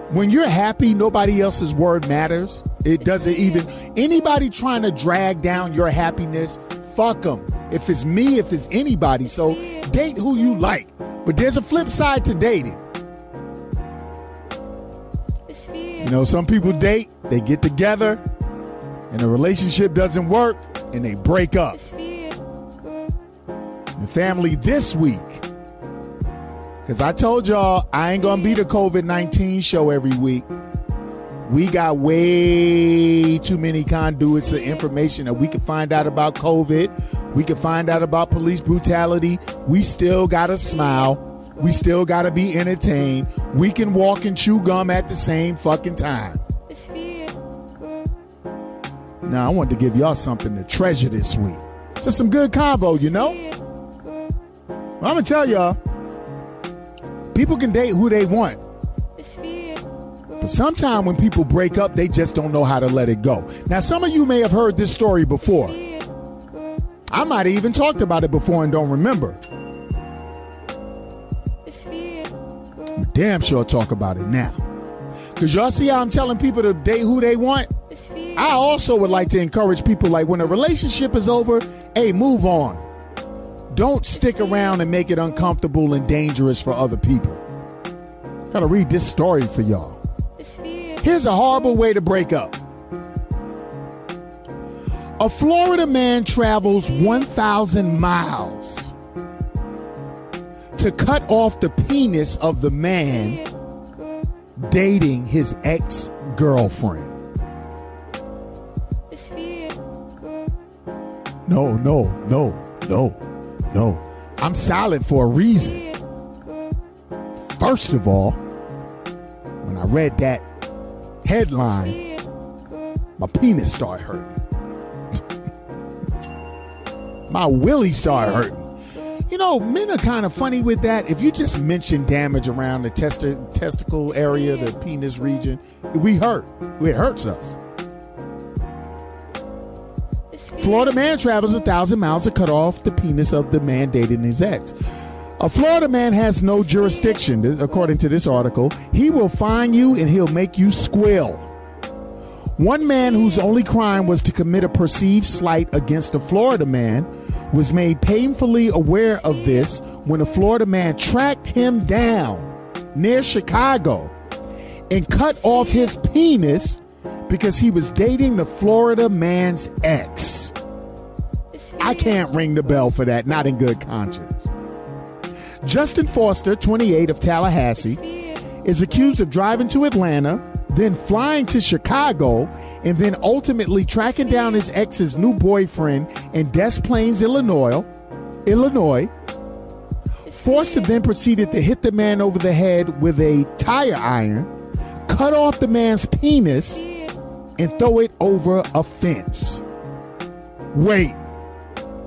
When you're happy, nobody else's word matters. It doesn't even, anybody trying to drag down your happiness, fuck them. If it's me, if it's anybody. So date who you like. But there's a flip side to dating. You know, some people date, they get together, and the relationship doesn't work, and they break up. The family this week, because I told y'all I ain't gonna be the COVID 19 show every week. We got way too many conduits of information that we can find out about COVID. We can find out about police brutality. We still gotta smile. We still gotta be entertained. We can walk and chew gum at the same fucking time. Now, I wanted to give y'all something to treasure this week. Just some good convo, you know? I'm gonna tell y'all people can date who they want. But sometimes when people break up, they just don't know how to let it go. Now, some of you may have heard this story before. I might have even talked about it before and don't remember. Damn sure talk about it now. Because y'all see how I'm telling people to date who they want? I also would like to encourage people like when a relationship is over, hey, move on. Don't stick around and make it uncomfortable and dangerous for other people. Gotta read this story for y'all. Here's a horrible way to break up. A Florida man travels 1,000 miles to cut off the penis of the man dating his ex girlfriend. No, no, no, no, no. I'm silent for a reason. First of all, when I read that headline, my penis started hurting. my willie started hurting. You know, men are kind of funny with that. If you just mention damage around the testi- testicle area, the penis region, we hurt. It hurts us. Florida man travels a thousand miles to cut off the penis of the man dating his ex. A Florida man has no jurisdiction, according to this article. He will fine you and he'll make you squeal. One man whose only crime was to commit a perceived slight against a Florida man was made painfully aware of this when a Florida man tracked him down near Chicago and cut off his penis because he was dating the Florida man's ex. I can't ring the bell for that, not in good conscience. Justin Forster, 28 of Tallahassee, is accused of driving to Atlanta, then flying to Chicago, and then ultimately tracking down his ex's new boyfriend in Des Plaines, Illinois. Illinois. Forster then proceeded to hit the man over the head with a tire iron, cut off the man's penis, and throw it over a fence. Wait,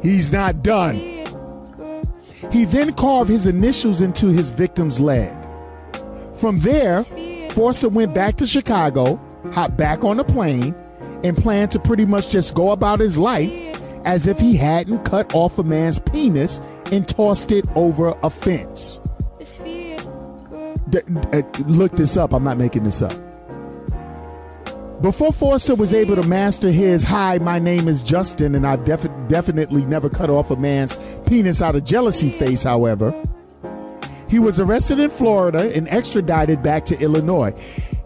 he's not done. He then carved his initials into his victim's leg. From there, Forster went back to Chicago, hopped back on a plane, and planned to pretty much just go about his life as if he hadn't cut off a man's penis and tossed it over a fence. D- uh, look this up. I'm not making this up. Before Forster was able to master his "Hi, my name is Justin, and I've definitely never cut off a man's penis out of jealousy" face, however, he was arrested in Florida and extradited back to Illinois.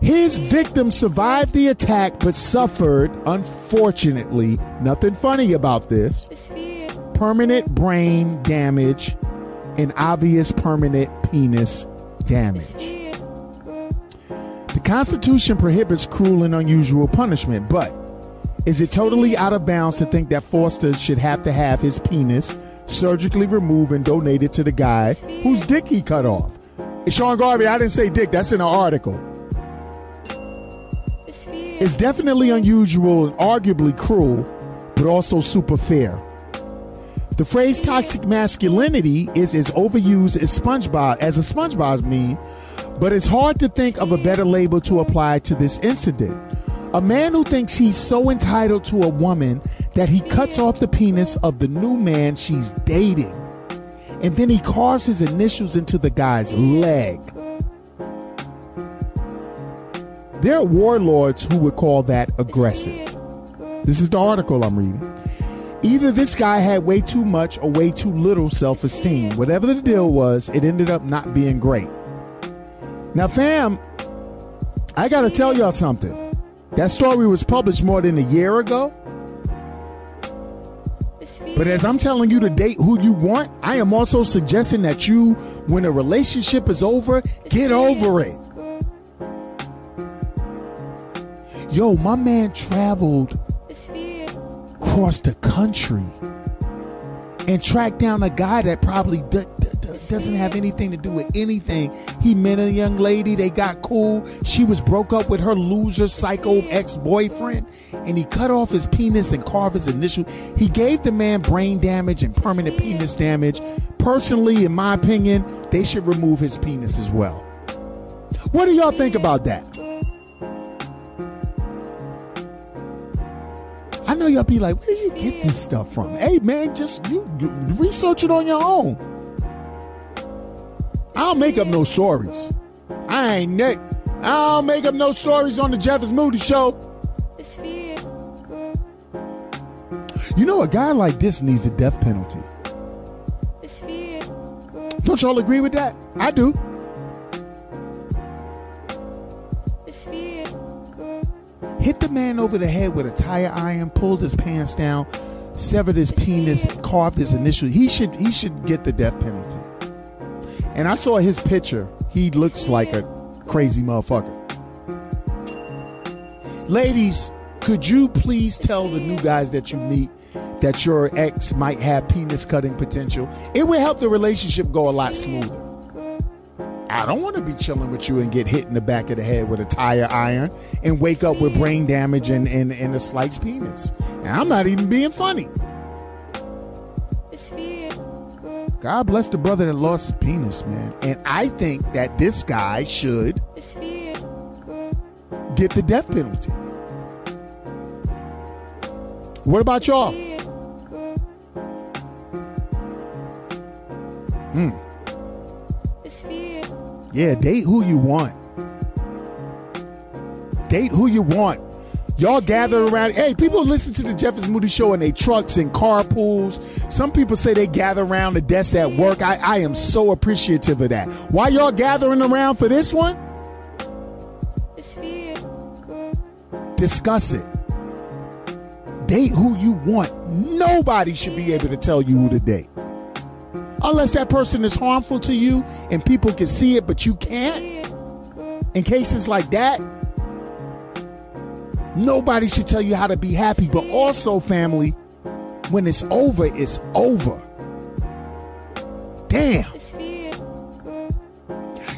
His victim survived the attack but suffered, unfortunately, nothing funny about this, permanent brain damage and obvious permanent penis damage. The Constitution prohibits cruel and unusual punishment, but is it totally out of bounds to think that Forster should have to have his penis surgically removed and donated to the guy whose dick he cut off? Sean Garvey, I didn't say dick, that's in an article. It's definitely unusual and arguably cruel, but also super fair. The phrase toxic masculinity is as overused as SpongeBob as a SpongeBob meme, but it's hard to think of a better label to apply to this incident. A man who thinks he's so entitled to a woman that he cuts off the penis of the new man she's dating, and then he carves his initials into the guy's leg. There are warlords who would call that aggressive. This is the article I'm reading. Either this guy had way too much or way too little self esteem. Whatever the deal was, it ended up not being great. Now, fam, I got to tell y'all something. That story was published more than a year ago. But as I'm telling you to date who you want, I am also suggesting that you, when a relationship is over, get over it. Yo, my man traveled across the country and tracked down a guy that probably doesn't have anything to do with anything. He met a young lady, they got cool. She was broke up with her loser psycho ex-boyfriend, and he cut off his penis and carved his initial. He gave the man brain damage and permanent penis damage. Personally, in my opinion, they should remove his penis as well. What do y'all think about that? I know y'all be like, where do you get this stuff from? Hey man, just you, you research it on your own. I don't make up no stories. I ain't Nick. I don't make up no stories on the Jeff is Moody show. You know, a guy like this needs the death penalty. Don't y'all agree with that? I do. hit the man over the head with a tire iron, pulled his pants down, severed his penis, carved his initials. He should he should get the death penalty. And I saw his picture. He looks like a crazy motherfucker. Ladies, could you please tell the new guys that you meet that your ex might have penis cutting potential? It would help the relationship go a lot smoother. I don't want to be chilling with you and get hit in the back of the head with a tire iron and wake up with brain damage and, and, and a sliced penis. And I'm not even being funny. God bless the brother that lost his penis, man. And I think that this guy should get the death penalty. What about y'all? Hmm. Yeah, date who you want. Date who you want. Y'all gather around. Hey, people listen to the Jeff is Moody show in their trucks and carpools. Some people say they gather around the desk at work. I, I am so appreciative of that. Why y'all gathering around for this one? Discuss it. Date who you want. Nobody should be able to tell you who to date. Unless that person is harmful to you and people can see it, but you can't. In cases like that, nobody should tell you how to be happy. But also, family, when it's over, it's over. Damn.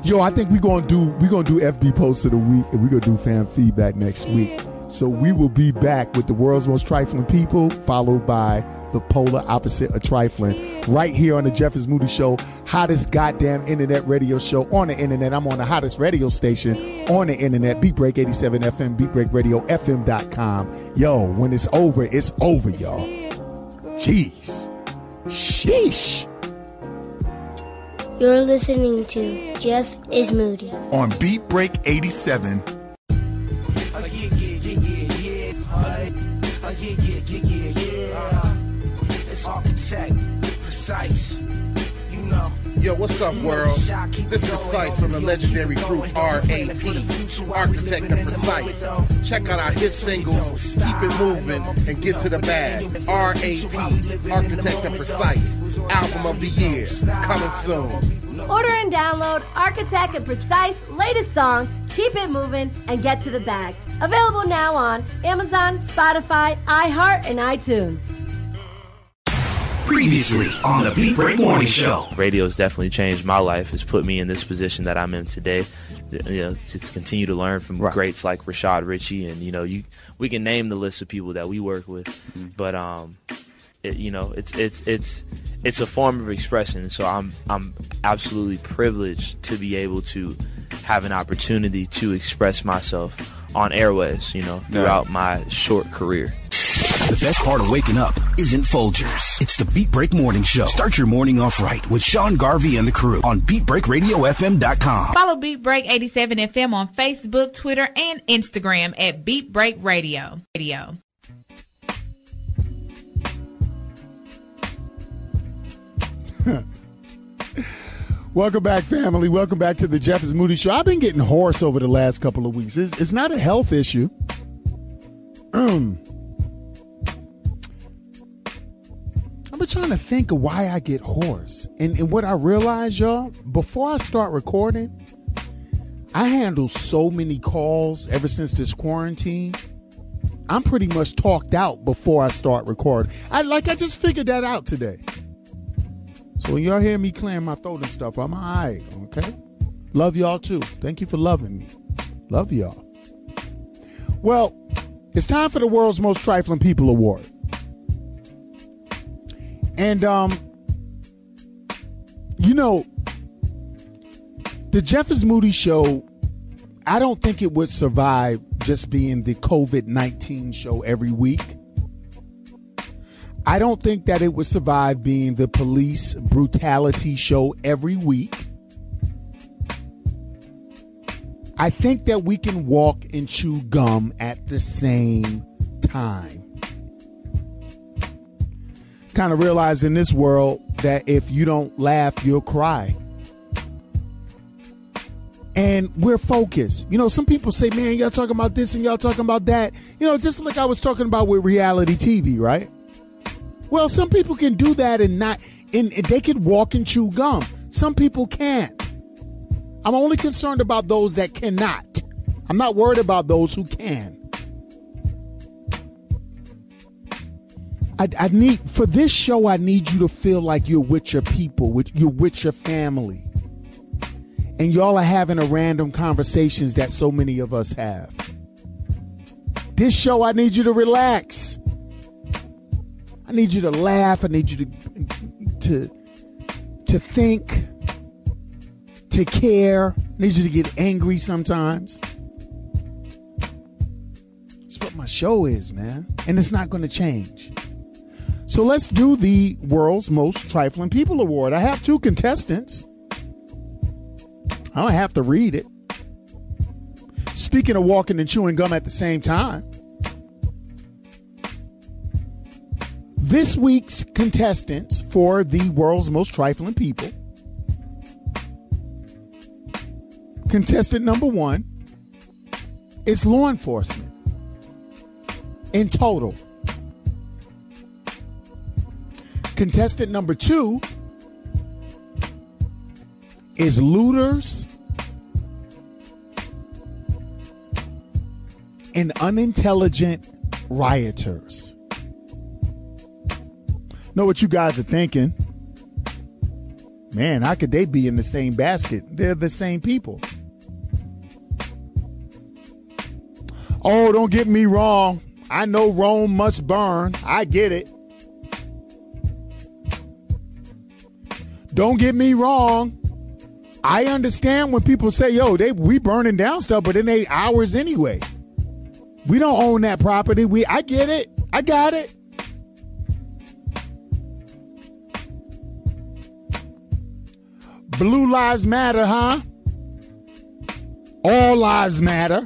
Yo, I think we're gonna do we're gonna do FB post of the week and we're gonna do fan feedback next week. So we will be back with the world's most trifling people, followed by the polar opposite of trifling, right here on the Jeff is Moody Show, hottest goddamn internet radio show on the internet. I'm on the hottest radio station on the internet, Beat Break 87 FM, Beat Break Radio FM.com. Yo, when it's over, it's over, y'all. Jeez. Sheesh. You're listening to Jeff is Moody. on Beat Break 87. Yo, what's up, world? This Precise from the legendary group RAP, Architect and Precise. Check out our hit singles, Keep It Moving and Get to the Bag. RAP, Architect and Precise, Album of the Year, coming soon. Order and download Architect and Precise latest song, Keep It Moving and Get to the Bag. Available now on Amazon, Spotify, iHeart, and iTunes. Previously on the Beat Break Morning Show. Radio's definitely changed my life. It's put me in this position that I'm in today. You know, to to continue to learn from greats like Rashad Ritchie, and you know, you we can name the list of people that we work with, but um, it, you know, it's it's it's it's a form of expression. So I'm I'm absolutely privileged to be able to have an opportunity to express myself on airwaves. You know, throughout my short career. The best part of waking up isn't Folgers. It's the Beat Break Morning Show. Start your morning off right with Sean Garvey and the crew on BeatBreakRadioFM.com. Follow Beat Break 87 FM on Facebook, Twitter, and Instagram at Beat Break Radio. Radio. Welcome back, family. Welcome back to the Jeff is Moody Show. I've been getting hoarse over the last couple of weeks. It's, it's not a health issue. Um, been trying to think of why I get hoarse. And, and what I realized, y'all, before I start recording, I handle so many calls ever since this quarantine. I'm pretty much talked out before I start recording. I like I just figured that out today. So when y'all hear me clearing my throat and stuff, I'm all right, okay? Love y'all too. Thank you for loving me. Love y'all. Well, it's time for the world's most trifling people award. And um you know, the Jeff is Moody show, I don't think it would survive just being the COVID 19 show every week. I don't think that it would survive being the police brutality show every week. I think that we can walk and chew gum at the same time. Kind of realize in this world that if you don't laugh, you'll cry. and we're focused. You know, some people say, man, y'all talking about this and y'all talking about that. You know, just like I was talking about with reality TV, right? Well, some people can do that and not, and they can walk and chew gum. Some people can't. I'm only concerned about those that cannot. I'm not worried about those who can. I, I, need for this show. I need you to feel like you're with your people, with you're with your family, and y'all are having a random conversations that so many of us have. This show, I need you to relax. I need you to laugh. I need you to to to think, to care. I need you to get angry sometimes. That's what my show is, man, and it's not going to change. So let's do the world's most trifling people award. I have two contestants. I don't have to read it. Speaking of walking and chewing gum at the same time, this week's contestants for the world's most trifling people. Contestant number one is law enforcement in total. Contestant number two is looters and unintelligent rioters. Know what you guys are thinking? Man, how could they be in the same basket? They're the same people. Oh, don't get me wrong. I know Rome must burn. I get it. Don't get me wrong. I understand when people say, "Yo, they we burning down stuff," but in eight hours anyway. We don't own that property. We I get it. I got it. Blue lives matter, huh? All lives matter.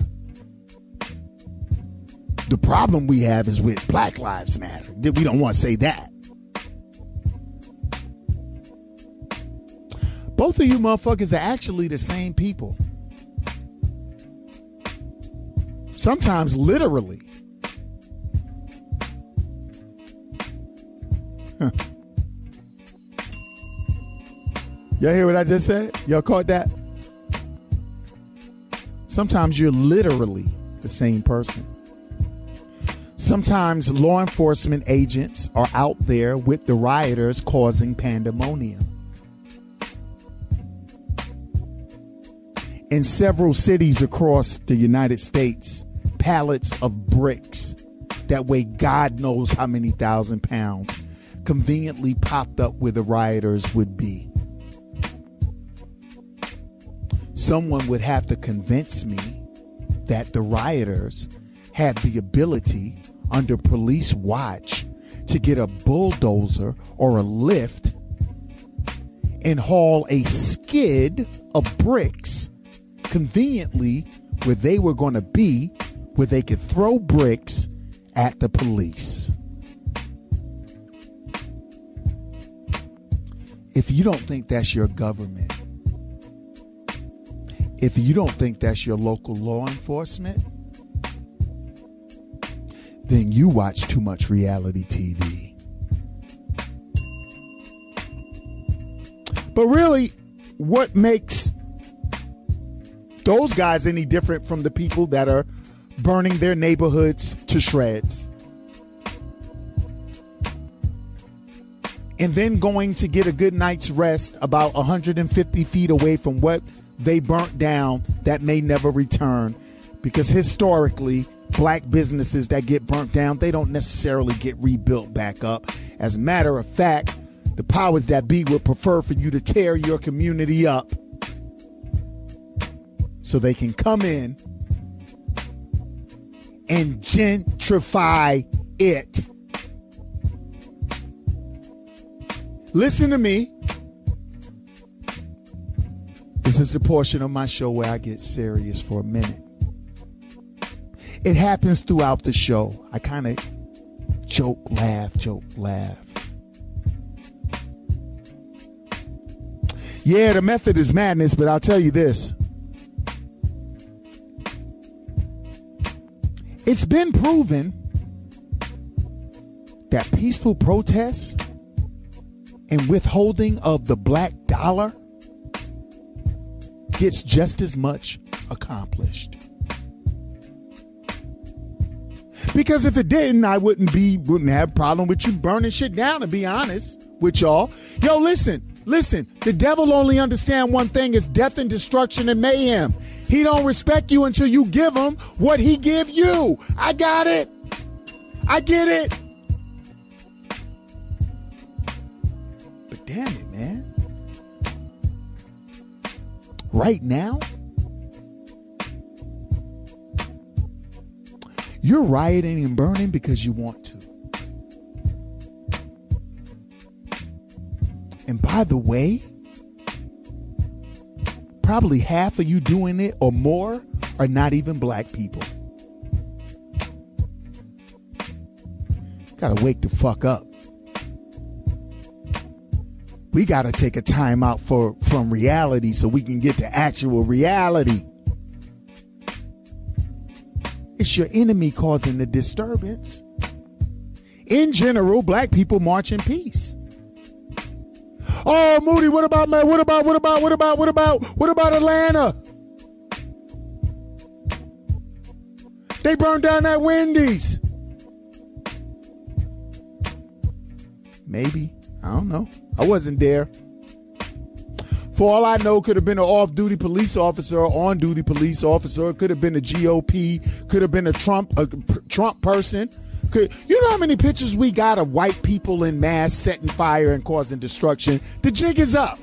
The problem we have is with Black Lives Matter. We don't want to say that. Both of you motherfuckers are actually the same people. Sometimes literally. Y'all hear what I just said? Y'all caught that? Sometimes you're literally the same person. Sometimes law enforcement agents are out there with the rioters causing pandemonium. In several cities across the United States pallets of bricks that weigh God knows how many thousand pounds conveniently popped up where the rioters would be. Someone would have to convince me that the rioters had the ability under police watch to get a bulldozer or a lift and haul a skid of bricks conveniently where they were going to be, where they could throw bricks at the police. If you don't think that's your government, if you don't think that's your local law enforcement, then you watch too much reality TV. But really, what makes those guys any different from the people that are burning their neighborhoods to shreds. And then going to get a good night's rest about 150 feet away from what they burnt down that may never return. Because historically, black businesses that get burnt down, they don't necessarily get rebuilt back up. As a matter of fact, the powers that be would prefer for you to tear your community up so they can come in and gentrify it. Listen to me. This is the portion of my show where I get serious for a minute. It happens throughout the show. I kind of joke, laugh, joke, laugh. Yeah, the method is madness, but I'll tell you this It's been proven that peaceful protests and withholding of the black dollar gets just as much accomplished. Because if it didn't, I wouldn't be wouldn't have a problem with you burning shit down to be honest with y'all. Yo, listen, listen, the devil only understand one thing is death and destruction and mayhem. He don't respect you until you give him what he give you. I got it. I get it. But damn it, man. Right now, you're rioting and burning because you want to. And by the way, probably half of you doing it or more are not even black people. Gotta wake the fuck up. We gotta take a time out for from reality so we can get to actual reality. It's your enemy causing the disturbance. In general, black people march in peace. Oh, Moody, what about man? What about what about what about what about what about Atlanta? They burned down that Wendy's. Maybe. I don't know. I wasn't there. For all I know, could have been an off-duty police officer or on-duty police officer. It could have been a GOP. Could have been a Trump a Trump person. Could, you know how many pictures we got of white people in mass setting fire and causing destruction? The jig is up.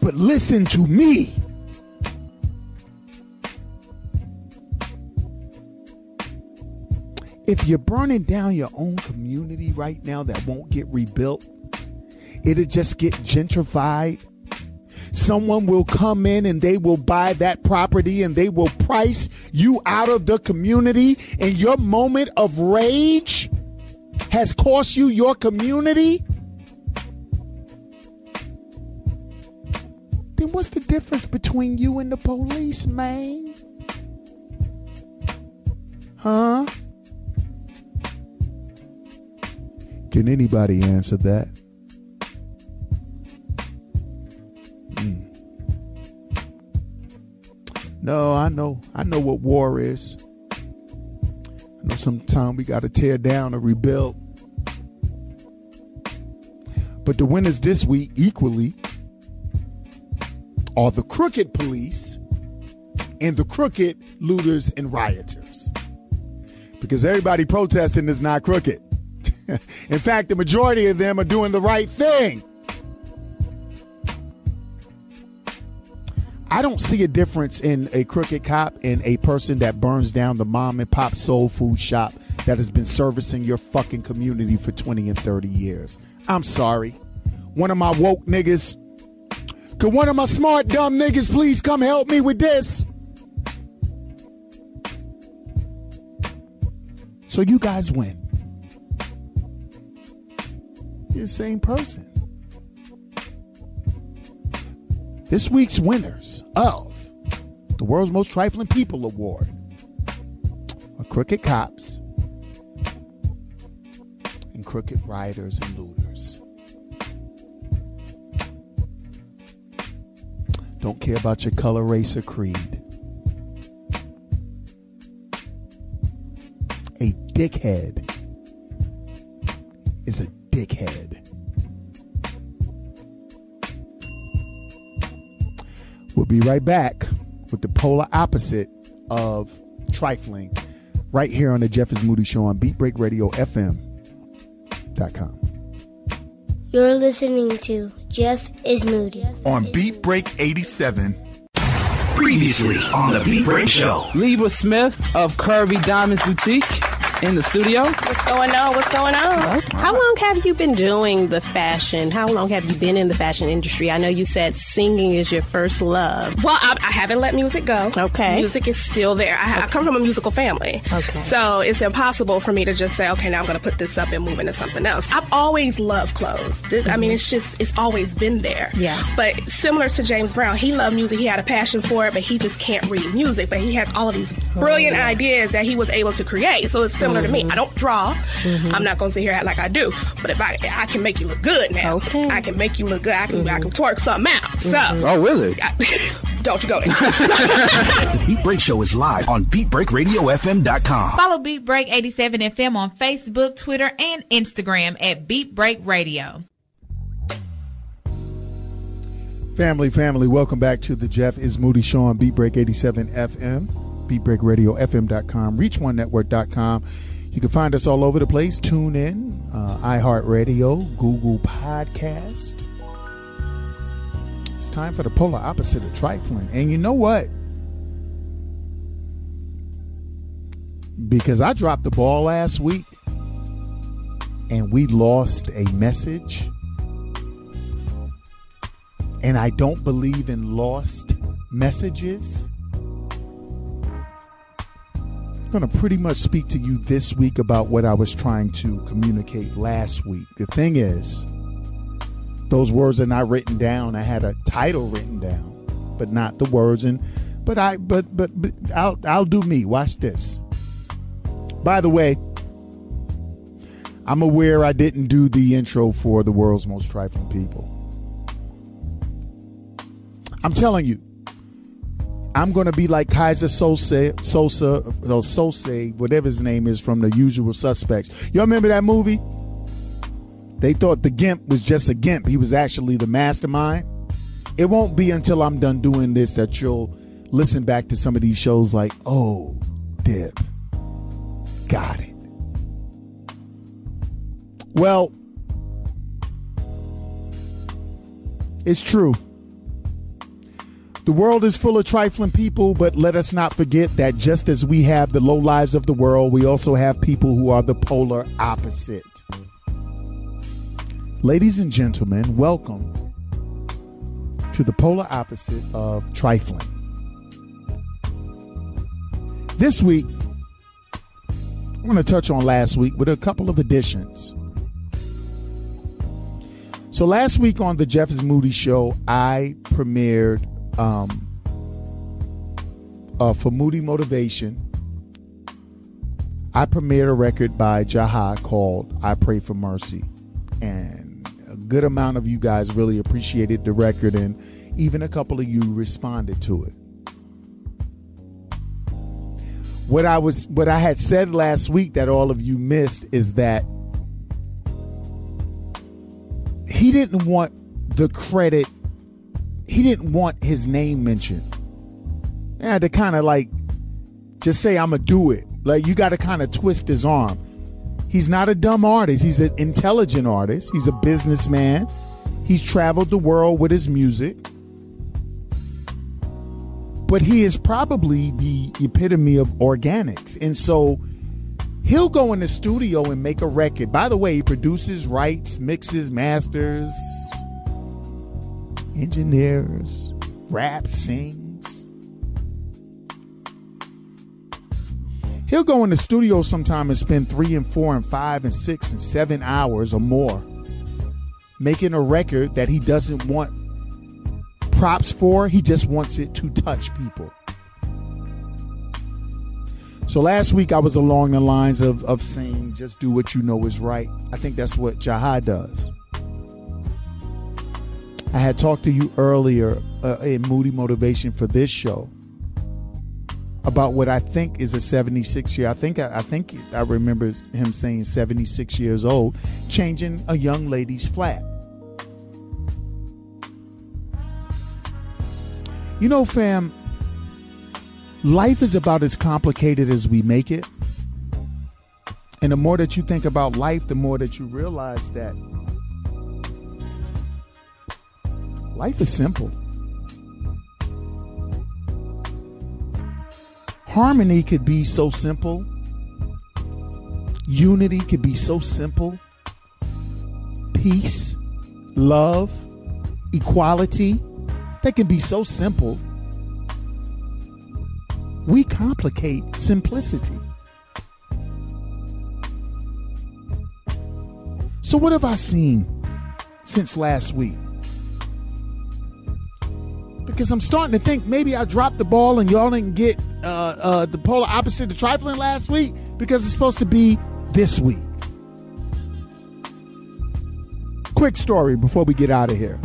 But listen to me. If you're burning down your own community right now that won't get rebuilt, it'll just get gentrified. Someone will come in and they will buy that property and they will price you out of the community. And your moment of rage has cost you your community. Then what's the difference between you and the police, man? Huh? Can anybody answer that? No, I know. I know what war is. I know sometimes we got to tear down or rebuild. But the winners this week equally are the crooked police and the crooked looters and rioters. Because everybody protesting is not crooked. In fact, the majority of them are doing the right thing. I don't see a difference in a crooked cop and a person that burns down the mom and pop soul food shop that has been servicing your fucking community for 20 and 30 years. I'm sorry. One of my woke niggas, could one of my smart dumb niggas please come help me with this? So you guys win. You're the same person. This week's winners of the World's Most Trifling People Award are crooked cops and crooked rioters and looters. Don't care about your color, race, or creed. A dickhead is a dickhead. We'll be right back with the polar opposite of trifling right here on the Jeff is Moody Show on BeatBreakRadioFM.com. You're listening to Jeff is Moody. On Beat Break 87. Previously on the Beat Break Show. Libra Smith of Curvy Diamonds Boutique in the studio. What's going on? What's going on? How long have you been doing the fashion? How long have you been in the fashion industry? I know you said singing is your first love. Well, I, I haven't let music go. Okay. Music is still there. I, I come from a musical family. Okay. So it's impossible for me to just say, okay, now I'm going to put this up and move into something else. I've always loved clothes. This- I mean, it's mm-hmm. just, it's always been there. Yeah. But similar to James Brown, he loved music. He had a passion for it, but he just can't read music. But he has all of these brilliant oh, yeah. ideas that he was able to create. So it's similar to me. Mm-hmm. I don't draw. Mm-hmm. I'm not going to sit here like I do. But if I, I can make you look good now. Okay. I can make you look good. I can, I can mm-hmm. twerk something out. So. Oh, really? Don't you go there. The Beat Break Show is live on BeatBreakRadioFM.com. Follow Beat Break 87 FM on Facebook, Twitter, and Instagram at Beat Break Radio. Family, family, welcome back to the Jeff is Moody Show on Beat Break 87 FM, beatbreakradiofm.com, reach1network.com. You can find us all over the place. Tune in, uh, iHeartRadio, Google Podcast. It's time for the polar opposite of trifling. And you know what? Because I dropped the ball last week and we lost a message and I don't believe in lost messages. I'm going to pretty much speak to you this week about what I was trying to communicate last week. The thing is, those words are not written down. I had a title written down, but not the words. And but I but but, but I'll I'll do me. Watch this. By the way, I'm aware I didn't do the intro for the world's most trifling people. I'm telling you, I'm to be like Kaiser Sosa, Sosa, or Sosa, whatever his name is from the Usual Suspects. Y'all remember that movie? They thought the Gimp was just a Gimp. He was actually the mastermind. It won't be until I'm done doing this that you'll listen back to some of these shows like, oh, Dip. Got it. Well, it's true. The world is full of trifling people, but let us not forget that just as we have the low lives of the world, we also have people who are the polar opposite. Ladies and gentlemen, welcome to the polar opposite of trifling. This week, I'm going to touch on last week with a couple of additions. So, last week on the Jeff is Moody show, I premiered um, uh, for Moody Motivation. I premiered a record by Jaha called I Pray for Mercy. And a good amount of you guys really appreciated the record, and even a couple of you responded to it. What I was what I had said last week that all of you missed is that he didn't want the credit he didn't want his name mentioned. I had to kind of like just say I'm gonna do it. Like you got to kind of twist his arm. He's not a dumb artist. He's an intelligent artist. He's a businessman. He's traveled the world with his music. But he is probably the epitome of organics. And so he'll go in the studio and make a record. By the way, he produces, writes, mixes, masters, engineers, rap, sings. He'll go in the studio sometime and spend three and four and five and six and seven hours or more making a record that he doesn't want props for. He just wants it to touch people. So last week I was along the lines of, of saying just do what you know is right. I think that's what Jahad does. I had talked to you earlier uh, in Moody Motivation for this show about what I think is a 76 year. I think I, I think I remember him saying 76 years old, changing a young lady's flat. You know, fam, life is about as complicated as we make it. And the more that you think about life, the more that you realize that life is simple. Harmony could be so simple unity could be so simple peace, love, equality. They can be so simple. We complicate simplicity. So, what have I seen since last week? Because I'm starting to think maybe I dropped the ball and y'all didn't get uh, uh, the polar opposite of trifling last week because it's supposed to be this week. Quick story before we get out of here.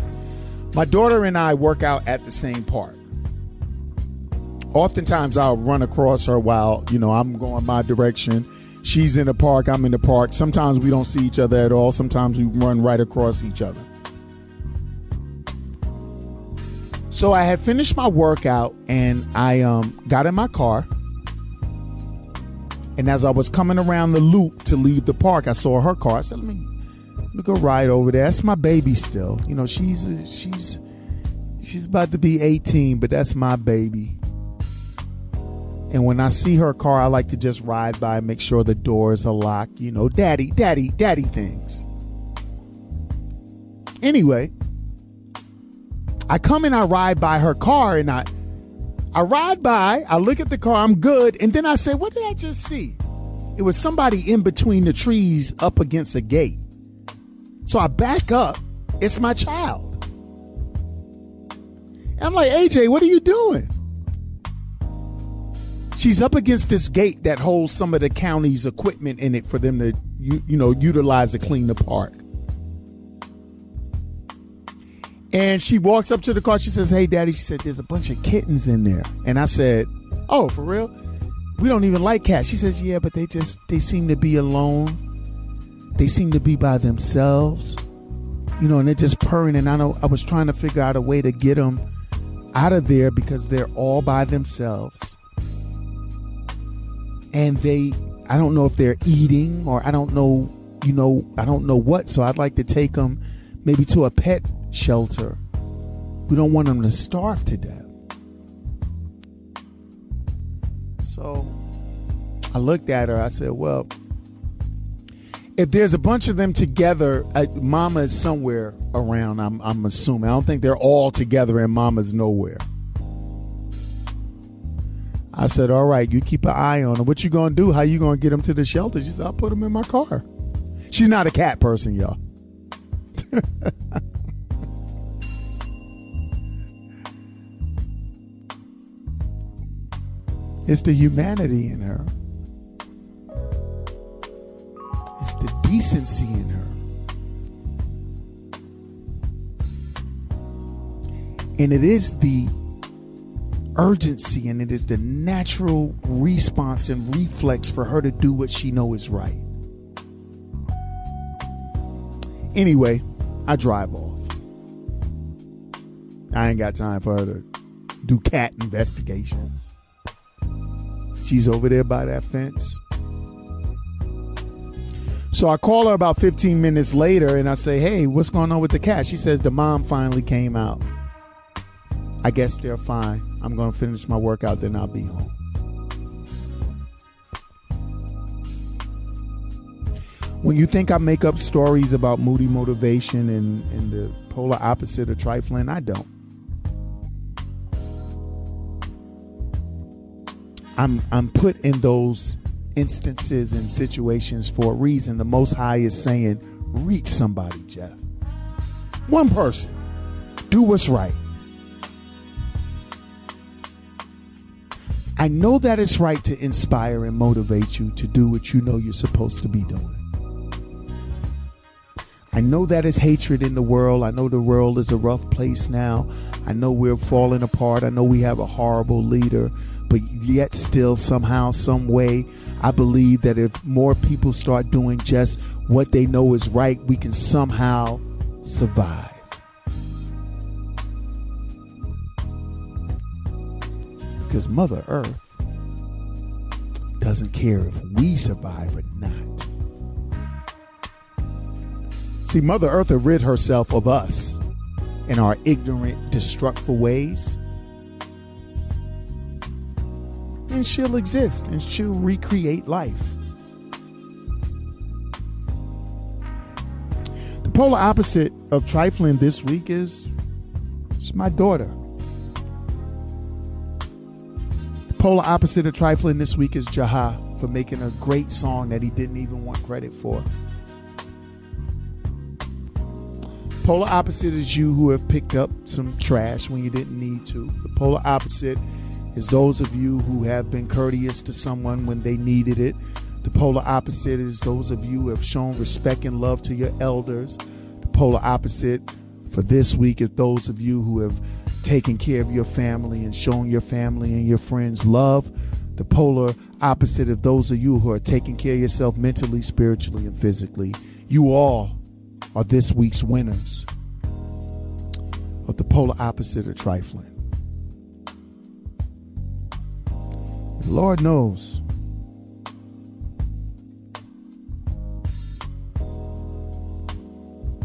My daughter and I work out at the same park. Oftentimes I'll run across her while, you know, I'm going my direction. She's in the park, I'm in the park. Sometimes we don't see each other at all. Sometimes we run right across each other. So I had finished my workout and I um, got in my car. And as I was coming around the loop to leave the park, I saw her car. I said, "Let me, let me go ride over there." That's my baby still. You know, she's she's she's about to be 18, but that's my baby. And when I see her car, I like to just ride by, make sure the doors are locked. You know, daddy, daddy, daddy things. Anyway, I come and I ride by her car and I I ride by, I look at the car, I'm good, and then I say, What did I just see? It was somebody in between the trees up against a gate. So I back up, it's my child. And I'm like, AJ, what are you doing? She's up against this gate that holds some of the county's equipment in it for them to you, you know utilize to clean the park. And she walks up to the car. She says, Hey, daddy. She said, There's a bunch of kittens in there. And I said, Oh, for real? We don't even like cats. She says, Yeah, but they just, they seem to be alone. They seem to be by themselves. You know, and they're just purring. And I know I was trying to figure out a way to get them out of there because they're all by themselves. And they, I don't know if they're eating or I don't know, you know, I don't know what. So I'd like to take them maybe to a pet shelter. We don't want them to starve to death. So I looked at her. I said, Well, if there's a bunch of them together, uh, Mama is somewhere around, I'm, I'm assuming. I don't think they're all together and Mama's nowhere. I said, All right, you keep an eye on them. What you to do? How you to get them to the shelter? She said, I'll put them in my car. She's not a cat person, y'all. It's the humanity in her. It's the decency in her. And it is the urgency and it is the natural response and reflex for her to do what she know is right. Anyway, I drive off. I ain't got time for her to do cat investigations. She's over there by that fence. So I call her about 15 minutes later and I say, Hey, what's going on with the cat? She says the mom finally came out. I guess they're fine. I'm going to finish my workout, then I'll be home. When you think I make up stories about moody motivation and, and the polar opposite of trifling, I don't. I'm I'm put in those instances and situations for a reason. The Most High is saying, reach somebody, Jeff. One person. Do what's right. I know that it's right to inspire and motivate you to do what you know you're supposed to be doing. I know that is hatred in the world. I know the world is a rough place now. I know we're falling apart. I know we have a horrible leader but yet still somehow some way i believe that if more people start doing just what they know is right we can somehow survive. Because mother earth doesn't care if we survive or not. See mother earth will rid herself of us and our ignorant destructive ways and she'll exist and she'll recreate life. The polar opposite of trifling this week is it's my daughter. The polar opposite of trifling this week is Jaha for making a great song that he didn't even want credit for. Polar opposite is you who have picked up some trash when you didn't need to. The polar opposite is those of you who have been courteous to someone when they needed it. The polar opposite is those of you who have shown respect and love to your elders. The polar opposite for this week is those of you who have taken care of your family and shown your family and your friends love. The polar opposite of those of you who are taking care of yourself mentally, spiritually, and physically. You all are this week's winners of the polar opposite of trifling. Lord knows.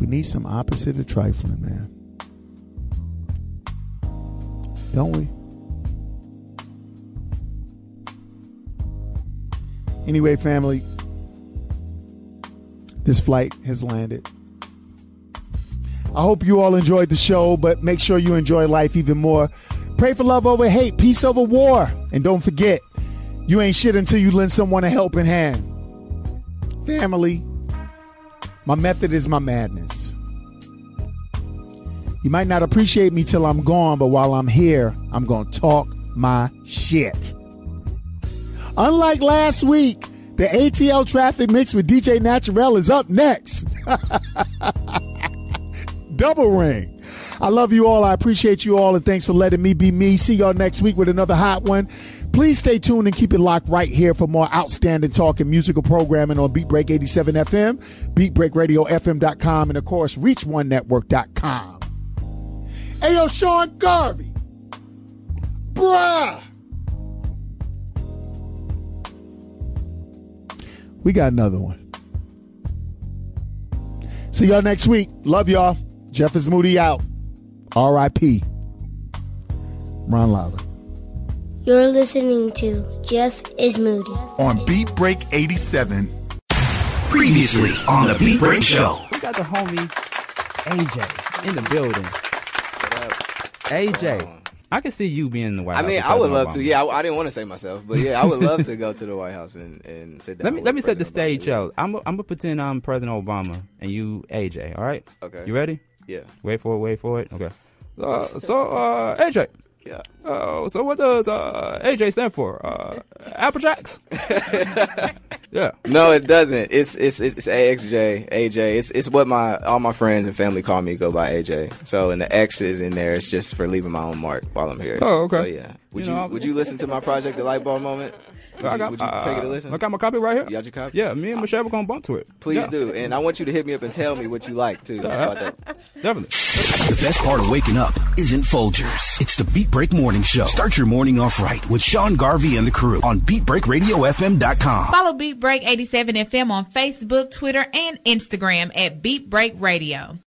We need some opposite of trifling, man. Don't we? Anyway, family, this flight has landed. I hope you all enjoyed the show, but make sure you enjoy life even more. Pray for love over hate, peace over war. And don't forget, you ain't shit until you lend someone a helping hand. Family, my method is my madness. You might not appreciate me till I'm gone, but while I'm here, I'm going to talk my shit. Unlike last week, the ATL traffic mix with DJ Naturel is up next. Double ring. I love you all. I appreciate you all, and thanks for letting me be me. See y'all next week with another hot one. Please stay tuned and keep it locked right here for more outstanding talk and musical programming on Beat Break 87 FM, BeatBreakRadioFM.com, and of course, ReachOneNetwork.com. Hey, yo, Sean Garvey. Bruh. We got another one. See y'all next week. Love y'all. Jeff is Moody out. R.I.P. Ron Lowry. You're listening to Jeff is Moody. On Beat Break 87. Previously on the Beat Break Show. We got the homie AJ in the building. AJ, I can see you being in the White House. I mean, with I would President love to. Yeah, I, I didn't want to say myself, but yeah, I would love to go to the White House and, and sit down. Let me with let me set the President stage out. I'm I'm gonna pretend I'm President Obama and you AJ. All right? Okay. You ready? Yeah. Wait for it. Wait for it. Okay. Uh, so uh, AJ. Yeah. Uh, so what does uh, AJ stand for? Uh, Apple Jacks. yeah. No, it doesn't. It's it's it's AXJ, AJ. It's it's what my all my friends and family call me go by AJ. So and the X is in there. It's just for leaving my own mark while I'm here. Oh, okay. So yeah. Would You you, know, would you listen to my project, The Light Bulb Moment? Would I you, got, would you uh, take it a listen? I got my copy right here. You got your copy? Yeah, me and Michelle were gonna bump to it. Please Yeah. do, and I want you to hit me up and tell me what you like too Yeah. about that. Definitely. The best part of waking up isn't Folgers. It's the Beat Break Morning Show. Start your morning off right with Sean Garvey and the crew on BeatBreakRadioFM.com. Follow Beat Break 87 FM on Facebook, Twitter, and Instagram at Beat Break Radio.